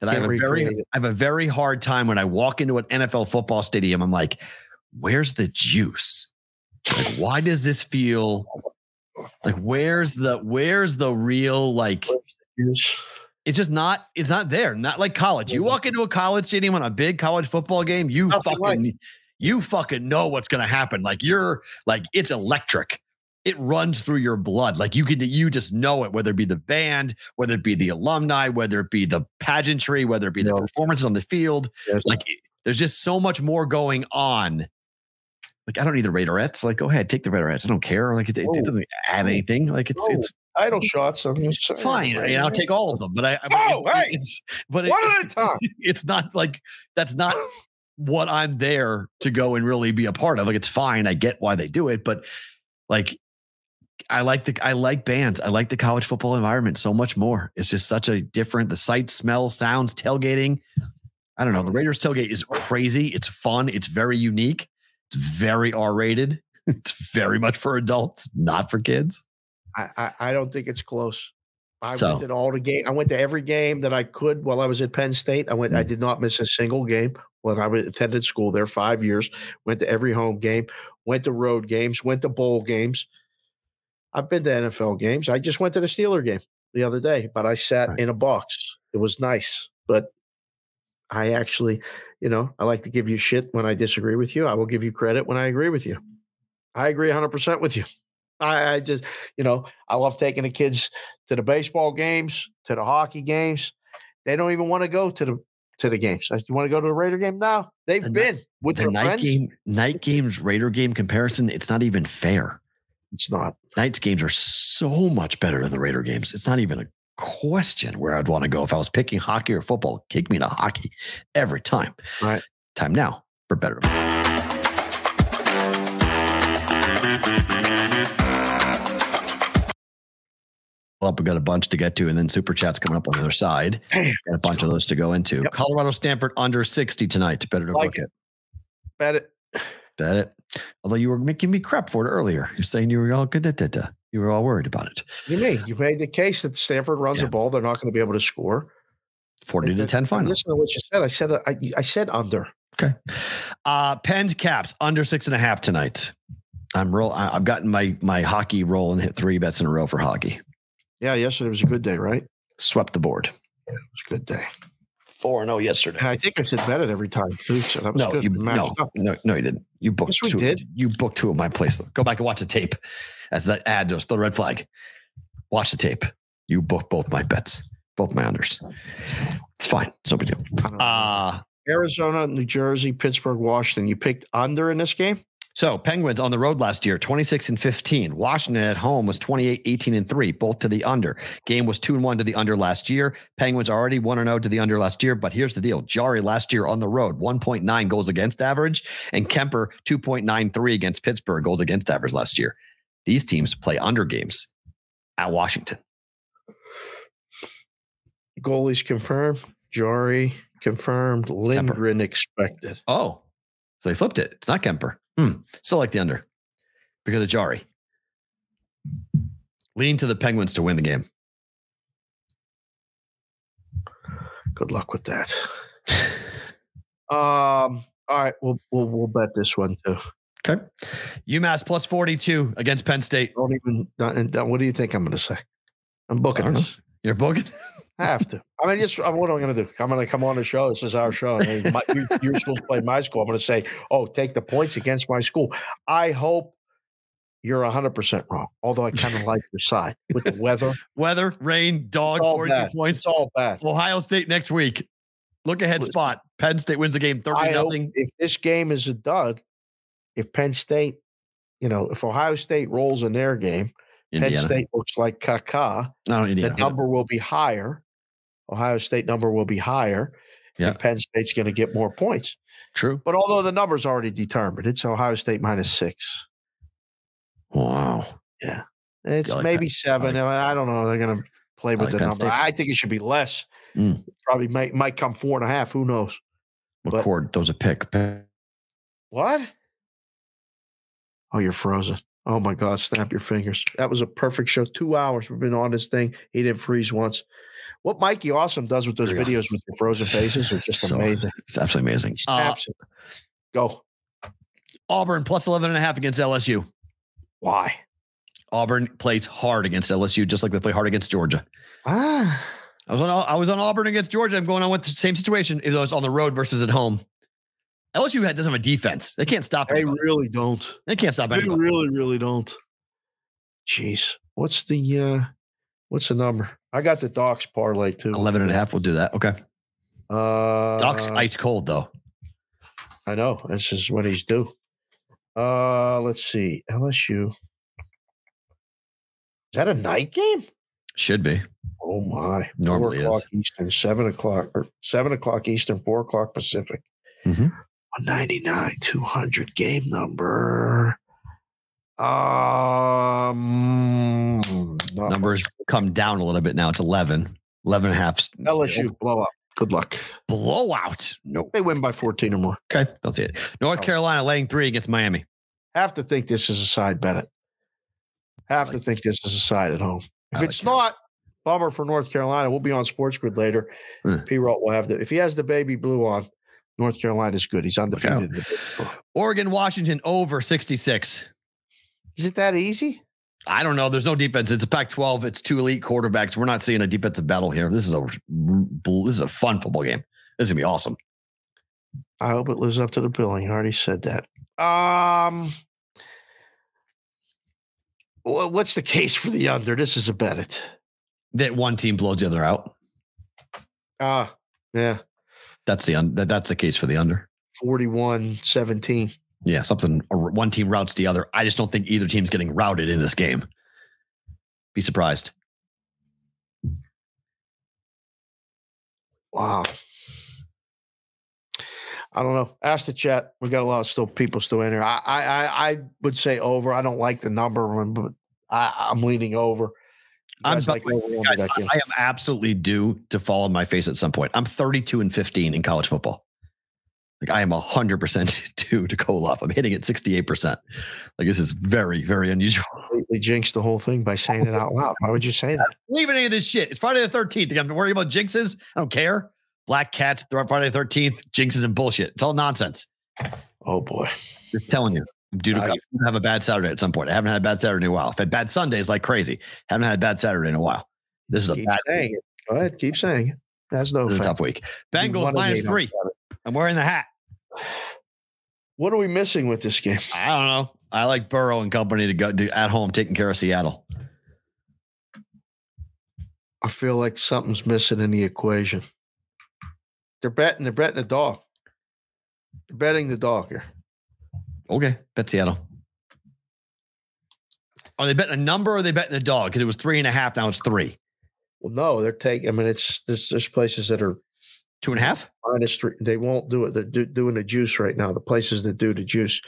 that I have a very. I have a very hard time when I walk into an NFL football stadium. I'm like, where's the juice? Like, why does this feel like where's the where's the real like it's just not it's not there not like college. You walk into a college stadium on a big college football game you Nothing fucking like you fucking know what's going to happen. Like you're like it's electric. It runs through your blood. Like you can you just know it whether it be the band whether it be the alumni whether it be the pageantry whether it be the performances on the field. Yes. like there's just so much more going on. Like I don't need the Raiderettes. Like, go ahead, take the Raiderettes. I don't care. Like, it, it, doesn't add anything. Like, it's it's idle shots. I'm just saying, fine. I, I'll take all of them, but I. I Oh, it's, hey! it's but it, one at a time. it's not like that's not what I'm there to go and really be a part of. Like, it's fine. I get why they do it, but like, I like the I like bands. I like the college football environment so much more. It's just such a different. The sight, smell, sounds, tailgating. I don't know. The Raiders tailgate is crazy. It's fun. It's very unique. It's very R rated. It's very much for adults, not for kids. I, I, I don't think it's close. I So- went to all the game. I went to every game that I could while I was at Penn State. I went. I Mm. did not miss a single game when I attended school there. Five years. Went to every home game. Went to road games. Went to bowl games. I've been to NFL games. I just went to the Steeler game the other day, but I sat Right. in a box. It was nice, but I actually, you know, I like to give you shit when I disagree with you. I will give you credit when I agree with you. I agree 100% with you. I, I just, you know, I love taking the kids to the baseball games, to the hockey games. They don't even want to go to the to the games. I you want to go to the Raider game now? They've The been with The their night friends. game, night games, Raider game comparison, it's not even fair. It's not. Nights games are so much better than the Raider games. It's not even a question where I'd want to go if I was picking hockey or football. Kick me to hockey every time. Right. Time now for better. Up. We've got a bunch to get to, and then super chats coming up on the other side. Got a bunch of those to go into. Yep. Colorado Stanford under 60 tonight. Better to Like book it. Bet it. Bet it. Although you were making me crap for it earlier. You're saying you were all good. You were all worried about it. You mean you made the case that Stanford runs Yeah. the ball, they're not going to be able to score. 40 to 10 final. Listen to what you said. I said I, I said under. Okay. Uh Pens caps under six and a half tonight. I'm roll. I- I've gotten my my hockey roll and hit three bets in a row for hockey. Yeah, yesterday was a good day, right? Swept the board. It was a good day. Four and zero yesterday. And I think I said bet it every time too. So that was No, good. you Matched no, up. no, no, you didn't. You booked. Yes, we two, did. You booked two of my place. Go back and watch the tape. As that ad goes, the red flag. Watch the tape. You booked both my bets, both my unders. It's fine. It's no big deal. Don't. Uh Arizona, New Jersey, Pittsburgh, Washington. You picked under in this game. So Penguins on the road last year, 26 and 15. Washington at home was 28, 18 and 3, both to the under. Game was 2 and 1 to the under last year. Penguins already 1 and 0 to the under last year, but here's the deal. Jarry last year on the road, 1.9 goals against average, and Kuemper 2.93 against Pittsburgh goals against average last year. These teams play under games at Washington. Goalies confirmed. Jarry confirmed. Lindgren expected. Oh, so they flipped it. It's not Kuemper. Hmm. Still like the under because of Jarry. Lean to the Penguins to win the game. Good luck with that. Um. All right, we'll we'll we'll bet this one too. Okay. UMass plus 42 against Penn State. Don't even. not- What do you think I'm going to say? I'm booking don't know. this. You're booking. I have to. I mean, just uh, what am I going to do? I'm going to come on the show. This is our show. And my, your, your school's playing my school. I'm going to say, oh, take the points against my school. I hope you're 100% wrong. Although I kind of like your side with the weather. Weather, rain, dog, all 42 bad. points. It's all bad. Ohio State next week. Look ahead Listen. spot. Penn State wins the game 30 nothing. if this game is a dud, if Penn State, you know, if Ohio State rolls in their game, Penn State looks like caca, No, Indiana. the number will be higher. Ohio State number will be higher. Yeah. And Penn State's going to get more points. True. But although the number's already determined, it's Ohio State minus six. Wow. Yeah. It's like maybe that. seven. I, I don't know. They're going to play with like the number. State. I think it should be less. Mm. Probably might might come four and a half. Who knows? But- McCord throws a pick. What? Oh, you're frozen. Oh my God, snap your fingers. That was a perfect show. Two hours we've been on this thing. He didn't freeze once. What Mikey Awesome does with those Real. videos with the frozen faces are just So- amazing. It's absolutely amazing. Uh, snaps it. Go. Auburn plus 11 and a half against LSU. Why? Auburn plays hard against LSU, just like they play hard against Georgia. Ah, I was on I was on Auburn against Georgia. I'm going on with the same situation. Either it's on the road versus at home. LSU had- doesn't have a defense. They can't stop they anybody. really don't. They can't stop They anybody. really, really don't. Jeez. What's the uh what's the number? I got the Docs parlay too. 11 and a half. We'll do that. Okay. Uh Doc's ice cold though. I know. This is what he's due. Uh let's see. LSU. Is that a night game? Should be. Oh my. Normally four o'clock is. Eastern, seven o'clock or seven o'clock Eastern, four o'clock Pacific. Mhm. 199, 200 game number. Um not Numbers come down a little bit now. It's 11. 11 and a half. LSU blow up. Good luck. Blowout. No. They win by 14 or more. Okay. Don't see it. North Oh. Carolina laying three against Miami. Have to think this is a side Bennett. Have to think this is a side at home. If like it's that. not, bummer for North Carolina. We'll be on Sports Grid later. Hmm. P. Rolt will have the if he has the baby blue on, North Carolina's good. He's undefeated. out. in the Big 12. Oregon, Washington over 66. Is it that easy? I don't know. There's no defense. It's a Pac 12. It's two elite quarterbacks. We're not seeing a defensive battle here. This is a this is a fun football game. This is gonna be awesome. I hope it lives up to the billing. I already said that. Um, what's the case for the under? This is a bet it. That one team blows the other out. Ah, yeah, That's the un, that, that's the case for the under. 41 17. Yeah, something or one team routes the other. I just don't think either team's getting routed in this game. Be surprised. Wow. I don't know. Ask the chat. We've got a lot of still people still in here. I I I, I would say over. I don't like the number, one, but I, I'm leaning over. I'm like over that. I am absolutely due to fall on my face at some point. I'm 32 and 15 in college football. Like I am 100% due to up. I'm hitting it 68%. Like this is very, very unusual. completely jinxed the whole thing by saying it out loud. Why would you say that? Leave any of this shit. It's Friday the 13th. I'm worried about jinxes. I don't care. Black cat, Friday the 13th, jinxes and bullshit. It's all nonsense. Oh boy. Just telling you. I'm due to I- have a bad Saturday at some point. I haven't had a bad Saturday in a while. I've had bad Sundays like crazy. Haven't had a bad Saturday in a while. This is a bad saying. Go ahead. Keep saying it. That's no this is a tough week. Bengals minus three. I'm wearing the hat. What are we missing with this game? I don't know. I like Burrow and company to go at home taking care of Seattle. I feel like something's missing in the equation. They're betting. They're betting the dog. They're betting the dog here. Okay, bet Seattle. Are they betting a number or are they betting the dog? Because it was three and a half. Now it's three. Well, no, they're taking. I mean, it's there's, there's places that are Two and a half? minus three. They won't do it. They're do, doing the juice right now. The places that do the juice,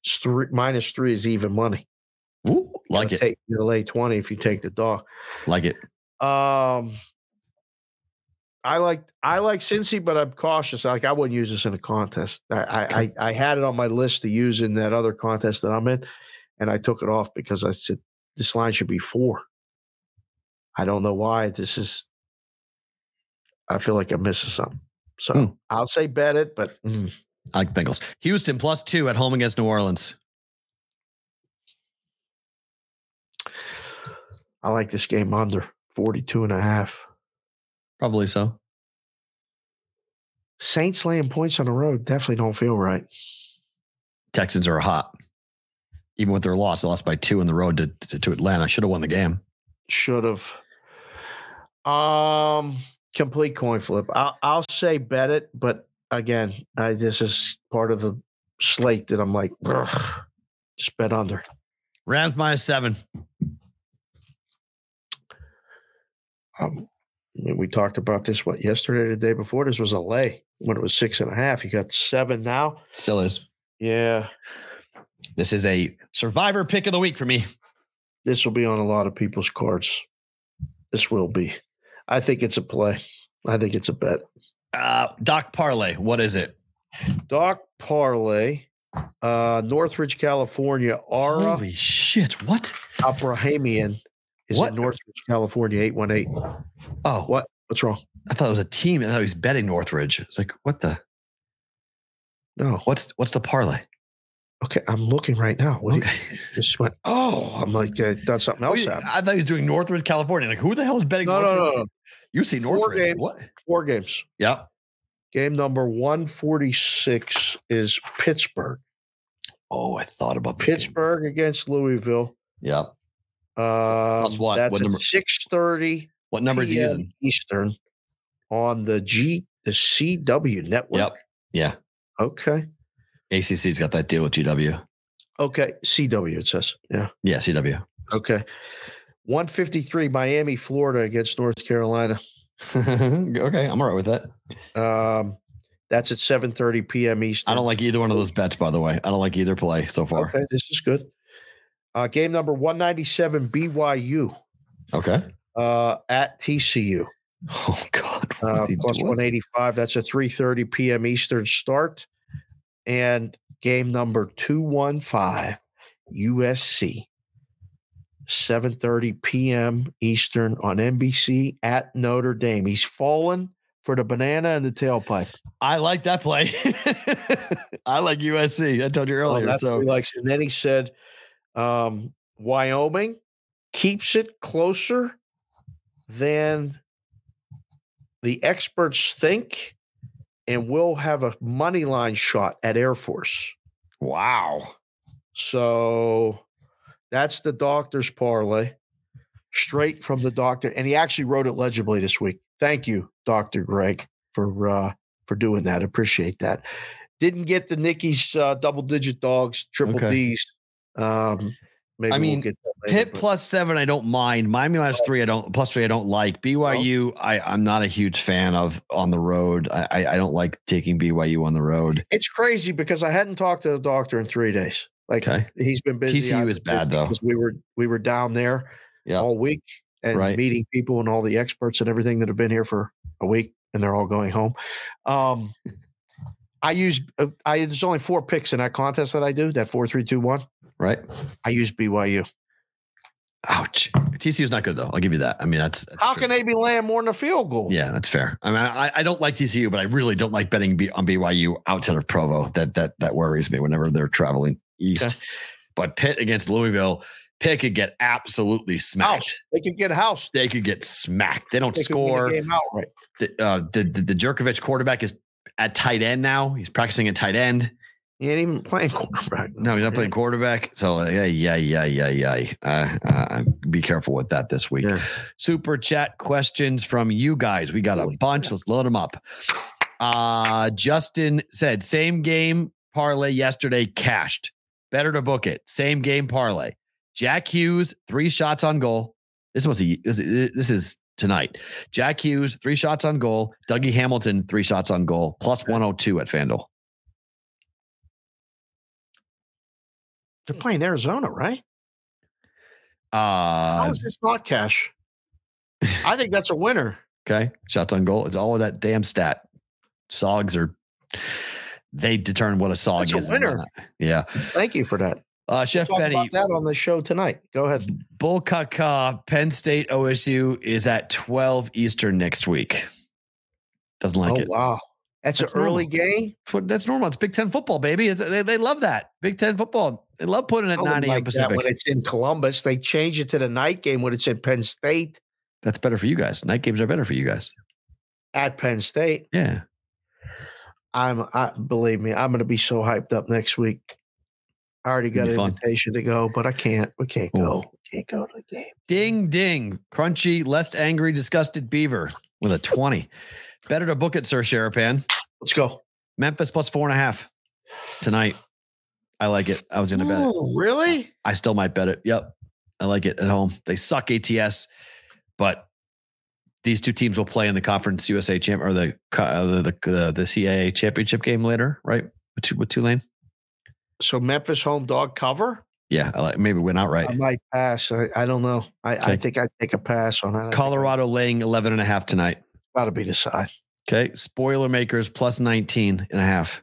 it's three minus three is even money. Ooh, like it. Take you lay twenty if you take the dog. Like it. Um, I like I like Cincy, but I'm cautious. Like I wouldn't use this in a contest. I I, I I had it on my list to use in that other contest that I'm in, and I took it off because I said this line should be four. I don't know why. This is. I feel like I'm missing something. So Hmm. I'll say bet it, but mm, I like the Bengals. Houston plus two at home against New Orleans. I like this game under 42 and a half. Probably so. Saints laying points on the road definitely don't feel right. Texans are hot. Even with their loss, they lost by two on the road to, to, to Atlanta. Should have won the game. Should have. Um, complete coin flip. I'll, I'll say bet it, but again, I, this is part of the slate that I'm like, "Ugh, just bet under. Rams minus seven. Um, we talked about this what yesterday, the day before. This was a lay when it was six and a half. You got seven now. Still is. Yeah, This is a survivor pick of the week for me. this will be on a lot of people's cards. This will be. I think it's a play. I think it's a bet. Uh, Doc Parlay. What is it? Doc Parlay, uh, Northridge, California. Ara Holy shit. What? Abrahamian is What? in Northridge, California, 818. Oh, What? What's wrong? I thought it was a team. I thought he was betting Northridge. It's like, what the? No. What's what's the parlay? Okay, I'm looking right now. What do you- just went, oh, I'm like, uh, done something else. Wait, happened. I thought he was doing Northridge, California. Like, who the hell is betting No, no, Northridge? no, no. You see Four Northridge. games. What? Four games. Yep. Game number 146 is Pittsburgh. Oh, I thought about this. game. Pittsburgh against Louisville. Yep. Um, what? That's What number? 630 What number is he using? Eastern on the G the CW network. Yep. Yeah. Okay. ACC's got that deal with GW. Okay. CW it says. Yeah. Yeah, CW. Okay. 153 Miami, Florida against North Carolina. okay, I'm all right with that. Um, that's at 7:30 p.m. Eastern. I don't like either one of those bets, by the way. I don't like either play so far. Okay, this is good. Uh, game number 197 BYU Okay. uh, at TCU. Oh God. Uh, plus doing? 185. That's a 3:30 p.m. Eastern start. And game number 215 USC 7:30 p.m. Eastern on NBC at Notre Dame. He's fallen for the banana and the tailpipe. I like that play. I like USC. I told you Oh, earlier. that's so he likes. And then he said, um, Wyoming keeps it closer than the experts think, and we'll have a money line shot at Air Force. wow. So that's the doctor's parlay, straight from the doctor. And he actually wrote it legibly this week. Thank you, Doctor Greg, for uh, for doing that. Appreciate that. Didn't get the Nicky's uh, double digit dogs, triple Okay. D's. Um, maybe I mean, we'll get that later, Pitt but- plus seven, I don't mind. Miami minus three, I don't plus three, I don't like. BYU, I, I'm not a huge fan of on the road. I, I, I don't like taking BYU on the road. It's crazy because I hadn't talked to the doctor in three days. Like Okay. he's been busy. TCU is bad, though. because we were we were down there Yeah. all week, and Right. meeting people and all the experts and everything that have been here for a week and they're all going home. Um, I use uh, I there's only four picks in that contest that I do that four three two one. right? I use BYU. Ouch. TCU's not good though. I'll give you that. I mean, that's, that's How true. can they be laying more than a field goal? Yeah, that's fair. I mean, I, I don't like TCU, but I really don't like betting B, on BYU outside of Provo. That that that worries me whenever they're traveling east. Okay. But Pitt against Louisville, Pitt could get absolutely smacked. House. They could get a house. They could get smacked. They don't They a score. outright. The, uh, the, the the Jurkovec quarterback is at tight end now. He's practicing at tight end. He ain't even playing quarterback. No, he's not playing quarterback. So uh, yeah, yeah, yeah, yeah, yeah. Uh, uh, be careful with that this week. Yeah. Super chat questions from you guys. We got a Holy bunch. Let's load them up. Uh, Justin said same game parlay yesterday cashed. Better to book it. Same game parlay. Jack Hughes three shots on goal. This was a, this, is- this is tonight. Jack Hughes three shots on goal. Dougie Hamilton three shots on goal plus one hundred two at Fanduel. They're playing Arizona, right? How Uh, is this not cash? I think that's a winner. Okay. Shots on goal. It's all of that damn stat. Sogs are they determine what a sog That's is. and winner. Yeah. Thank you for that. Uh Chef about that on the show tonight. Go ahead. Bull Kaka, Penn State OSU is at 12 Eastern next week. Doesn't like oh it. wow, that's, That's an early normal. game. That's, what, that's normal. It's Big Ten football, baby. It's, they, they love that. Big Ten football. They love putting it at 9 a.m. like Pacific. when it's in Columbus. They change it to the night game when it's in Penn State. That's better for you guys. Night games are better for you guys. At Penn State, Yeah. I'm. I believe me, I'm going to be so hyped up next week. I already got an fun. invitation to go, but I can't. We can't go. Ooh. We can't go to the game. Ding ding. Crunchy, less angry, disgusted beaver with a 20. Better to book it, Sir Sharapan. Let's go. Memphis plus four and a half tonight. I like it. I was gonna bet it. Oh, really? I still might bet it. Yep. I like it at home. They suck ATS, but these two teams will play in the conference USA champ or the uh, the the, the, the CAA championship game later, right? With, with Tulane. So Memphis home dog cover. Yeah, I like maybe win I outright. might pass. I, I don't know. I, I think I'd take a pass on that. Colorado laying 11 and a half tonight. Got to be the side. Okay. Spoiler makers plus 19 and a half.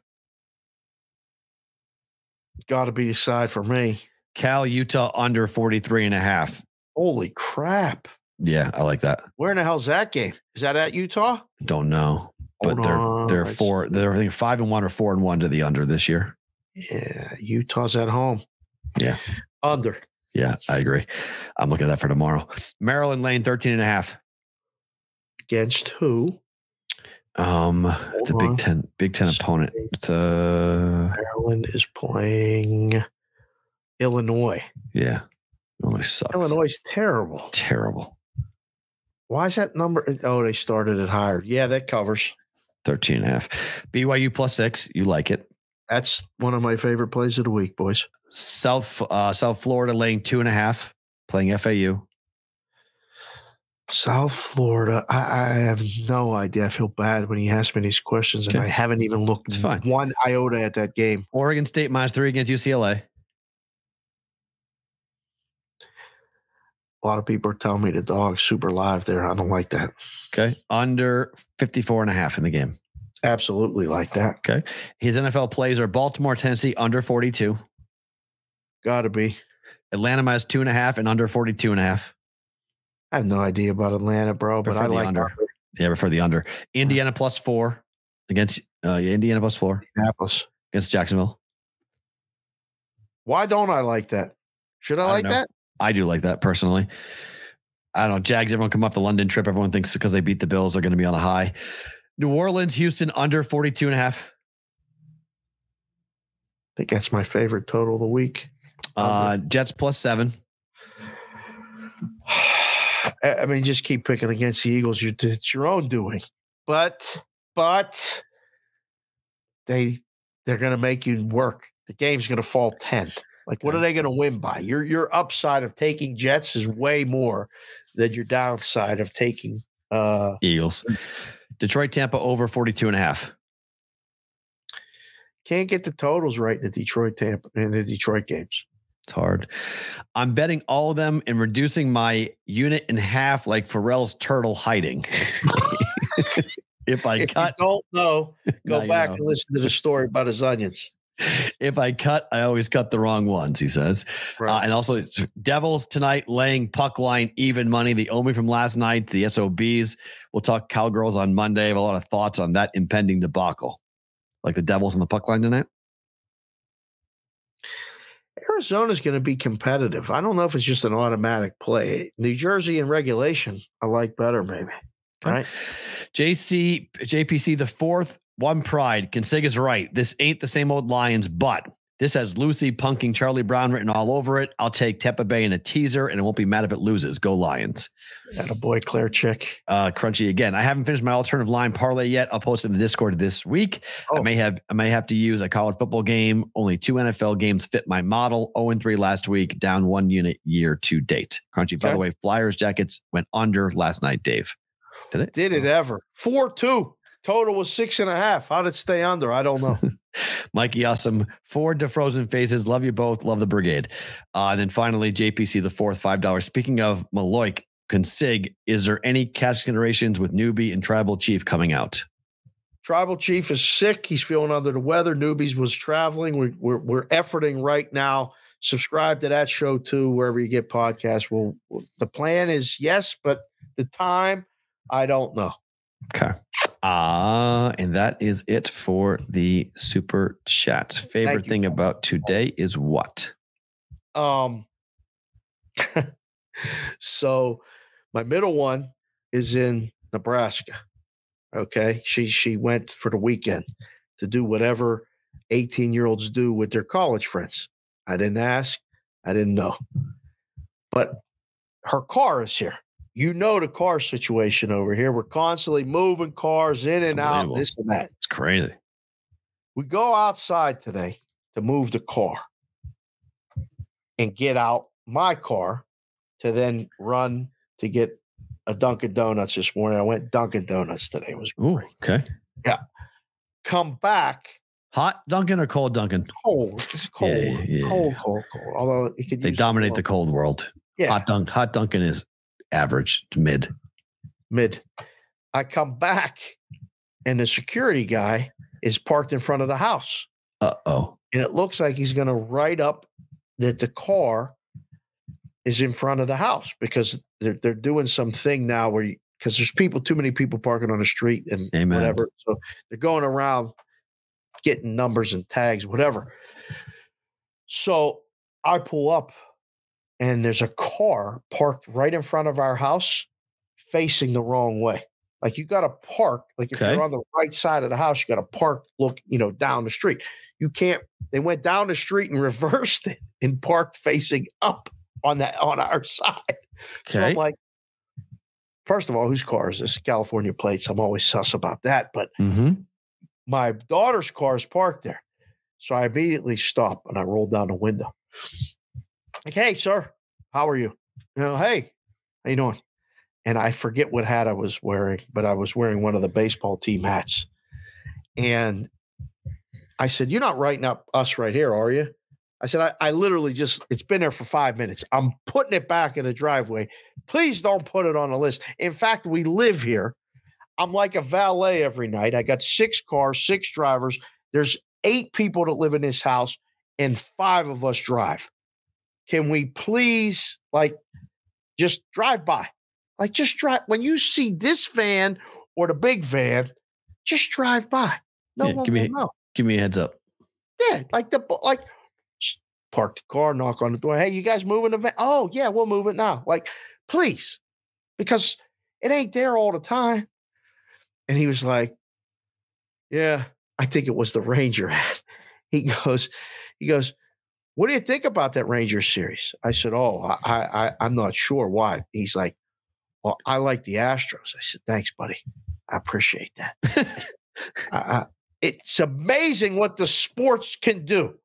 Got to be the side for me. Cal, Utah under 43 and a half. Holy crap. Yeah, I like that. Where in the hell's that game? Is that at Utah? Don't know. But Hold they're on, they're four, they're I think five and one or four and one to the under this year. Yeah, Utah's at home. Yeah. Under. Yeah, I agree. I'm looking at that for tomorrow. Maryland Lane 13 and a half. Against who? Um it's a Hold Big on. Ten, Big Ten opponent. It's a Maryland is playing Illinois. yeah. Illinois sucks. Illinois is terrible. Terrible. Why is that number? Oh, they started it higher. Yeah, that covers. 13 and a half. BYU plus six. You like it. That's one of my favorite plays of the week, boys. South uh South Florida laying two and a half, playing FAU. South Florida. I, I have no idea. I feel bad when he asks me these questions, and Okay. I haven't even looked fine. one iota at that game. Oregon State minus three against UCLA. A lot of people are telling me the dog's super live there. I don't like that. Okay. Under 54 and a half in the game. Absolutely like that. Okay. His NFL plays are Baltimore, Tennessee under 42, Got to be. Atlanta minus two and a half, and under 42 and a half. I have no idea about Atlanta, bro, but Prefer I the like under. under. Yeah, before the under. Indiana plus four against uh Indiana plus four Indianapolis. against Jacksonville. Why don't I like that? Should I, I like that? I do like that personally. I don't know. Jags, everyone come off the London trip. Everyone thinks because they beat the Bills, they're going to be on a high. New Orleans, Houston under 42 and a half. I think that's my favorite total of the week. Uh, Jets plus seven. I mean, just keep picking against the Eagles. You, it's your own doing, but but they they're going to make you work. The game's going to fall ten. Like, what are they going to win by? Your your upside of taking Jets is way more than your downside of taking. uh Eagles. Detroit, Tampa over 42 and a half. Can't get the totals right in the Detroit Tampa in the Detroit games. It's hard. I'm betting all of them and reducing my unit in half like Ferrall's turtle hiding. if I if cut, you don't know, Now go back know. and listen to the story about his onions. If I cut, I always cut the wrong ones, he says. Uh, and also, Devils tonight laying puck line even money. The Omi from last night, the SOBs. We'll talk Cowgirls on Monday. I have a lot of thoughts on that impending debacle. Like the Devils on the puck line tonight. Arizona's going to be competitive. I don't know if it's just an automatic play. New Jersey in regulation, I like better, maybe. Right? JC JPC the fourth, one pride. Consiga's right. This ain't the same old Lions, but this has Lucy punking Charlie Brown written all over it. I'll take Tampa Bay in a teaser, and it won't be mad if it loses. Go Lions. And a boy, Claire Chick. Uh, crunchy again. I haven't finished my alternative line parlay yet. I'll post it in the Discord this week. I Oh. may have I may have to use a college football game. Only two NFL games fit my model. 0 and 3 last week, down one unit year to date. Crunchy. By the way, Flyers jackets went under last night, Dave. Did it? Did it ever? 4 2. Total was six and a half. How did it stay under? I don't know. Mikey Awesome, four defrozen faces. Love you both. Love the brigade. Uh, and then finally, JPC, the fourth, $5. Speaking of Maloik, Consig, is there any cash considerations with newbie and tribal chief coming out? Tribal Chief is sick. He's feeling under the weather. Newbies was traveling. We're, we're, we're efforting right now. Subscribe to that show too, wherever you get podcasts. Well, the plan is yes, but the time, I don't know. Okay. Uh, and that is it for the super chats. Favorite you, thing about today is what? Um, so my middle one is in Nebraska. Okay. She she went for the weekend to do whatever 18 year olds do with their college friends. I didn't ask, I didn't know. But her car is here. You know the car situation over here. We're constantly moving cars in and out, this and that. It's crazy. We go outside today to move the car and get out my car to then run to get a Dunkin' Donuts this morning. I went Dunkin' Donuts today. It was Ooh, okay. Yeah. Come back Hot Dunkin' or cold Dunkin'? cold. It's cold. Yeah, yeah, yeah. Cold, cold, cold. Although They dominate the cold world. Yeah. Hot Dunk, Hot Dunkin' is average to mid. mid. I come back and the security guy is parked in front of the house. Uh oh. and it looks like he's going to write up that the car is in front of the house because they're they're doing something now where because there's people too many people parking on the street and Amen. whatever so they're going around getting numbers and tags whatever so i pull up and there's a car parked right in front of our house facing the wrong way. Like you got to park like if Okay. you're on the right side of the house you got to park look you know down the street. You can't they went down the street and reversed it and parked facing up on that on our side. So Okay. i'm like first of all whose car is this? California plates. I'm always sus about that but mm-hmm. my daughter's car is parked there. So i immediately stop and i roll down the window like hey sir how are you? You know hey how you doing? And i forget what hat i was wearing but i was wearing one of the baseball team hats. And i said you're not writing up us right here are you? I said i, I literally just it's been there for five minutes. I'm putting it back in the driveway. Please don't put it on the list. In fact we live here. I'm like a valet every night. I got six cars six drivers. There's eight people that live in this house and five of us drive can we please like just drive by like just drive when you see this van or the big van just drive by no Yeah, one give me will know Give me a heads up. yeah, like the like park the car, knock on the door. Hey, you guys moving the van? Oh, yeah, we'll move it now. Like, please, because it ain't there all the time. And he was like, Yeah, I think it was the Ranger. He goes, he goes, What do you think about that Ranger series? I said, Oh, I I I'm not sure why. He's like, Well, I like the Astros. I said, Thanks, buddy. I appreciate that. I, it's amazing what the sports can do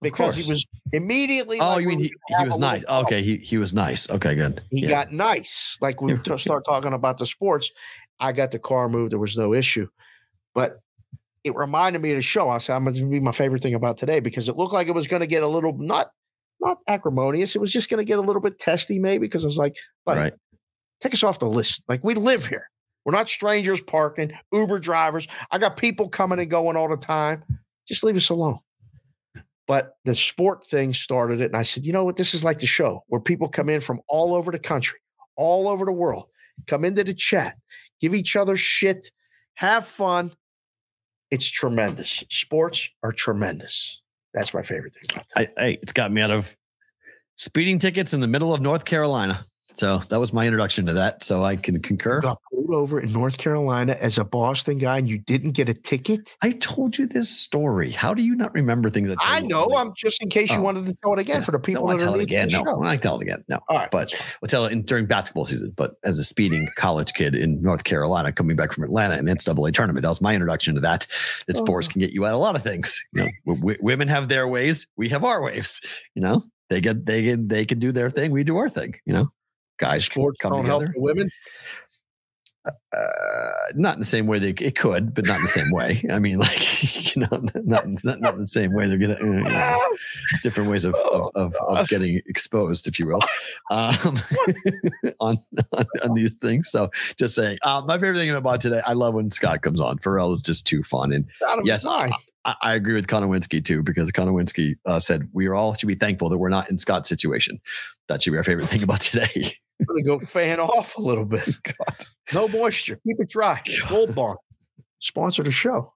because he was immediately. Oh, like you mean he, he was nice. Okay, he he was nice. Okay, good. He Yeah. got nice. Like we start talking about the sports, I got the car moved. There was no issue, but it reminded me of the show. I said, "I'm going to be my favorite thing about today" because it looked like it was going to get a little not not acrimonious. It was just going to get a little bit testy, maybe, because I was like, buddy, Right. take us off the list. Like we live here. We're not strangers parking, Uber drivers. I got people coming and going all the time. Just leave us alone. But the sport thing started it. And I said, you know what? This is like the show where people come in from all over the country, all over the world, come into the chat, give each other shit, have fun. It's tremendous. Sports are tremendous. That's my favorite thing it's got me out of speeding tickets in the middle of North Carolina. So that was my introduction to that. So I can concur. You got pulled over in North Carolina as a Boston guy and you didn't get a ticket? I told you this story. How do you not remember things that I know. I'm just in case you Oh. wanted to tell it again for the people No, I that tell are it again. No, show. I tell it again. No. All right. But we'll tell it in, during basketball season. But as a speeding college kid in North Carolina, coming back from Atlanta in the NCAA tournament, that was my introduction to that. That oh. sports Oh. can get you at a lot of things. You know, w- women have their ways, we have our ways. You know, they get they can they can do their thing, we do our thing. You know, guys Sports come don't help together. the women. Uh, not in the same way they it could, but not in the same way. I mean, like you know, not not, not in the same way. They're gonna uh, you know, different ways of of, of, of getting exposed, if you will, um, on, on on these things. So, just saying, uh, my favorite thing about today, I love when Scott comes on. Ferrall is just too fun, and Yes, Stein. I, I agree with Konowinski too, because Konowinski uh, said we are all should be thankful that we're not in Scott's situation. That should be our favorite thing about today. I'm going to go fan off a little bit. God. No moisture. Keep it dry. Gold Bond. Sponsor the show.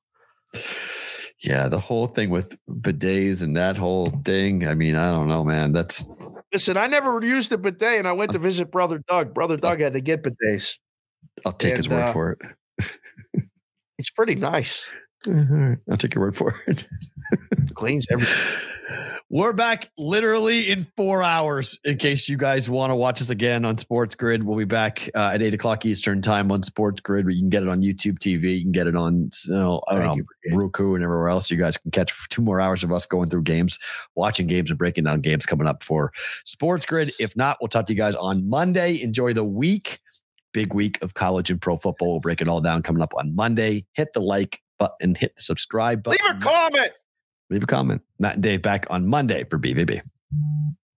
Yeah, the whole thing with bidets and that whole thing. I mean, I don't know, man. That's Listen, I never used a bidet and I went to visit Brother Doug. Brother Doug had to get bidets. I'll take his word uh, for it. It's pretty nice. Mhm. I'll take your word for it. Cleans everything. We're back literally in four hours. In case you guys want to watch us again on Sports Grid, we'll be back uh, at eight o'clock Eastern time on Sports Grid. You can get it on YouTube TV. You can get it on you know, I don't know, Roku and everywhere else. You guys can catch two more hours of us going through games, watching games, and breaking down games coming up for Sports Grid. If not, we'll talk to you guys on Monday. Enjoy the week. Big week of college and pro football. We'll break it all down coming up on Monday. Hit the like button, hit the subscribe button. Leave a comment. Leave a comment. Matt and Dave back on Monday for BVB.